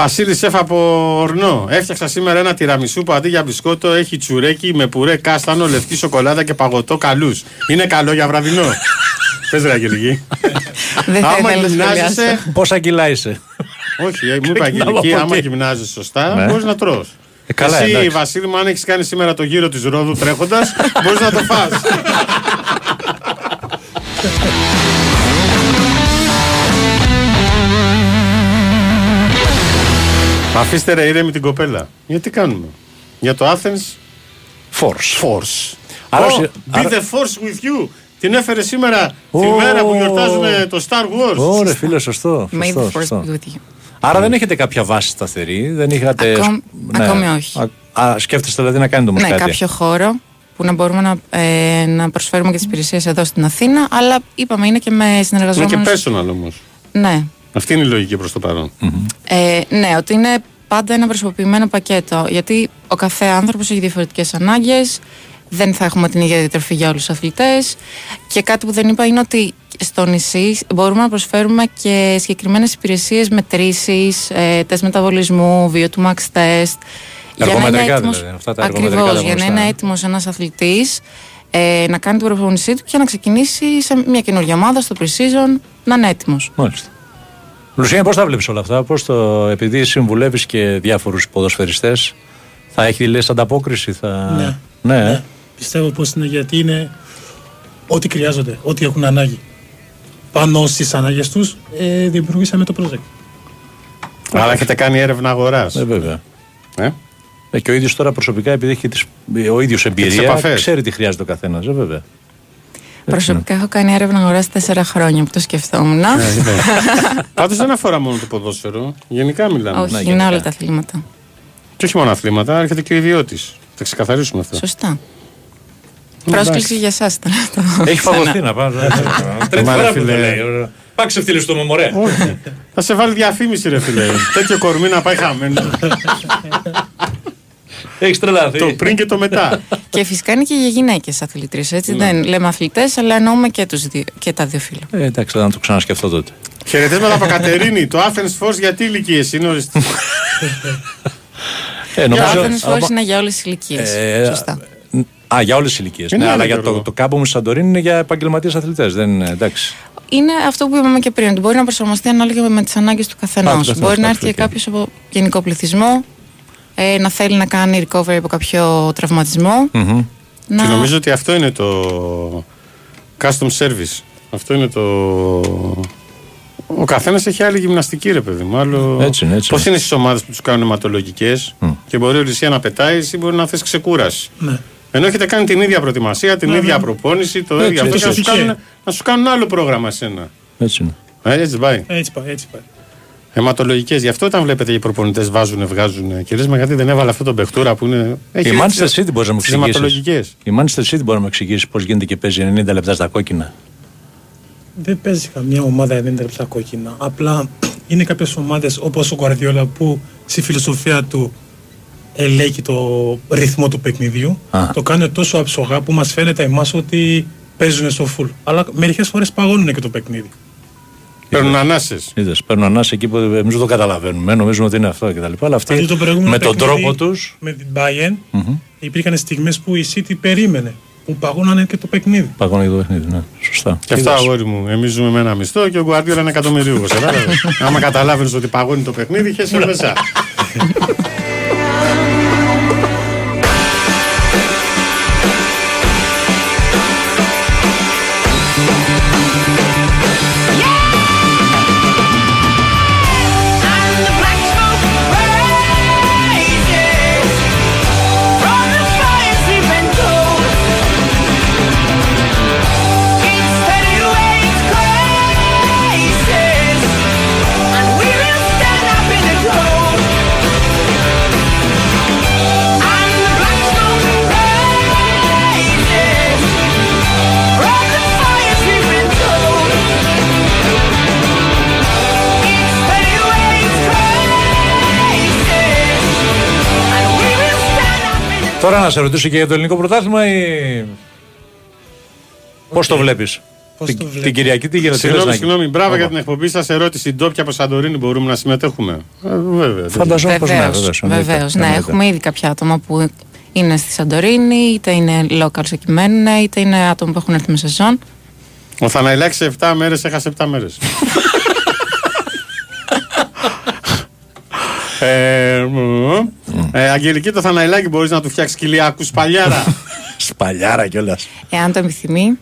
Βασίλη Σεφ από Ορνό. Έφτιαξα σήμερα ένα τυραμισού που αντί για μπισκότο έχει τσουρέκι με πουρέ, κάστανο, λευκή σοκολάτα και παγωτό καλούς. Είναι καλό για βραδινό. Πες ρε Αγγελική; Δεν θα Άμα ήθελα να γυμνάζεσαι. σχολιάσω. Πόσα κιλά είσαι; Όχι, ε, μου είπε Ξεκινάμε Αγγελική, από άμα εκεί. γυμνάζεσαι σωστά, Ναι. μπορείς να τρως. Ε, καλά, Εσύ, εντάξει. Βασίλη μου, αν έχεις κάνει σήμερα το γύρο της Ρόδου τρέχοντας, μπορείς να το φας. Αφήστε ρε ήρεμη την κοπέλα. Γιατί κάνουμε; Για το Athens; Force. Force. Άρα Oh, ουσια- be άρα- the force with you. Την έφερε σήμερα τη Ω. μέρα που γιορτάζουμε το Star Wars. Ωραία, φίλε, σωστό. May σωστό, the force σωστό. be with you. Άρα δεν έχετε κάποια βάση σταθερή, δεν είχατε. Ακόμη- ακόμη όχι. Α, α, σκέφτεστε δηλαδή να κάνετε όμως Ναι, κάτι. κάποιο χώρο που να μπορούμε να, ε, να προσφέρουμε και τις υπηρεσίες εδώ στην Αθήνα, αλλά είπαμε είναι και με Είναι και συνεργαζόμενου. personal όμως. Ναι. Αυτή είναι η λογική προς το παρόν. Ε, ναι, ότι είναι πάντα ένα προσωπημένο πακέτο. Γιατί ο κάθε άνθρωπος έχει διαφορετικές ανάγκες, δεν θα έχουμε την ίδια διατροφή για όλους τους αθλητές. Και κάτι που δεν είπα είναι ότι στο νησί μπορούμε να προσφέρουμε και συγκεκριμένες υπηρεσίες μετρήσεις, ε, τεστ μεταβολισμού, βίο του max test. Εργομετρικά δηλαδή. Αυτά τα εργομετρικά. Ακριβώς, τα για να γνωστά. είναι έτοιμος ένας αθλητής ε, να κάνει την προπονησή του και να ξεκινήσει σε μια καινούργια ομάδα στο pre-season να είναι έτοιμος. Μάλιστα. Λουσία, πώς τα βλέπεις όλα αυτά, πώς το, επειδή συμβουλεύεις και διάφορους ποδοσφαιριστές, θα έχει λες ανταπόκριση, θα. Ναι. ναι. ε. Πιστεύω πως είναι γιατί είναι ό,τι χρειάζονται, ό,τι έχουν ανάγκη. Πάνω στις ανάγκες τους ε, δημιουργήσαμε το project. Αλλά έχετε κάνει έρευνα αγοράς. Ε, βέβαια. Ε; Ε, και ο ίδιος τώρα προσωπικά, επειδή έχει τις, ο ίδιος εμπειρία, επαφές. ξέρει τι χρειάζεται ο καθένας. Ε, βέβαια. Προσωπικά έχω κάνει έρευνα αγορά τέσσερα χρόνια που το σκεφτόμουν. Πάντως δεν αφορά μόνο το ποδόσφαιρο. Γενικά μιλάμε. Όχι, είναι όλα τα αθλήματα. Και όχι μόνο αθλήματα, έρχεται και ο ιδιώτης. Θα ξεκαθαρίσουμε αυτό. Σωστά. Πρόσκληση για εσάς ήταν αυτό. Έχει φαγωθεί να πάει. Τρίτη Μα, ρε φορά που το φίλε. λέει. Πάει ξεφτύλι στο μωρέ. Όχι. Θα σε βάλει διαφήμιση, ρε φίλε. Τέτοιο κορμί να πάει χαμένο. Έχεις τρελαθεί. το πριν και το μετά. και φυσικά είναι και για γυναίκες αθλητρίες. Έτσι Ναι. δεν λέμε αθλητές, αλλά εννοούμε και, τους δύο, και τα δύο φύλλα. Ε, εντάξει, θα το ξανασκεφτώ τότε. Χαιρετίσματα από Κατερίνη. Το Athens Force γιατί ηλικίες είναι οριστή. Ε, Το νομίζω- Athens Force είναι για όλες τις ηλικίες. Ε, Σωστά. Α, για όλες τις ηλικίες. Είναι Ναι, αλλά άλλο για το, Γιώργο. το κάμπο μου στη Σαντορίνη είναι για επαγγελματίες αθλητές. Δεν είναι εντάξει. Είναι αυτό που είπαμε και πριν, ότι μπορεί να προσαρμοστεί ανάλογα με τις ανάγκες του Α, καθενός. του καθενός, Μπορεί να εντάξει, έρθει οκ. κάποιος από γενικό πληθυσμό, ε, να θέλει να κάνει recovery από κάποιο τραυματισμό. Μμμ. Να... Και νομίζω ότι αυτό είναι το custom service. Αυτό είναι το. Ο καθένας έχει άλλη γυμναστική, ρε παιδί μου. Άλλο... Έτσι είναι, έτσι Πώς είναι. είναι στις ομάδες που τους κάνουν αιματολογικές και μπορεί ο Λυσία να πετάει, εσύ μπορεί να θες ξεκούραση. Ναι. Ενώ έχετε κάνει την ίδια προετοιμασία, την Ναι, ίδια ναι. προπόνηση, το Έτσι, ίδιο αυτό έτσι, και να σου, έτσι. κάνουν, να σου κάνουν άλλο πρόγραμμα εσένα. Έτσι είναι. Ε, έτσι πάει. Έτσι πάει, έτσι πάει. Αιματολογικές. Γι' αυτό όταν βλέπετε οι προπονητές βάζουν, βγάζουν. Και λε, μα γιατί δεν έβαλε αυτό τον παιχτούρα που είναι. Η Manchester City μπορείς να μου τις εξηγήσεις. αιματολογικές. Η Manchester City μπορείς να μου εξηγήσεις πώς γίνεται και παίζει 90 λεπτά στα κόκκινα. Δεν παίζει καμία ομάδα 90 λεπτά κόκκινα. Απλά είναι κάποιες ομάδες όπως ο Guardiola που στη φιλοσοφία του ελέγχει το ρυθμό του παιχνιδιού. Α. Το κάνει τόσο αψογά που μας φαίνεται εμάς ότι παίζουν στο full. Αλλά μερικές φορές παγώνουν και το παιχνίδι. Παίρνουν ανάσες. Είδες, παίρνουν ανάσες εκεί που εμείς δεν το καταλαβαίνουμε. Νομίζουμε ότι είναι αυτό κτλ. Αλλά Δηλαδή αυτοί το προηγούμενο με τον παιχνίδι τρόπο του. Με την Bayern υπήρχαν στιγμές που η City περίμενε. Που παγώνανε και το παιχνίδι. Παγώνει και το παιχνίδι. Ναι, σωστά. Και αυτά, Είδες. αγόρι μου. Εμείς ζούμε με ένα μισθό και ο Γκουαρδιόλα είναι εκατομμυρίουχο. Άμα καταλάβαινες ότι παγώνει το παιχνίδι, χέσαι μέσα. Τώρα να σε ρωτήσω και για το ελληνικό πρωτάθλημα ή. Πώς το βλέπεις; Πώς Την, το βλέπω. την Κυριακή τι γίνεται. Συγγνώμη, συγγνώμη, μπράβο για την εκπομπή σας. Ερώτηση ντόπια από Σαντορίνη μπορούμε να συμμετέχουμε; Ε, βέβαια. Φανταζόμαι πως ναι, Βεβαίω. βεβαίως, εννοείται, Βεβαίως, ναι, εννοείται. έχουμε ήδη κάποια άτομα που είναι στη Σαντορίνη, είτε είναι locals εκεί μένουν, είτε είναι άτομα που έχουν έρθει με σεζόν. Ο Θαναϊλάκης σε 7 μέρες έχασε 7 μέρες. ε, μ, ε, Αγγελική, το Θαναϊλάκη μπορείς να του φτιάξεις κοιλιακού σπαλιάρα. Σπαλιάρα κιόλας. Εάν το επιθυμεί,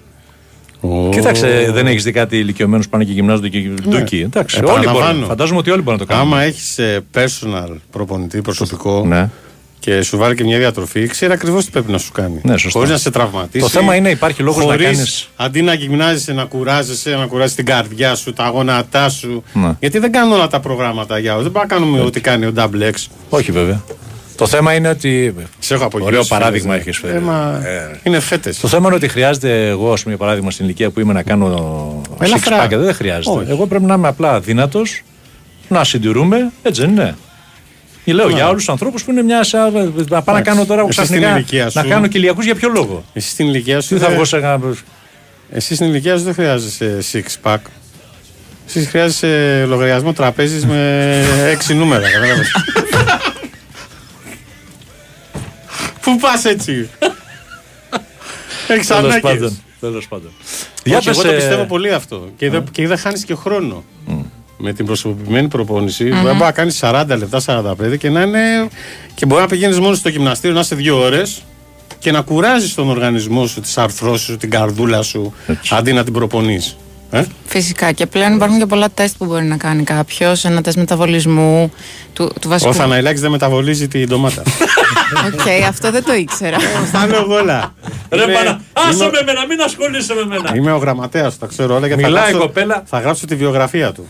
Κοίταξε, δεν έχεις δει κάτι ηλικιωμένους που πάνε και γυμνάζονται και ντούκι. Εντάξει, όλοι Επαναλαμβάνω. μπορούν. Φαντάζομαι ότι όλοι μπορούν να το κάνουν. Άμα έχεις personal προπονητή προσωπικό Ναι. Και σου βάλει και μια διατροφή, ξέρει ακριβώς τι πρέπει να σου κάνει. Ναι, σωστά. Χωρίς να σε τραυματίσει. Το θέμα είναι υπάρχει λόγος να χωρίς, κάνεις- Αντί να γυμνάζεσαι, να κουράζεσαι, να κουράζεις την καρδιά σου, τα γόνατά σου. Ναι. Γιατί δεν κάνουν όλα τα προγράμματα για Δεν μπορούμε να κάνουμε ό,τι κάνει ο Double X. Όχι βέβαια. Το θέμα είναι ότι. Σε έχω απογειώσει, Ωραίο παράδειγμα φίλες, ναι. έχεις φέρει. Ε, μα Ε, Είναι φέτες. Το θέμα είναι ότι χρειάζεται εγώ, ας πούμε, για παράδειγμα, στην ηλικία που είμαι να κάνω Ελαφρά. six pack. Δεν χρειάζεται. Όχι. Εγώ πρέπει να είμαι απλά δυνατό, να συντηρούμε, έτσι δεν είναι. Λέω Ναι. για όλου του ανθρώπους που είναι μια. σα- Να πάω να κάνω τώρα Εσύ στην ξαφνικά. ηλικία Να σου- κάνω κοιλιακού για ποιο λόγο; Εσύ στην ηλικία σου. Τι θα δεν- βγω σε ένα. Εσύ στην ηλικία σου δεν χρειάζεσαι six pack. Εσύ χρειάζεσαι λογαριασμό τραπέζι με έξι νούμερα. κατάλαβες. Πού πας έτσι; Έχει Τέλος ανάγκες. πάντων. Τέλος πάντων. Για πες, εγώ το ε, πιστεύω πολύ αυτό. Και είδα, και είδα χάνεις και χρόνο. Με την προσωπημένη προπόνηση. Μμμ. Μπορεί να κάνει 40 λεπτά, 45 και να είναι. και μπορεί να πηγαίνεις μόνο στο γυμναστήριο να είσαι δύο ώρες και να κουράζεις τον οργανισμό σου, τις αρθρώσεις σου, την καρδούλα σου, αντί να την προπονείς. Ε; Φυσικά και πλέον υπάρχουν και πολλά τεστ που μπορεί να κάνει κάποιος. Ένα τεστ μεταβολισμού του, του βασικού. Ο Θαναϊλάκης δεν μεταβολίζει την ντομάτα. Οκ, αυτό δεν το ήξερα. Στα λέω εγώ όλα. Ρε Είμαι- πάνα, άσε είμαι- με εμένα, μην ασχολείσαι με εμένα. Είμαι ο γραμματέας, τα ξέρω όλα και θα Μιλάει η γράψω, κοπέλα. θα γράψω τη βιογραφία του.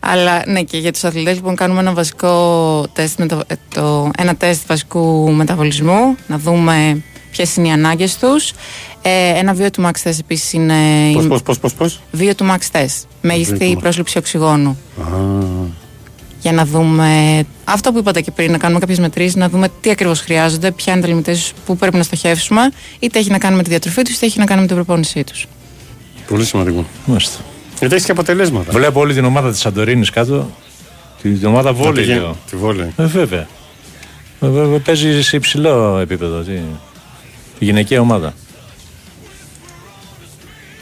Αλλά ναι, και για τους αθλητές λοιπόν κάνουμε ένα βασικό τεστ, μετα... ε, το... ένα τεστ βασικού μεταβολισμού, να δούμε ποιες είναι οι ανάγκες τους. Ε, ένα βίο του Max Test επίσης είναι. Πώ, η- πώς, πώς, πώς. πώς. Βίο του Max Test. Βίο του Μέγιστη Max. πρόσληψη οξυγόνου. Α, Για να δούμε αυτό που είπατε και πριν, να κάνουμε κάποιες μετρήσεις, να δούμε τι ακριβώς χρειάζονται, ποια είναι τα limitations που πρέπει να στοχεύσουμε, είτε έχει να κάνει με τη διατροφή τους, είτε έχει να κάνει με την προπόνησή τους. Πολύ σημαντικό. Μάλιστα. Γιατί έχεις και αποτελέσματα. Βλέπω όλη την ομάδα της Σαντορίνης κάτω. Την ομάδα Να βόλεϊ, πηγαίνει- λέω. Τη βόλεϊ. Ε, βέβαια. Ε, βέβαια, Παίζει σε υψηλό επίπεδο. Τι. Η γυναικεία ομάδα.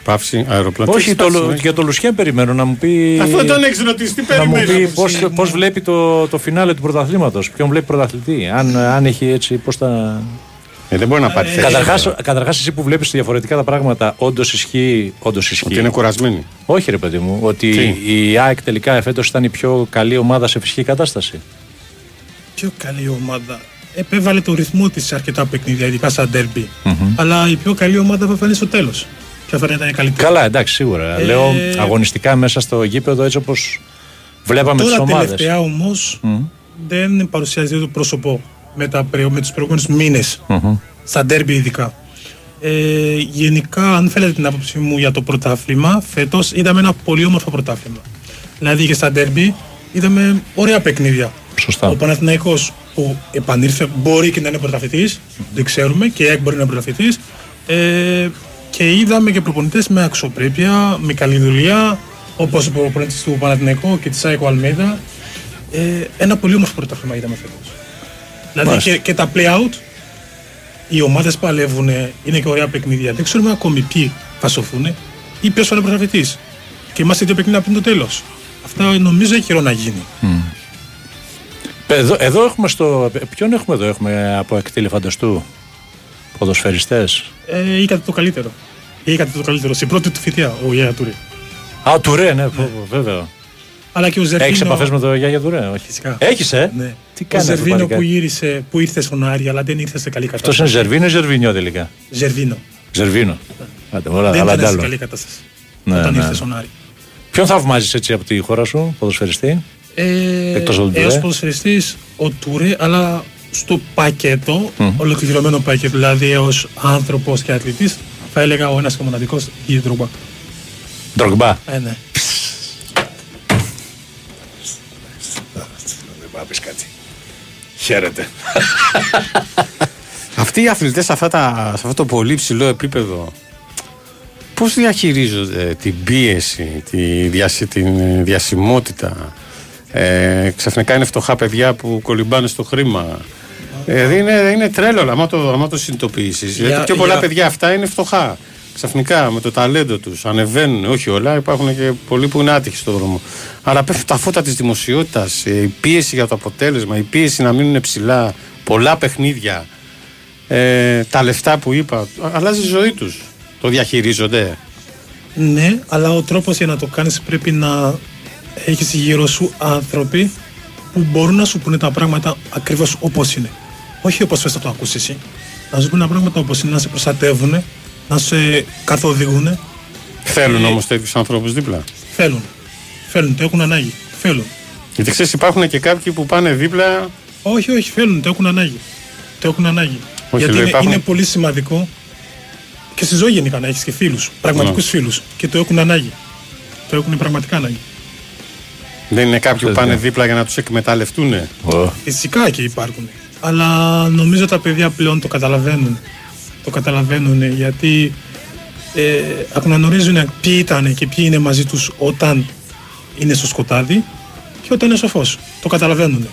Παύση, αεροπλάνο. Όχι, το, Λου- για το Λουσιάν περιμένω να μου πει. Αυτό τον έχεις ρωτήσει, τι να μου περιμένει. πει πώς, πώς βλέπει το, το φινάλε του πρωταθλήματος, ποιον βλέπει πρωταθλητή, αν, αν έχει έτσι, πώς τα... Ε, δεν μπορεί να πάρει θέση. Καταρχάς, καταρχάς εσύ που βλέπεις διαφορετικά τα πράγματα, όντως ισχύει, όντως ισχύει. Ότι είναι κουρασμένη. Όχι ρε παιδί μου, ότι Τι; η ΑΕΚ τελικά εφέτος ήταν η πιο καλή ομάδα σε φυσική κατάσταση. Πιο καλή ομάδα. Επέβαλε το ρυθμό της σε αρκετά παιχνίδια, ειδικά σαν derby. Μμμ. Αλλά η πιο καλή ομάδα θα φανεί στο τέλος. Ποια θα ήταν η καλύτερη. Καλά, εντάξει, σίγουρα. Ε, Λέω αγωνιστικά μέσα στο γήπεδο έτσι όπως βλέπαμε τις Τώρα ομάδες. τελευταία όμως δεν παρουσιάζει το πρόσωπο με, τα, πρε- με τους προηγούμενους μήνες Μμμ. στα ντέρμπι ειδικά. Ε, γενικά, αν θέλετε την άποψή μου για το πρωτάθλημα, φέτος είδαμε ένα πολύ όμορφο πρωτάθλημα. Δηλαδή και στα ντέρμπι είδαμε ωραία παιχνίδια. Σωστά. Ο Παναθηναϊκός που επανήλθε μπορεί και να είναι πρωταθλητής, δεν ξέρουμε, και η ΑΕΚ μπορεί να είναι πρωταθλητής. Ε, και είδαμε και προπονητές με αξιοπρέπεια, με καλή δουλειά, όπως ο προπονητής του Παναθηναϊκού και της ΑΕΚ ο Αλμέιδα. Ε, ένα πολύ όμορφο πρωτάθλημα είδαμε φέτος. Δηλαδή Μάλιστα. και, και τα play-out, οι ομάδες παλεύουν, είναι και ωραία παιχνίδια. Δεν ξέρουμε ακόμη ποιοι θα σωθούν ή ποιος θα είναι πρωταθλητής. Και είμαστε δύο παιχνίδια πριν το τέλος. Αυτά νομίζω έχει καιρό να γίνει. Εδώ, εδώ έχουμε στο... Ποιον έχουμε εδώ, έχουμε από εκτήλη φανταστού. Ποδοσφαιριστές; Ε, είχατε το καλύτερο. Είχατε το καλύτερο. Στην πρώτη του θητεία, ο Γιάννη Τούρη. Α, ο Τουρέ, ναι, πω, πω, βέβαια. Αλλά και ο Ζερβίνο. Έχεις επαφές με τον Γιάννη Τουρέ, όχι; Φυσικά. Έχεις, ε; Ναι. Τι ο κάνεις αυτό το Ζερβίνο που παλικάρι. γύρισε, που ήρθε στον Άρη, αλλά δεν ήρθε σε καλή Αυτός κατάσταση. είναι Ζερβίνο ή Ζερβίνιο τελικά; Ζερβίνο. Ζερβίνο. Άντε, όλα, δεν άλλα ήταν σε αντάλλο. καλή κατάσταση. Ναι, όταν ναι. ήρθε στον Άρη. Ποιον θαυμάζεις έτσι από τη χώρα σου, ποδοσφαιριστή; Ε, Εκτός από τον έως Τουρέ. ποδοσφαιριστής ο Τούρε, αλλά στο πακέτο, Μμ. ολοκληρωμένο πακέτο, δηλαδή έως άνθρωπος και αθλητής, θα έλεγα ο ένας και μοναδικός η Ντρούμπα. Ντρογκμπά. Ε, ναι. Χαίρετε. Αυτοί οι αθλητές σε, αυτά τα- σε αυτό το πολύ ψηλό επίπεδο πώς διαχειρίζονται την πίεση, τη διασυ, την ε, διασημότητα; Ε, ξαφνικά είναι φτωχά παιδιά που κολυμπάνε στο χρήμα. Δηλαδή είναι, είναι τρέλο, άμα το, άμα το συνειδητοποιήσεις. Για- Γιατί πιο πολλά για- παιδιά αυτά είναι φτωχά. Ξαφνικά με το ταλέντο τους ανεβαίνουν, όχι όλα, υπάρχουν και πολλοί που είναι άτυχοι στον δρόμο. Αλλά πέφτουν τα φώτα της δημοσιότητας, η πίεση για το αποτέλεσμα, η πίεση να μείνουν ψηλά, πολλά παιχνίδια, ε, τα λεφτά που είπα. α- Αλλάζει η ζωή τους. Το διαχειρίζονται. Ναι, αλλά ο τρόπος για να το κάνεις πρέπει να έχεις γύρω σου άνθρωποι που μπορούν να σου πούνε τα πράγματα ακριβώς όπως είναι. Όχι όπως θες να το ακούσεις εσύ. Να σου πούνε τα πράγματα όπως είναι, να σε προστατεύουν, να σε καθοδηγούν. Θέλουν Ε, όμως τέτοιους ανθρώπους δίπλα. Θέλουν. Θέλουν, το έχουν ανάγκη. Θέλουν. Γιατί ξέρεις, υπάρχουν και κάποιοι που πάνε δίπλα. Όχι, όχι, θέλουν, το έχουν ανάγκη. Το έχουν ανάγκη. Όχι, Γιατί λέω, είναι, υπάρχουν- είναι πολύ σημαντικό και στη ζωή γενικά να έχεις και φίλους. Πραγματικούς Ναι. φίλους. Και το έχουν ανάγκη. Το έχουν πραγματικά ανάγκη. Δεν είναι κάποιοι που Θες, πάνε ναι. δίπλα για να τους εκμεταλλευτούν. Φυσικά και υπάρχουν. Αλλά νομίζω τα παιδιά πλέον το καταλαβαίνουν. Το καταλαβαίνουν γιατί ε, αναγνωρίζουν ποιοι ήταν και ποιοι είναι μαζί τους όταν είναι στο σκοτάδι και όταν είναι στο φως. Το καταλαβαίνουν.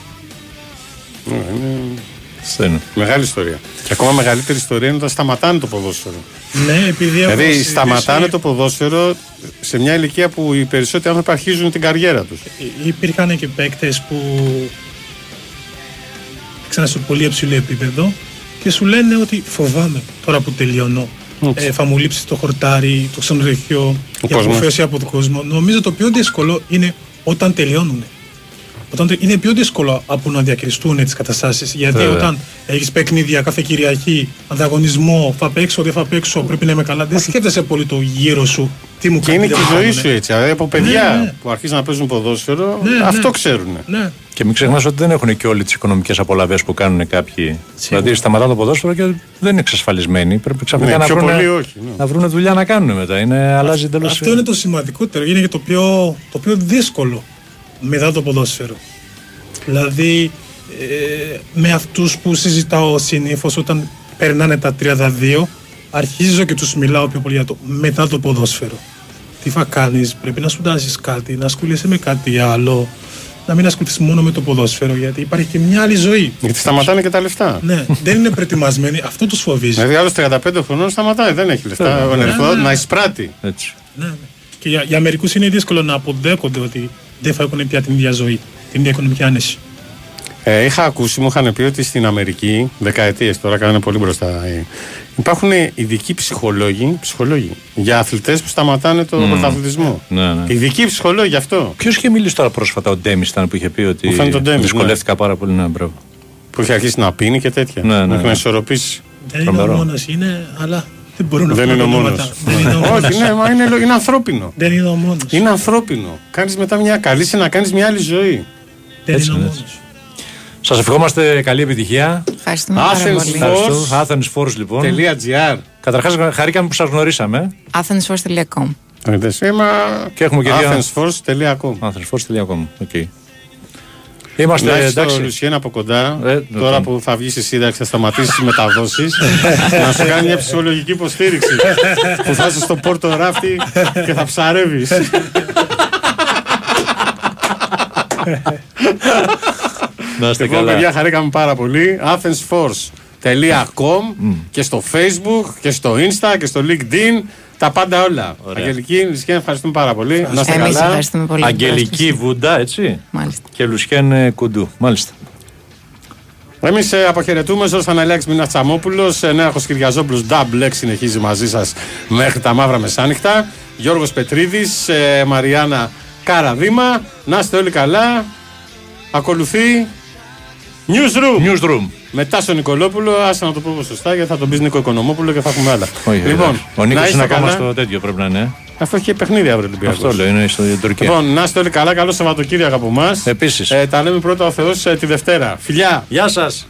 Είναι Αυτό είναι. Μεγάλη ιστορία. Και ακόμα μεγαλύτερη ιστορία είναι όταν σταματάνε το ποδόσφαιρο. Ναι, επειδή έχω Δηλαδή συζητήσει- σταματάνε το ποδόσφαιρο σε μια ηλικία που οι περισσότεροι άνθρωποι αρχίζουν την καριέρα τους. Υπήρχαν και παίκτες που ξανά στο πολύ υψηλό επίπεδο και σου λένε ότι φοβάμαι τώρα που τελειώνω. Έτσι. Ε, θα μου λείψει το χορτάρι, το ξενοδοχείο, η κόσμος. αποφέωση από τον κόσμο. Νομίζω το πιο δύσκολο είναι όταν τελειώνουν. Όταν τε- είναι πιο δύσκολο από να διακριστούν τις καταστάσεις. Γιατί Βέβαια. όταν έχεις παιχνίδια κάθε Κυριακή, ανταγωνισμό, θα παίξω, δεν θα παίξω, πρέπει να είμαι καλά. Δεν σκέφτεσαι πολύ το γύρω σου. Τι μου Και είναι και κάνει, η δεν μου ζωή κάνουνε. σου έτσι. Δηλαδή από παιδιά Ναι, ναι. που αρχίζουν να παίζουν ποδόσφαιρο, Ναι, ναι. αυτό ξέρουν. Ναι. Και μην ξεχνάς ότι δεν έχουν και όλε τις οικονομικές απολαυέ που κάνουν κάποιοι. Δηλαδή σταματάνε το ποδόσφαιρο και δεν είναι εξασφαλισμένοι. Πρέπει ξαφνικά Ναι, να πιο βρουν, πολύ όχι, ναι. να βρουν δουλειά να κάνουν μετά. Είναι, αλλάζει εντελώς. Αυτό είναι το σημαντικότερο. Είναι και το πιο, το πιο δύσκολο μετά το ποδόσφαιρο. Δηλαδή, ε, με αυτούς που συζητάω συνήθως όταν περνάνε τα 32, αρχίζω και τους μιλάω πιο πολύ για το μετά το ποδόσφαιρο. Τι θα κάνεις, πρέπει να σπουδάσεις κάτι, να ασχολείσαι με κάτι άλλο, να μην ασχοληθείς μόνο με το ποδόσφαιρο, γιατί υπάρχει και μια άλλη ζωή. Γιατί σταματάνε και τα λεφτά. Ναι, δεν είναι προετοιμασμένοι, αυτό τους φοβίζει. Δηλαδή άλλος 35 χρονών σταματάει, δεν έχει λεφτά. Ναι, Ο ναι, νερφό ναι. να εισπράττει. Έτσι. Ναι, ναι. Και για, για μερικούς είναι δύσκολο να αποδέχονται ότι δεν θα έχουν πια την ίδια ζωή, την ίδια οικονομική άνεση. Ε, είχα ακούσει, μου είχαν πει ότι στην Αμερική, δεκαετίες τώρα, κάνανε πολύ μπροστά. ε, υπάρχουν ειδικοί ψυχολόγοι, ψυχολόγοι για αθλητές που σταματάνε το Μμμ. πρωταθλητισμό. Ναι, ναι. Ειδικοί ψυχολόγοι γι' αυτό. Ποιος είχε μιλήσει τώρα πρόσφατα, ο Ντέμις ήταν που είχε πει ότι. Μου φαίνεται ο Ντέμις, Δυσκολεύτηκα πάρα πολύ να μπράβο. Που είχε αρχίσει να πίνει και τέτοια. Ναι, ναι, Μέχρι ναι. να ισορροπήσει. Δεν είναι ο Τρομερό. μόνος, είναι, αλλά δεν μπορούν να Δεν πούμε είναι ο μόνος. ονόματα. Δεν είναι ο μόνος. Όχι, ναι, μα είναι, λο- είναι ανθρώπινο. Δεν είναι ο μόνος. Είναι ανθρώπινο. Κάνεις μετά μια καλή σε να κάνεις μια άλλη ζωή. Δεν Έτσι είναι ο είναι, μόνος. Σας ευχόμαστε καλή επιτυχία. Ευχαριστούμε πάρα Athens πολύ. Force. Ευχαριστώ. Athens Force λοιπόν. .gr. Καταρχάς, χαρήκαμε που σας γνωρίσαμε. Athensforce.com Είδες, ε, μα... Και έχουμε και δύο. Athensforce.com Athensforce.com. Οκ. Είμαστε Να έχεις το εντάξει. Λουσιέν από κοντά, Ε, τώρα λοιπόν. που θα βγεις στη σύνταξη, θα σταματήσεις τις μεταδόσεις, να σου κάνει μια ψυχολογική υποστήριξη. που θα είσαι στο πόρτο ράφτη και θα ψαρεύεις. Να είστε λοιπόν, καλά. παιδιά, χαρήκαμε πάρα πολύ. Athensforce.com και στο Facebook και στο Insta και στο LinkedIn. Τα πάντα όλα. Αγγελική, Λουσιέν, ευχαριστούμε πάρα πολύ. Να είστε Εμείς καλά. ευχαριστούμε πολύ. για την Αγγελική πρόσκληση. Βούντα, έτσι; Μάλιστα. Και Λουσιέν ε, Κουντού. Μάλιστα. Εμείς ε, αποχαιρετούμε. Ζώο Θαναλιάκη Μίνα Τσαμόπουλος. Ε, Νέαρχος Κυριαζόπουλος. Double X συνεχίζει μαζί σας μέχρι τα μαύρα μεσάνυχτα. Γιώργος Πετρίδης. Ε, Μαριάννα Καραδίμα. Να είστε όλοι καλά. Ακολουθεί. Newsroom. Newsroom. Μετά στον Νικολόπουλο, άσε να το πω σωστά γιατί θα τον πεις Νίκο Οικονομόπουλο και θα έχουμε άλλα. Όχι, λοιπόν, εντάξει. ο Νίκος να είστε είναι ακόμα καλά. στο τέτοιο πρέπει να είναι. Αυτό έχει και παιχνίδι αύριο Ολυμπιακός. Αυτό λέω, είναι στο Τουρκία. Λοιπόν, να είστε όλοι καλά. Καλό Σαββατοκύριακο από εμάς. Επίσης. Ε, τα λέμε πρώτα ο Θεός τη Δευτέρα. Φιλιά! Γεια σας.